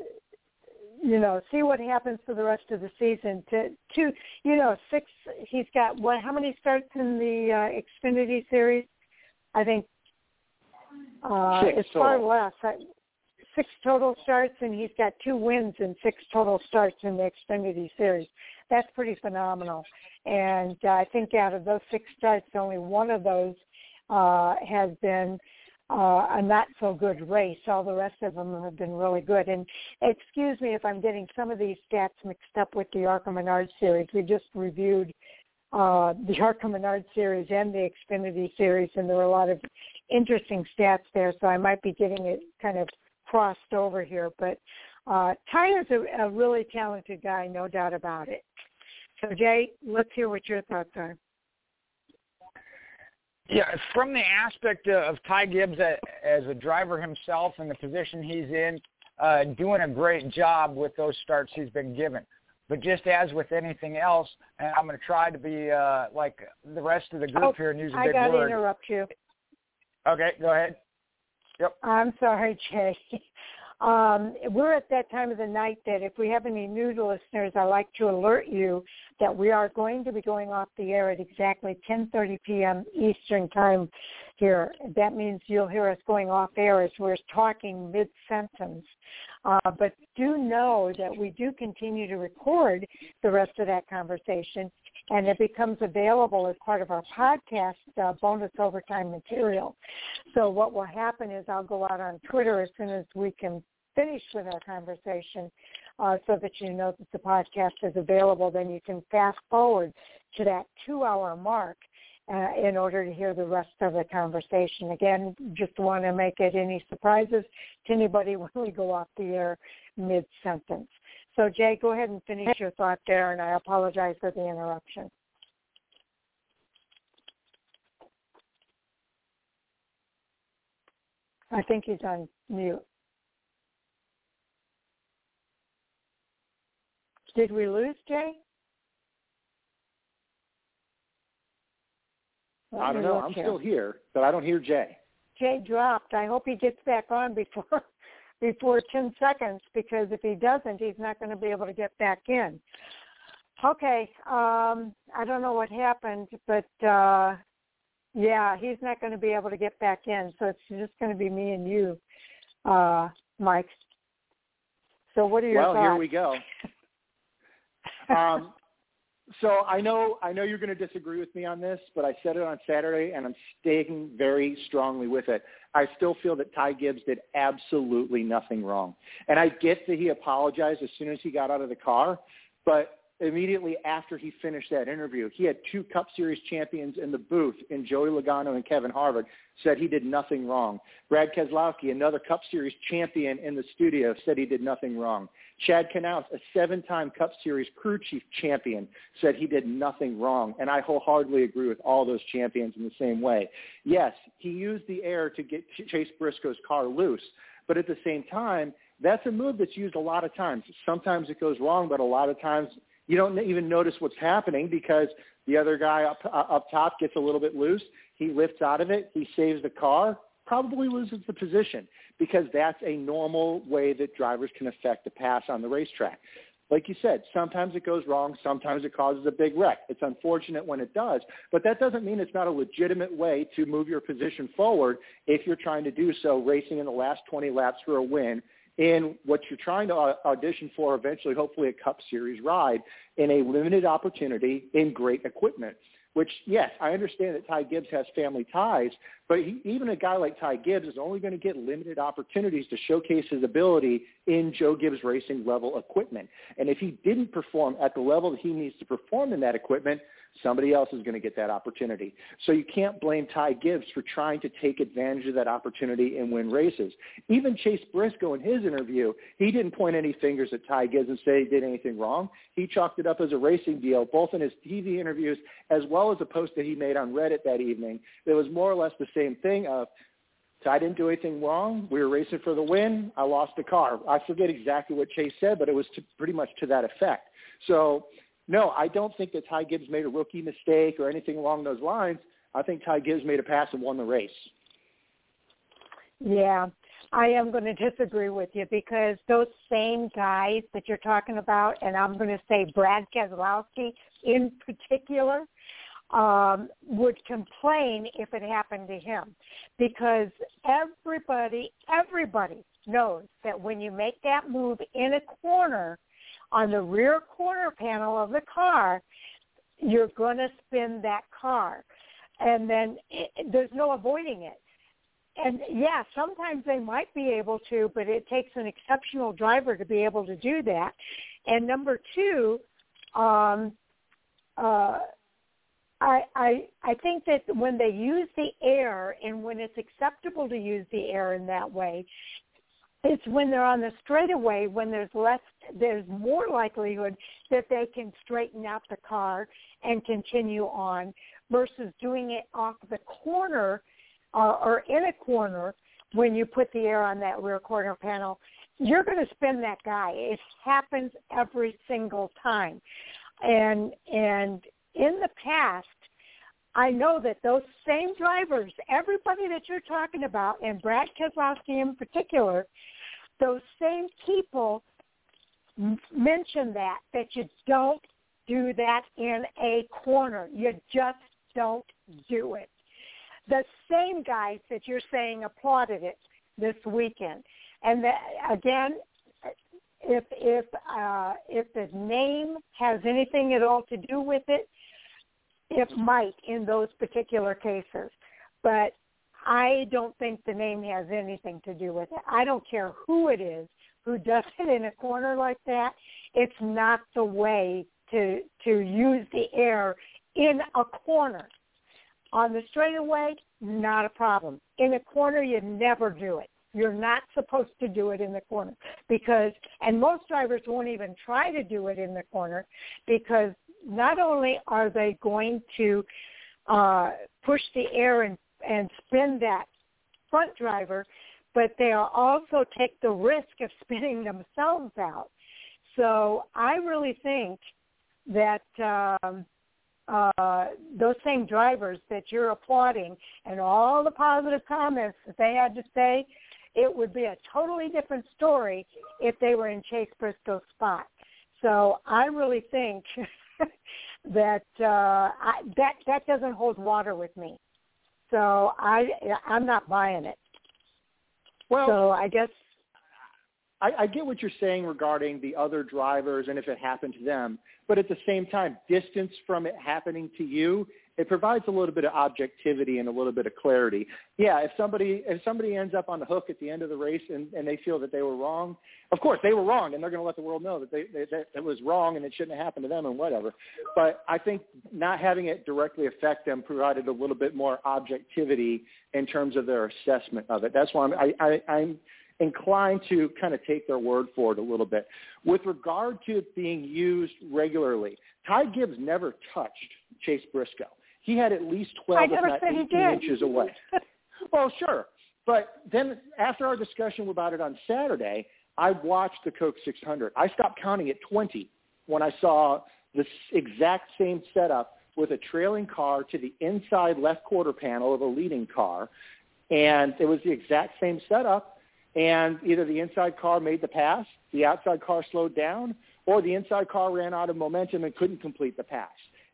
you know, see what happens for the rest of the season. To, to you know, six. He's got what? How many starts in the uh, Xfinity series? I think uh, six it's far less. I, six total starts, and he's got two wins and six total starts in the Xfinity Series. That's pretty phenomenal. And uh, I think out of those six starts, only one of those uh, has been uh, a not so good race. All the rest of them have been really good. And excuse me if I'm getting some of these stats mixed up with the ARCA Menard series. We just reviewed uh, the ARCA Menard series and the Xfinity series, and there were a lot of interesting stats there. So I might be getting it kind of crossed over here. But uh, Ty is a, a really talented guy, no doubt about it. So Jay, let's hear what your thoughts are. Yeah, from the aspect of Ty Gibbs as a driver himself and the position he's in, uh, doing a great job with those starts he's been given. But just as with anything else, and I'm going to try to be uh, like the rest of the group oh, here and use a I big word. I got to interrupt you. Okay, go ahead. Yep. I'm sorry, Jay. Um, we're at that time of the night that if we have any new listeners, I like to alert you that we are going to be going off the air at exactly 10:30 p.m. Eastern time here. That means you'll hear us going off air as we're talking mid-sentence. Uh, but do know that we do continue to record the rest of that conversation and it becomes available as part of our podcast uh, bonus overtime material. So what will happen is I'll go out on Twitter as soon as we can finish with our conversation uh, so that you know that the podcast is available. Then you can fast forward to that two-hour mark uh, in order to hear the rest of the conversation. Again, just want to make it any surprises to anybody when we go off the air mid-sentence. So Jay, go ahead and finish your thought there, and I apologize for the interruption. I think he's on mute. Did we lose Jay? Let I don't know. I'm here. still here, but I don't hear Jay. Jay dropped. I hope he gets back on before before 10 seconds because if he doesn't, he's not going to be able to get back in. Okay, um, I don't know what happened, but uh, yeah, he's not going to be able to get back in, so it's just going to be me and you, uh, Mike. So what are your well, thoughts? here we go. um, so I know I know you're going to disagree with me on this, but I said it on Saturday, and I'm staying very strongly with it. I still feel that Ty Gibbs did absolutely nothing wrong, and I get that he apologized as soon as he got out of the car, but immediately after he finished that interview, he had two Cup Series champions in the booth in Joey Logano and Kevin Harvick said he did nothing wrong. Brad Keselowski, another Cup Series champion in the studio, said he did nothing wrong. Chad Knaus, a seven-time Cup Series crew chief champion, said he did nothing wrong. And I wholeheartedly agree with all those champions in the same way. Yes, he used the air to get Chase Briscoe's car loose, but at the same time, that's a move that's used a lot of times. Sometimes it goes wrong, but a lot of times you don't even notice what's happening because the other guy up uh, up top gets a little bit loose. He lifts out of it. He saves the car. Probably loses the position because that's a normal way that drivers can affect the pass on the racetrack. Like you said, sometimes it goes wrong. Sometimes it causes a big wreck. It's unfortunate when it does, but that doesn't mean it's not a legitimate way to move your position forward if you're trying to do so racing in the last 20 laps for a win in what you're trying to audition for eventually, hopefully a Cup Series ride in a limited opportunity in great equipment. Which, yes, I understand that Ty Gibbs has family ties, but he, even a guy like Ty Gibbs is only going to get limited opportunities to showcase his ability in Joe Gibbs Racing level equipment. And if he didn't perform at the level that he needs to perform in that equipment, Somebody else is going to get that opportunity. So you can't blame Ty Gibbs for trying to take advantage of that opportunity and win races. Even Chase Briscoe in his interview, he didn't point any fingers at Ty Gibbs and say he did anything wrong. He chalked it up as a racing deal, both in his TV interviews as well as a post that he made on Reddit that evening. It was more or less the same thing of, I didn't do anything wrong. We were racing for the win. I lost the car. I forget exactly what Chase said, but it was to, pretty much to that effect. So no, I don't think that Ty Gibbs made a rookie mistake or anything along those lines. I think Ty Gibbs made a pass and won the race. Yeah, I am going to disagree with you because those same guys that you're talking about, and I'm going to say Brad Keselowski in particular, um, would complain if it happened to him because everybody, everybody knows that when you make that move in a corner – on the rear corner panel of the car, you're going to spin that car. And then it, there's no avoiding it. And yeah, sometimes they might be able to, but it takes an exceptional driver to be able to do that. And number two, um, uh, I, I I think that when they use the air and when it's acceptable to use the air in that way, it's when they're on the straightaway when there's less there's more likelihood that they can straighten out the car and continue on versus doing it off the corner uh, or in a corner when you put the air on that rear corner panel. You're going to spin that guy. It happens every single time. And and in the past I know that those same drivers, everybody that you're talking about, and Brad Keselowski in particular, those same people mention that, that you don't do that in a corner. You just don't do it. The same guys that you're saying applauded it this weekend. And that, again, if if uh, if the name has anything at all to do with it, it might in those particular cases. But I don't think the name has anything to do with it. I don't care who it is who does it in a corner like that. It's not the way to to use the air in a corner. On the straightaway, not a problem. In a corner, you never do it. You're not supposed to do it in the corner because, and most drivers won't even try to do it in the corner because not only are they going to uh, push the air and and spin that front driver, but they'll also take the risk of spinning themselves out. So I really think that um, uh, those same drivers that you're applauding and all the positive comments that they had to say, it would be a totally different story if they were in Chase Briscoe's spot. So I really think that uh, I, that that doesn't hold water with me. So I I'm not buying it. Well, so I guess I, I get what you're saying regarding the other drivers and if it happened to them, but at the same time, distance from it happening to you it provides a little bit of objectivity and a little bit of clarity. Yeah, if somebody if somebody ends up on the hook at the end of the race and, and they feel that they were wrong, of course they were wrong, and they're going to let the world know that they, they that it was wrong and it shouldn't have happened to them and whatever. But I think not having it directly affect them provided a little bit more objectivity in terms of their assessment of it. That's why I'm I, I, I'm inclined to kind of take their word for it a little bit. With regard to it being used regularly, Ty Gibbs never touched Chase Briscoe. He had at least 12, if not 18 inches away. well, sure. But then after our discussion about it on Saturday, I watched the Coke 600. I stopped counting at 20 when I saw the exact same setup with a trailing car to the inside left quarter panel of a leading car. And it was the exact same setup. And either the inside car made the pass, the outside car slowed down, or the inside car ran out of momentum and couldn't complete the pass.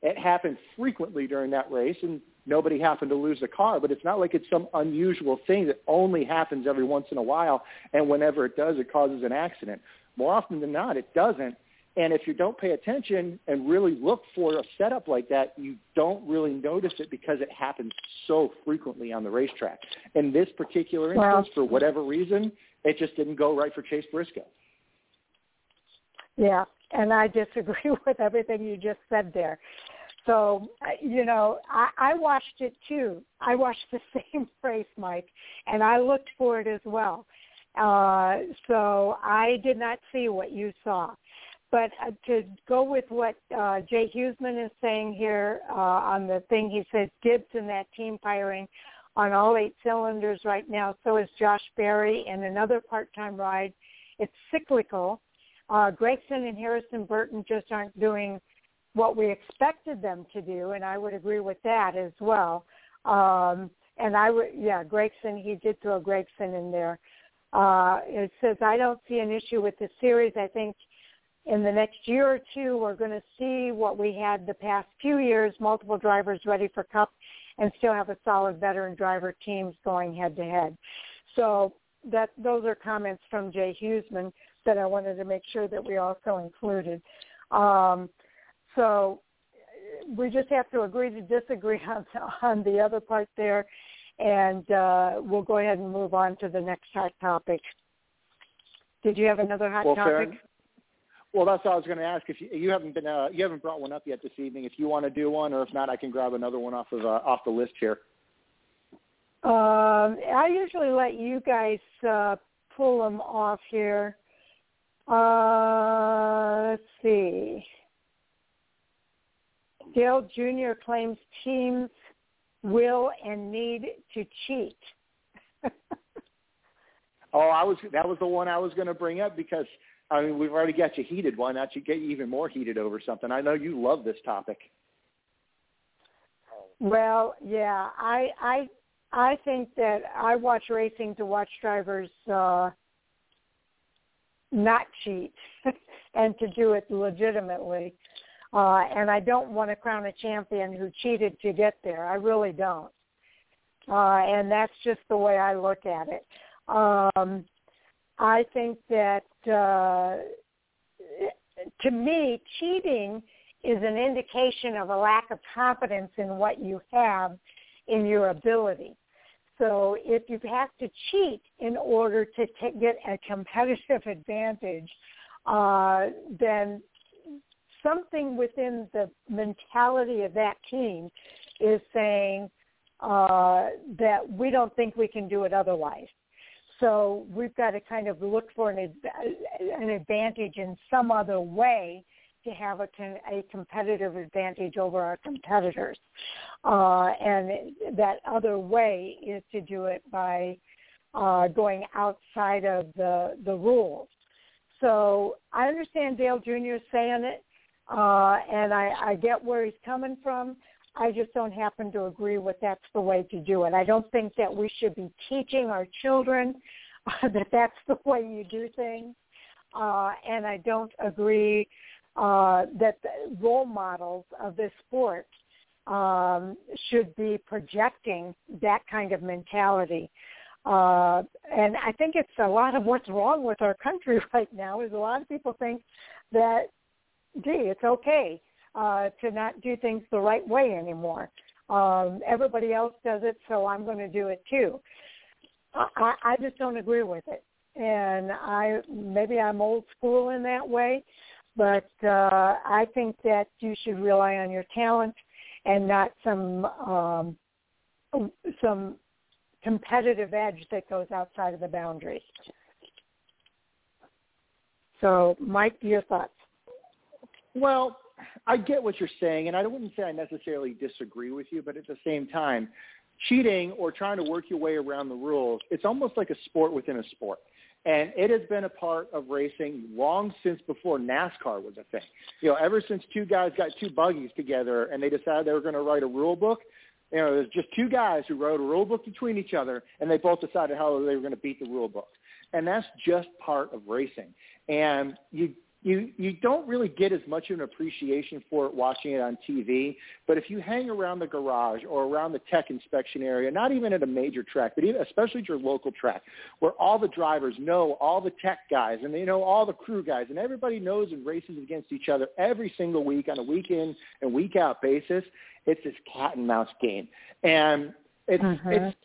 It happened frequently during that race, and nobody happened to lose the car. But it's not like it's some unusual thing that only happens every once in a while, and whenever it does, it causes an accident. More often than not, it doesn't. And if you don't pay attention and really look for a setup like that, you don't really notice it because it happens so frequently on the racetrack. In this particular instance, for whatever reason, it just didn't go right for Chase Briscoe. Yeah, and I disagree with everything you just said there. So, you know, I, I watched it too. I watched the same race, Mike, and I looked for it as well. Uh, so I did not see what you saw. But uh, to go with what uh, Jay Hughesman is saying here uh, on the thing, he says Gibbs and that team firing on all eight cylinders right now. So is Josh Berry and another part-time ride. It's cyclical. Uh, Gragson and Harrison Burton just aren't doing what we expected them to do, and I would agree with that as well. Um, and I would, yeah, Gragson, he did throw Gragson in there. Uh, it says, I don't see an issue with the series. I think in the next year or two, we're going to see what we had the past few years, multiple drivers ready for Cup and still have a solid veteran driver teams going head to head. So that those are comments from Jay Huseman that I wanted to make sure that we also included. Um, so we just have to agree to disagree on, on the other part there, and uh, we'll go ahead and move on to the next hot topic. Did you have another hot well, topic? Fair. Well, that's what I was going to ask. If you, you haven't been, uh, you haven't brought one up yet this evening. If you want to do one, or if not, I can grab another one off of uh, off the list here. Um, I usually let you guys uh, pull them off here. Uh, let's see. Dale Jr. claims teams will and need to cheat. oh, I was that was the one I was going to bring up because I mean we've already got you heated. Why not you get even more heated over something? I know you love this topic. Well, yeah, I I I think that I watch racing to watch drivers uh not cheat and to do it legitimately. Uh, and I don't want to crown a champion who cheated to get there. I really don't. Uh, and that's just the way I look at it. Um, I think that uh, to me, cheating is an indication of a lack of confidence in what you have in your ability. So if you have to cheat in order to t- get a competitive advantage, uh, then something within the mentality of that team is saying uh, that we don't think we can do it otherwise. So we've got to kind of look for an, an advantage in some other way to have a, a competitive advantage over our competitors. Uh, and that other way is to do it by uh, going outside of the, the rules. So I understand Dale Jr. saying it, uh, and I, I get where he's coming from. I just don't happen to agree with that's the way to do it. I don't think that we should be teaching our children uh, that that's the way you do things. Uh, and I don't agree uh, that the role models of this sport um, should be projecting that kind of mentality. Uh, and I think it's a lot of what's wrong with our country right now is a lot of people think that, gee, it's okay uh, to not do things the right way anymore. Um, everybody else does it, so I'm going to do it too. I, I just don't agree with it, and I maybe I'm old school in that way, but uh, I think that you should rely on your talent and not some um, some competitive edge that goes outside of the boundaries. So, Mike, your thoughts? Well, I get what you're saying, and I wouldn't say I necessarily disagree with you, but at the same time, cheating or trying to work your way around the rules, it's almost like a sport within a sport. And it has been a part of racing long since before NASCAR was a thing. You know, ever since two guys got two buggies together and they decided they were going to write a rule book, you know, there's just two guys who wrote a rule book between each other and they both decided how they were going to beat the rule book. And that's just part of racing. And you you you don't really get as much of an appreciation for it watching it on TV. But if you hang around the garage or around the tech inspection area, not even at a major track, but even especially at your local track, where all the drivers know all the tech guys and they know all the crew guys, and everybody knows and races against each other every single week on a week in and week out basis, it's this cat and mouse game, and it's mm-hmm. it's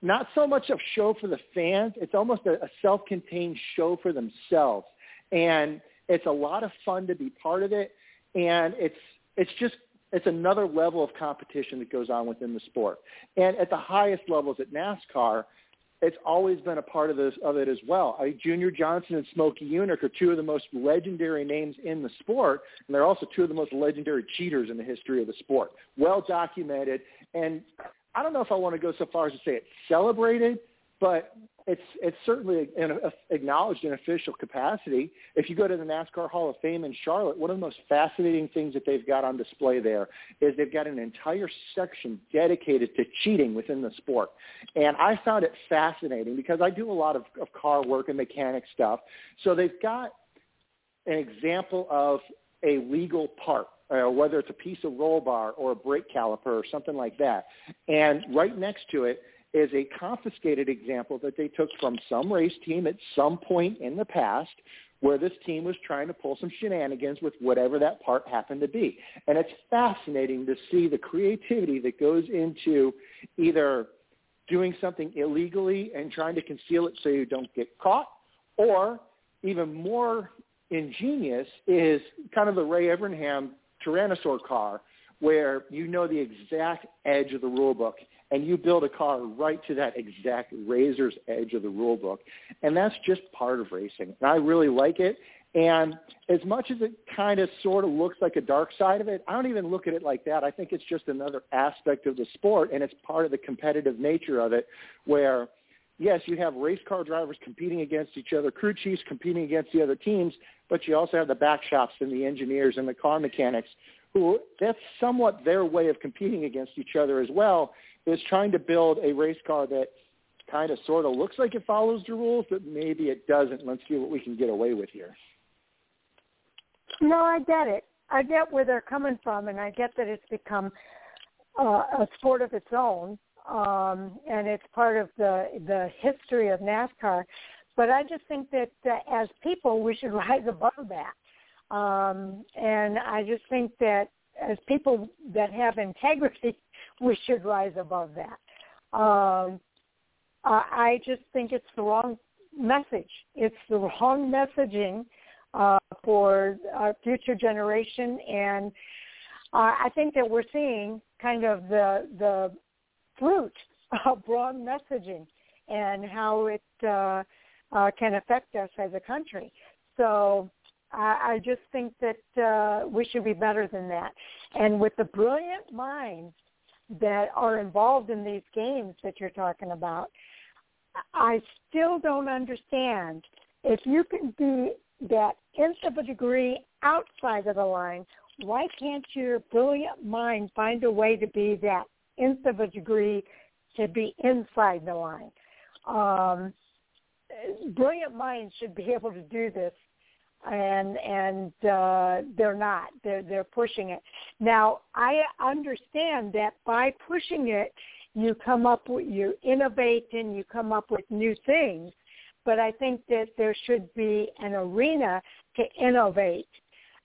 not so much a show for the fans; it's almost a, a self-contained show for themselves, and it's a lot of fun to be part of it, and it's it's just it's another level of competition that goes on within the sport. And at the highest levels at NASCAR, it's always been a part of this of it as well. I, Junior Johnson and Smokey Yunick are two of the most legendary names in the sport, and they're also two of the most legendary cheaters in the history of the sport. Well documented, and I don't know if I want to go so far as to say it's celebrated, but it's it's certainly an, acknowledged in official capacity. If you go to the NASCAR Hall of Fame in Charlotte, one of the most fascinating things that they've got on display there is they've got an entire section dedicated to cheating within the sport. And I found it fascinating because I do a lot of, of car work and mechanic stuff. So they've got an example of a legal part uh, whether it's a piece of roll bar or a brake caliper or something like that. And right next to it is a confiscated example that they took from some race team at some point in the past where this team was trying to pull some shenanigans with whatever that part happened to be. And it's fascinating to see the creativity that goes into either doing something illegally and trying to conceal it so you don't get caught, or even more ingenious is kind of the Ray Evernham Tyrannosaur car where you know the exact edge of the rule book and you build a car right to that exact razor's edge of the rule book. And that's just part of racing. And I really like it. And as much as it kind of sort of looks like a dark side of it, I don't even look at it like that. I think it's just another aspect of the sport, and it's part of the competitive nature of it where, yes, you have race car drivers competing against each other, crew chiefs competing against the other teams, but you also have the back shops and the engineers and the car mechanics who that's somewhat their way of competing against each other as well is trying to build a race car that kind of sort of looks like it follows the rules, but maybe it doesn't. Let's see what we can get away with here. No, I get it. I get where they're coming from, and I get that it's become uh, a sport of its own, um, and it's part of the the history of NASCAR. But I just think that uh, as people, we should rise above that. Um, and I just think that as people that have integrity, we should rise above that. Um, I just think it's the wrong message. It's the wrong messaging uh, for our future generation, and uh, I think that we're seeing kind of the the fruit of wrong messaging and how it uh, uh, can affect us as a country. So I, just think that uh, we should be better than that. And with the brilliant minds that are involved in these games that you're talking about, I still don't understand if you can be that nth of a degree outside of the line, why can't your brilliant mind find a way to be that nth of a degree to be inside the line? Um, brilliant minds should be able to do this and and uh, they're not. They're they're pushing it. Now I understand that by pushing it, you come up with you innovate and you come up with new things but i think that there should be an arena to innovate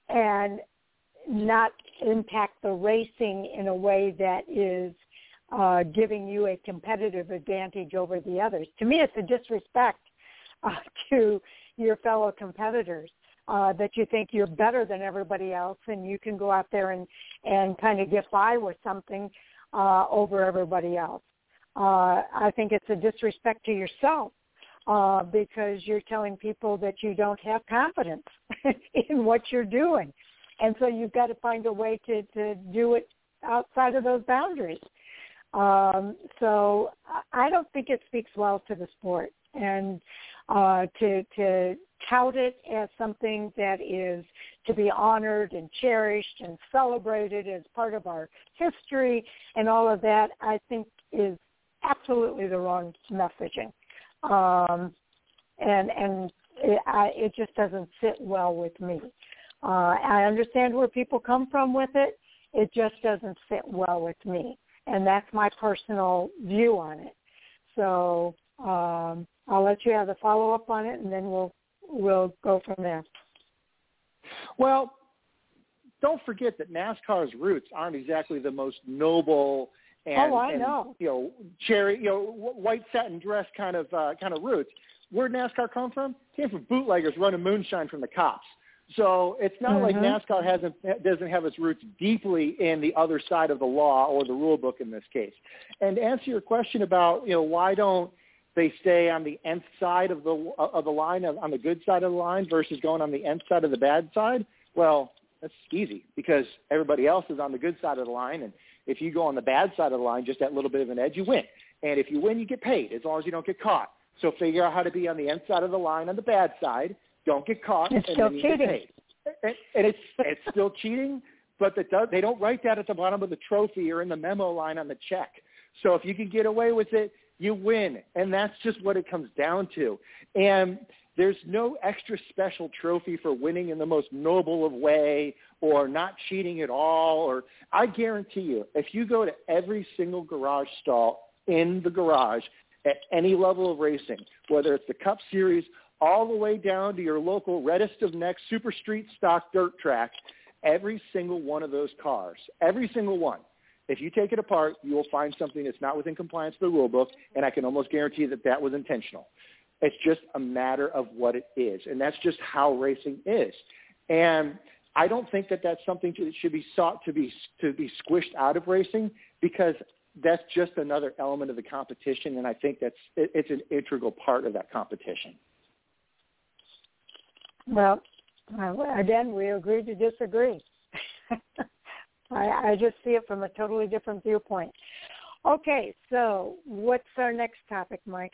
and not impact the racing in a way that is uh, giving you a competitive advantage over the others. To me, it's a disrespect uh, to your fellow competitors uh, that you think you're better than everybody else and you can go out there and and kind of get by with something uh, over everybody else. Uh, I think it's a disrespect to yourself uh, because you're telling people that you don't have confidence in what you're doing, and so you've got to find a way to to do it outside of those boundaries. Um, so I don't think it speaks well to the sport, and uh, to to tout it as something that is to be honored and cherished and celebrated as part of our history and all of that, I think is absolutely the wrong messaging. Um, and and it, I, it just doesn't sit well with me. Uh, I understand where people come from with it. It just doesn't sit well with me, and that's my personal view on it. So um, I'll let you have the follow up on it, and then we'll we'll go from there. Well, don't forget that NASCAR's roots aren't exactly the most noble and, oh, I and know. you know cherry, you know white satin dress kind of uh, kind of roots. Where NASCAR come from? Came from bootleggers running moonshine from the cops. So it's not mm-hmm. like NASCAR hasn't doesn't have its roots deeply in the other side of the law or the rule book in this case. And to answer your question about you know why don't they stay on the nth side of the of the line on the good side of the line versus going on the nth side of the bad side? Well, that's easy because everybody else is on the good side of the line, and if you go on the bad side of the line, just that little bit of an edge, you win. And if you win, you get paid as long as you don't get caught. So figure out how to be on the nth side of the line on the bad side. Don't get caught, it's and still then you cheating. get paid. And, and it's it's still cheating, but the, they don't write that at the bottom of the trophy or in the memo line on the check. So if you can get away with it, you win. And that's just what it comes down to. And there's no extra special trophy for winning in the most noble of way or not cheating at all. Or I guarantee you, if you go to every single garage stall in the garage at any level of racing, whether it's the Cup Series all the way down to your local reddest of necks super street stock dirt track, every single one of those cars, every single one, if you take it apart, you will find something that's not within compliance with the rule book, and I can almost guarantee that that was intentional. It's just a matter of what it is, and that's just how racing is. And I don't think that that's something that should be sought to be to be squished out of racing because that's just another element of the competition, and I think that's it, it's an integral part of that competition. Well, again, we agree to disagree. I, I just see it from a totally different viewpoint. Okay, so what's our next topic, Mike?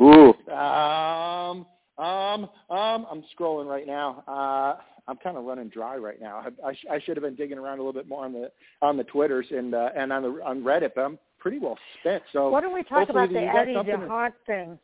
Ooh, um, um, um, I'm scrolling right now. Uh, I'm kind of running dry right now. I, I, sh- I should have been digging around a little bit more on the on the twitters and uh, and on the on Reddit, but I'm pretty well spent. So why don't we talk about the Eddie. D'Hondt thing?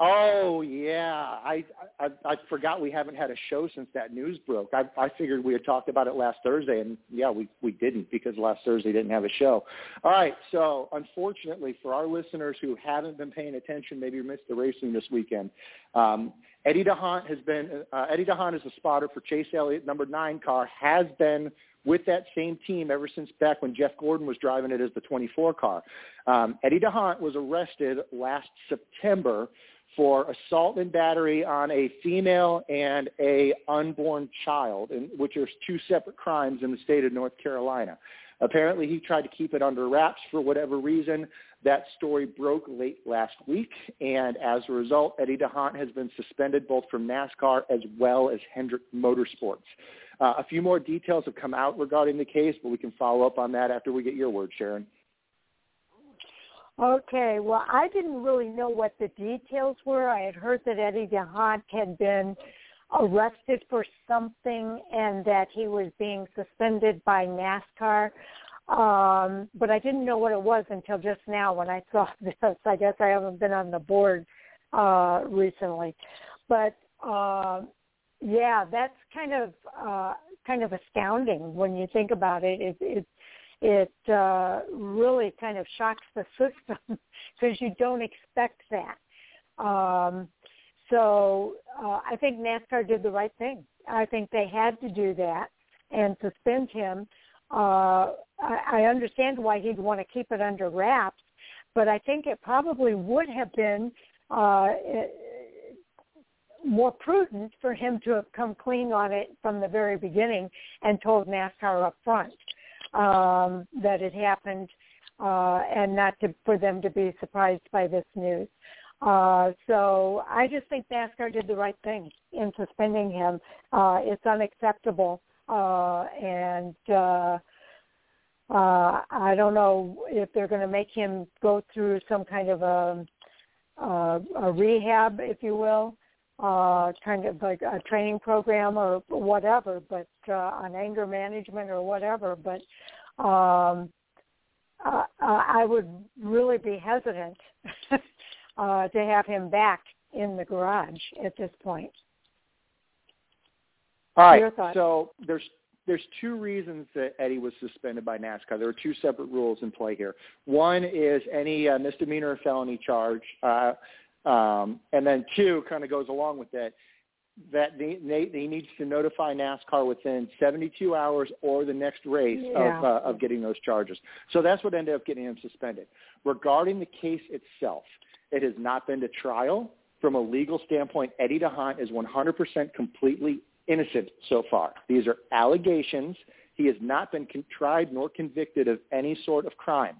Oh yeah, I, I I forgot we haven't had a show since that news broke. I I figured we had talked about it last Thursday, and yeah, we we didn't because last Thursday didn't have a show. All right, so unfortunately for our listeners who haven't been paying attention, maybe missed the racing this weekend. Um, Eddie D'Hondt has been uh, Eddie D'Hondt is the spotter for Chase Elliott number nine car has been with that same team ever since back when Jeff Gordon was driving it as the 24 car. Um, Eddie D'Hondt was arrested last September for assault and battery on a female and a unborn child, which are two separate crimes in the state of North Carolina. Apparently, he tried to keep it under wraps for whatever reason. That story broke late last week, and as a result, Eddie D'Hondt has been suspended both from NASCAR as well as Hendrick Motorsports. Uh, a few more details have come out regarding the case, but we can follow up on that after we get your word, Sharon. Okay, well, I didn't really know what the details were. I had heard that Eddie D'Hondt had been arrested for something and that he was being suspended by NASCAR. Um, but I didn't know what it was until just now when I saw this. I guess I haven't been on the board uh, recently. But uh, yeah, that's kind of uh, kind of astounding when you think about it. It, it it uh, really kind of shocks the system because you don't expect that. Um, so uh, I think NASCAR did the right thing. I think they had to do that and suspend him. Uh, I, I understand why he'd want to keep it under wraps, but I think it probably would have been uh, more prudent for him to have come clean on it from the very beginning and told NASCAR up front um, that it happened uh, and not to, for them to be surprised by this news. Uh, so I just think NASCAR did the right thing in suspending him. Uh, it's unacceptable, uh, and uh, uh, I don't know if they're going to make him go through some kind of a, uh, a rehab, if you will, uh, kind of like a training program or whatever, but uh, on anger management or whatever. But um, uh, I would really be hesitant uh, to have him back in the garage at this point. All right. So there's there's two reasons that Eddie was suspended by NASCAR. There are two separate rules in play here. One is any uh, misdemeanor or felony charge, uh, um, and then two kind of goes along with that that he needs to notify NASCAR within 72 hours or the next race yeah. of, uh, of getting those charges. So that's what ended up getting him suspended. Regarding the case itself, it has not been to trial. From a legal standpoint, Eddie D'Hondt is 100% completely innocent so far. These are allegations. He has not been con- tried nor convicted of any sort of crime.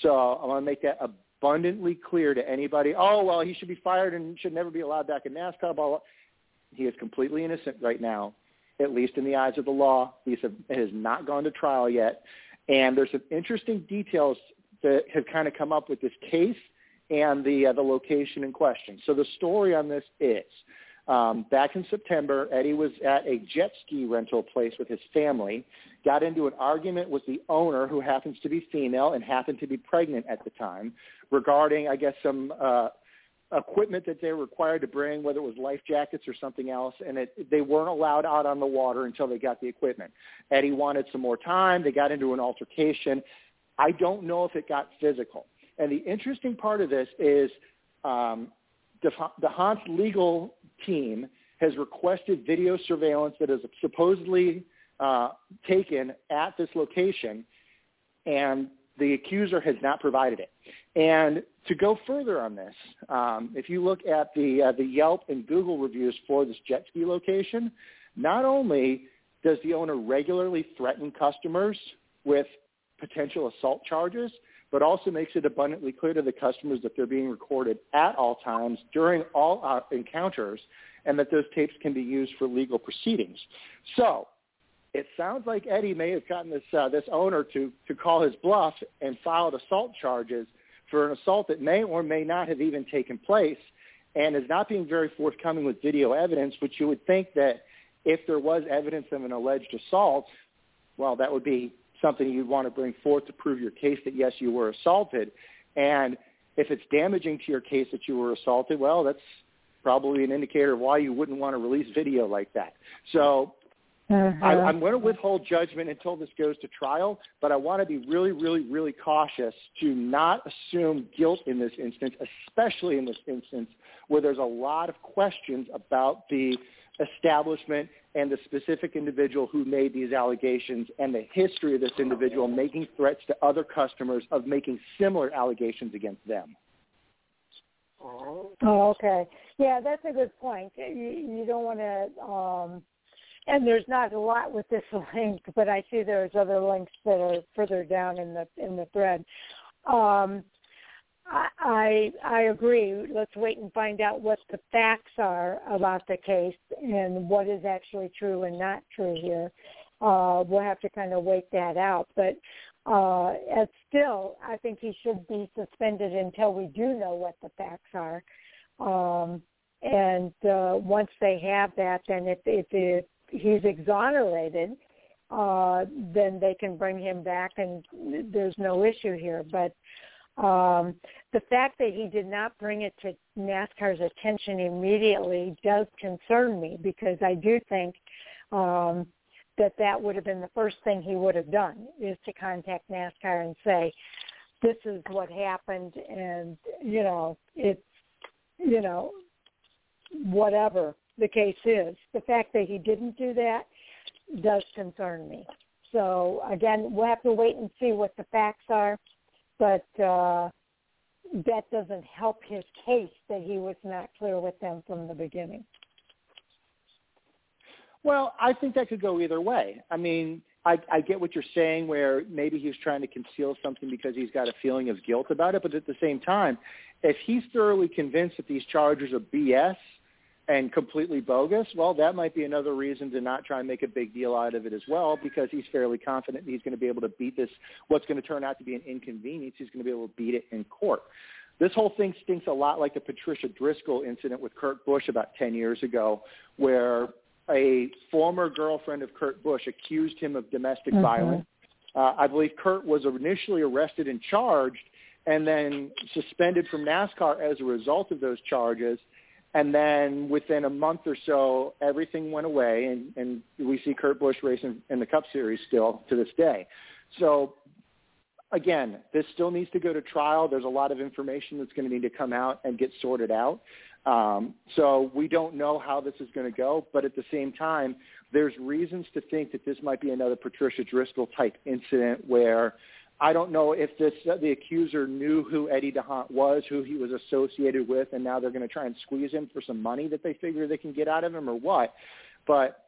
So I want to make that abundantly clear to anybody. Oh, well, he should be fired and should never be allowed back in NASCAR. Blah, blah. He is completely innocent right now, at least in the eyes of the law. He has not gone to trial yet. And there's some interesting details that have kind of come up with this case and the uh, the location in question. So the story on this is um, back in September, Eddie was at a jet ski rental place with his family, got into an argument with the owner, who happens to be female and happened to be pregnant at the time, regarding, I guess, some uh, equipment that they were required to bring, whether it was life jackets or something else, and it, they weren't allowed out on the water until they got the equipment. Eddie wanted some more time. They got into an altercation. I don't know if it got physical. And the interesting part of this is um, D'Hondt's legal team has requested video surveillance that is supposedly uh, taken at this location, and the accuser has not provided it. And to go further on this, um, if you look at the uh, the Yelp and Google reviews for this jet ski location, not only does the owner regularly threaten customers with potential assault charges, but also makes it abundantly clear to the customers that they're being recorded at all times during all uh, encounters and that those tapes can be used for legal proceedings. So it sounds like Eddie may have gotten this, uh, this owner to, to call his bluff and filed assault charges for an assault that may or may not have even taken place and is not being very forthcoming with video evidence, which you would think that if there was evidence of an alleged assault, well, that would be something you'd want to bring forth to prove your case that yes, you were assaulted. And if it's damaging to your case that you were assaulted, well, that's probably an indicator of why you wouldn't want to release video like that. So uh-huh. I, I'm going to withhold judgment until this goes to trial, but I want to be really, really, really cautious to not assume guilt in this instance, especially in this instance where there's a lot of questions about the establishment and the specific individual who made these allegations and the history of this individual making threats to other customers of making similar allegations against them. Oh, okay. Yeah, that's a good point. You, you don't want to, um, and there's not a lot with this link, but I see there's other links that are further down in the in the thread. Um, I I agree. Let's wait and find out what the facts are about the case and what is actually true and not true here. Uh, we'll have to kind of wait that out. But uh, as still, I think he should be suspended until we do know what the facts are. Um, and uh, once they have that, then if, if, if he's exonerated, uh, then they can bring him back, and there's no issue here. But um, the fact that he did not bring it to NASCAR's attention immediately does concern me because I do think um, that that would have been the first thing he would have done is to contact NASCAR and say, this is what happened and, you know, it's, you know, whatever the case is. The fact that he didn't do that does concern me. So again, we'll have to wait and see what the facts are, but uh, that doesn't help his case that he was not clear with them from the beginning. Well, I think that could go either way. I mean, I, I get what you're saying, where maybe he's trying to conceal something because he's got a feeling of guilt about it. But at the same time, if he's thoroughly convinced that these charges are BS and completely bogus, well, that might be another reason to not try and make a big deal out of it as well, because he's fairly confident he's going to be able to beat this. What's going to turn out to be an inconvenience, he's going to be able to beat it in court. This whole thing stinks a lot like the Patricia Driscoll incident with Kurt Busch about 10 years ago, where a former girlfriend of Kurt Busch accused him of domestic mm-hmm. violence. Uh, I believe Kurt was initially arrested and charged and then suspended from NASCAR as a result of those charges. And then within a month or so, everything went away, and, and we see Kurt Busch racing in the Cup Series still to this day. So again, this still needs to go to trial. There's a lot of information that's going to need to come out and get sorted out. Um, so we don't know how this is going to go, but at the same time, there's reasons to think that this might be another Patricia Driscoll type incident where I don't know if this uh, the accuser knew who Eddie D'Hondt was, who he was associated with, and now they're going to try and squeeze him for some money that they figure they can get out of him or what. But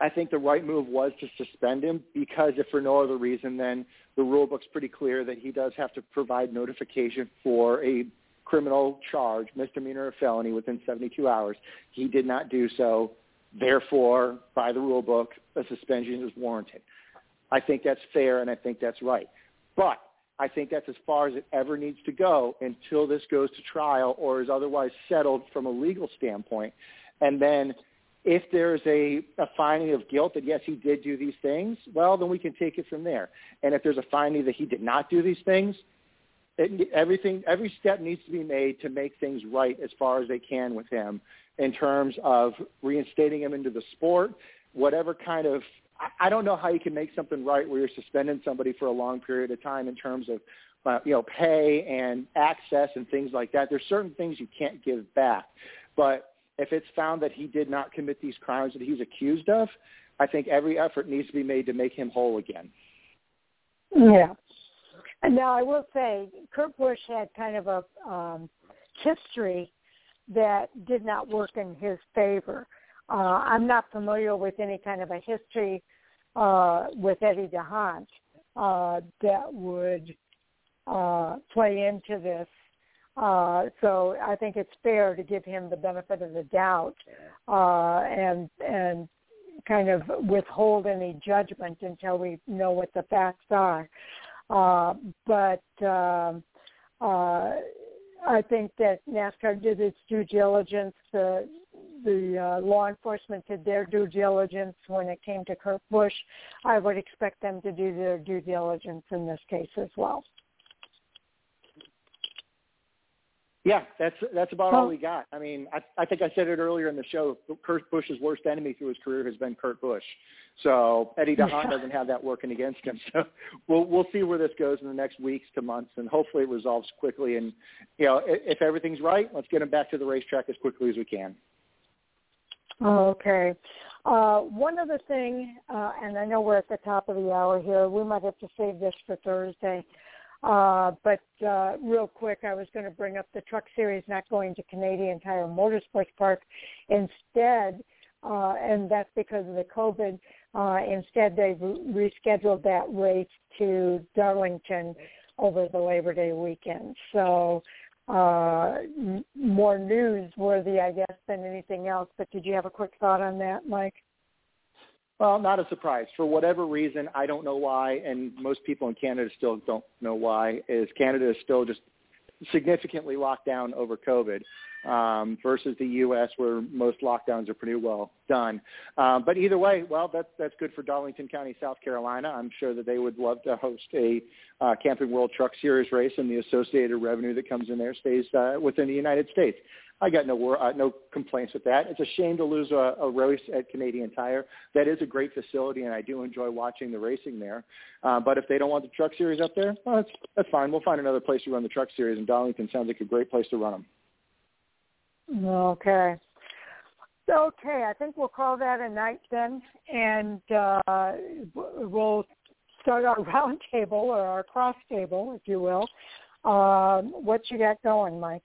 I think the right move was to suspend him because if for no other reason, then the rule book's pretty clear that he does have to provide notification for a criminal charge, misdemeanor or felony within 72 hours. He did not do so. Therefore, by the rule book, a suspension is warranted. I think that's fair and I think that's right. But I think that's as far as it ever needs to go until this goes to trial or is otherwise settled from a legal standpoint. And then if there's a, a finding of guilt that yes, he did do these things, well, then we can take it from there. And if there's a finding that he did not do these things, it, everything, every step needs to be made to make things right as far as they can with him in terms of reinstating him into the sport, whatever kind of I don't know how you can make something right where you're suspending somebody for a long period of time in terms of uh, you know pay and access and things like that. There's certain things you can't give back, but if it's found that he did not commit these crimes that he's accused of, I think every effort needs to be made to make him whole again. Yeah, And now, I will say Kurt Busch had kind of a um, history that did not work in his favor. Uh, I'm not familiar with any kind of a history uh, with Eddie D'Hondt uh, that would uh, play into this. Uh, so I think it's fair to give him the benefit of the doubt uh, and and kind of withhold any judgment until we know what the facts are. Uh, but um, uh, I think that NASCAR did its due diligence. The the uh, law enforcement did their due diligence when it came to Kurt Busch. I would expect them to do their due diligence in this case as well. Yeah, that's that's about all we got. I mean, I, I think I said it earlier in the show. Kurt Busch's worst enemy through his career has been Kurt Busch. So Eddie D'Hondt doesn't have that working against him. So we'll we'll see where this goes in the next weeks to months, and hopefully it resolves quickly. And you know, if, if everything's right, let's get him back to the racetrack as quickly as we can. Okay. Uh, one other thing, uh, and I know we're at the top of the hour here. We might have to save this for Thursday. Uh, but uh, real quick, I was going to bring up the Truck Series not going to Canadian Tire Motorsports Park. Instead, uh, and that's because of the COVID, uh, instead they re- rescheduled that race to Darlington over the Labor Day weekend. So uh, more newsworthy, I guess, than anything else. But did you have a quick thought on that, Mike? Well, not a surprise. For whatever reason, I don't know why, and most people in Canada still don't know why, is Canada is still just significantly locked down over COVID. Um, versus the U.S., where most lockdowns are pretty well done. Uh, but either way, well, that's that's good for Darlington County, South Carolina. I'm sure that they would love to host a uh, Camping World Truck Series race, and the associated revenue that comes in there stays uh, within the United States. I got no uh, no complaints with that. It's a shame to lose a, a race at Canadian Tire. That is a great facility, and I do enjoy watching the racing there. Uh, but if they don't want the Truck Series up there, well, that's that's fine. We'll find another place to run the Truck Series, and Darlington sounds like a great place to run them. Okay. Okay, I think we'll call that a night then, and uh, we'll start our round table or our cross table, if you will. Um, what you got going, Mike?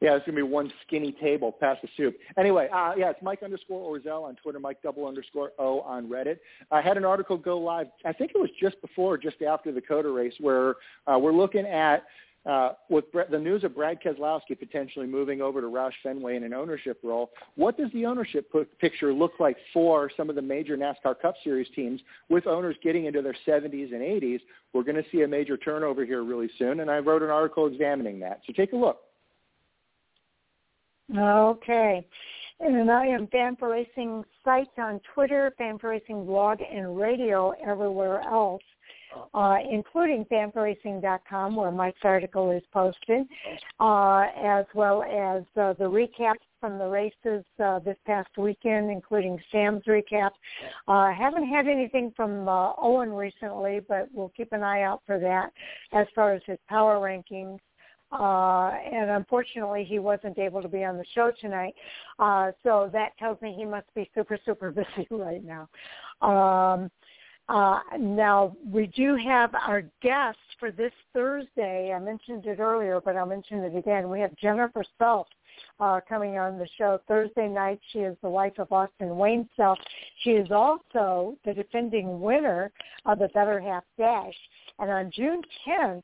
Yeah, it's gonna be one skinny table. Pass the soup. Anyway, uh, yeah, it's Mike underscore Orzel on Twitter, Mike double underscore O on Reddit. I had an article go live. I think it was just before, just after the COTA race, where uh, we're looking at uh, with the news of Brad Keselowski potentially moving over to Roush Fenway in an ownership role, what does the ownership picture look like for some of the major NASCAR Cup Series teams with owners getting into their 70s and 80s? We're going to see a major turnover here really soon, and I wrote an article examining that. So take a look. Okay. And I am Fan4Racing site on Twitter, Fan4Racing blog and radio everywhere else, uh, including fanforracing.com where Mike's article is posted, uh, as well as uh, the recaps from the races uh, this past weekend, including Sam's recap. Uh, haven't had anything from uh, Owen recently, but we'll keep an eye out for that as far as his power rankings uh, and unfortunately he wasn't able to be on the show tonight. Uh, so that tells me he must be super, super busy right now. Um, uh, now we do have our guest for this Thursday. I mentioned it earlier, but I'll mention it again. We have Jennifer Self uh, coming on the show Thursday night. She is the wife of Austin Wayne Self. She is also the defending winner of the Better Half Dash. And on June 10th,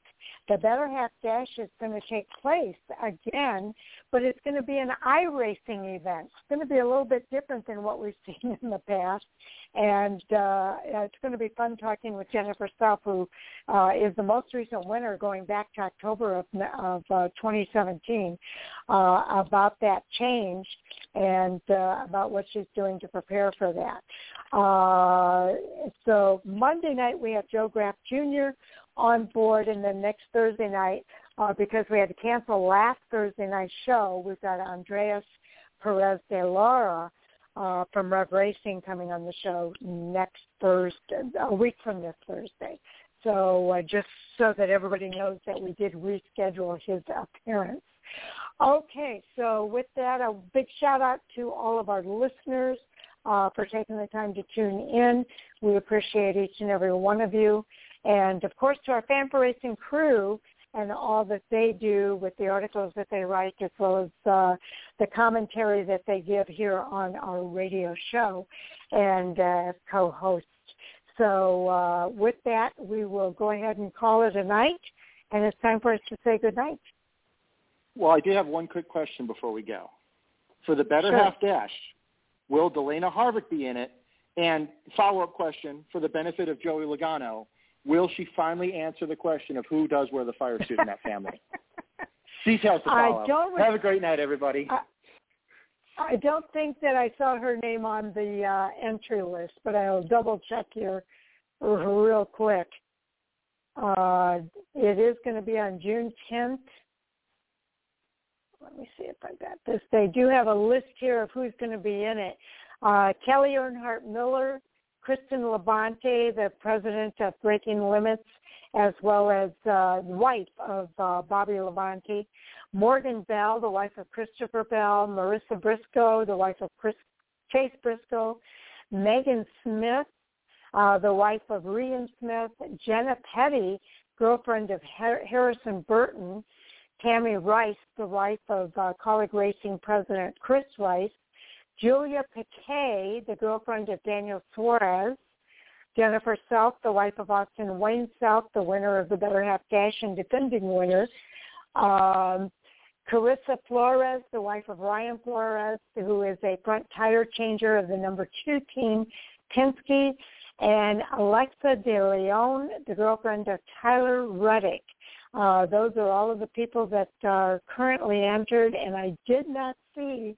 the Better Half Dash is going to take place again, but it's going to be an iRacing event. It's going to be a little bit different than what we've seen in the past, and uh, it's going to be fun talking with Jennifer Self, who uh, is the most recent winner going back to October of, of uh, 2017, uh, about that change and uh, about what she's doing to prepare for that. Uh, so Monday night we have Joe Graf Jr on board, and then next Thursday night, uh, because we had to cancel last Thursday night show, we've got Andreas Perez de Lara uh, from Rev Racing coming on the show next Thursday, a week from this Thursday. So uh, just so that everybody knows that we did reschedule his appearance. Okay, so with that, a big shout out to all of our listeners uh, for taking the time to tune in. We appreciate each and every one of you. And of course to our Fan4Racing crew and all that they do with the articles that they write as well as uh, the commentary that they give here on our radio show and uh, co-hosts. So uh, with that, we will go ahead and call it a night, and it's time for us to say good night. Well, I do have one quick question before we go. For the Better sure. Half Dash, will Delana Harvick be in it? And follow-up question for the benefit of Joey Logano, will she finally answer the question of who does wear the fire suit in that family? Details to follow. I don't re- Have a great night, everybody. I, I don't think that I saw her name on the uh, entry list, but I'll double check here real quick. Uh, it is going to be on June 10th. Let me see if I got this. They do have a list here of who's going to be in it. Uh, Kelly Earnhardt Miller, Kristen Labonte, the president of Breaking Limits, as well as uh, wife of uh, Bobby Labonte, Morgan Bell, the wife of Christopher Bell, Marissa Briscoe, the wife of Chris, Chase Briscoe, Megan Smith, uh, the wife of Rian Smith, Jenna Petty, girlfriend of Har- Harrison Burton, Tammy Rice, the wife of uh, Kaulig Racing President Chris Rice, Julia Piquet, the girlfriend of Daniel Suarez, Jennifer Self, the wife of Austin Wayne Self, the winner of the Better Half Dash and defending winner, um, Carissa Flores, the wife of Ryan Flores, who is a front tire changer of the number two team, Penske, and Alexa De Leon, the girlfriend of Tyler Reddick. Uh, those are all of the people that are currently entered, and I did not see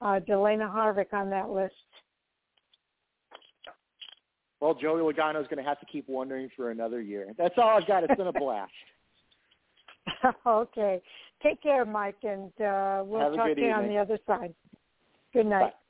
uh, Delana Harvick on that list. Well, Joey Logano is going to have to keep wondering for another year. That's all I've got. It's been a blast. okay. Take care, Mike, and uh, we'll Have talk to you on the other side. Good night. Bye.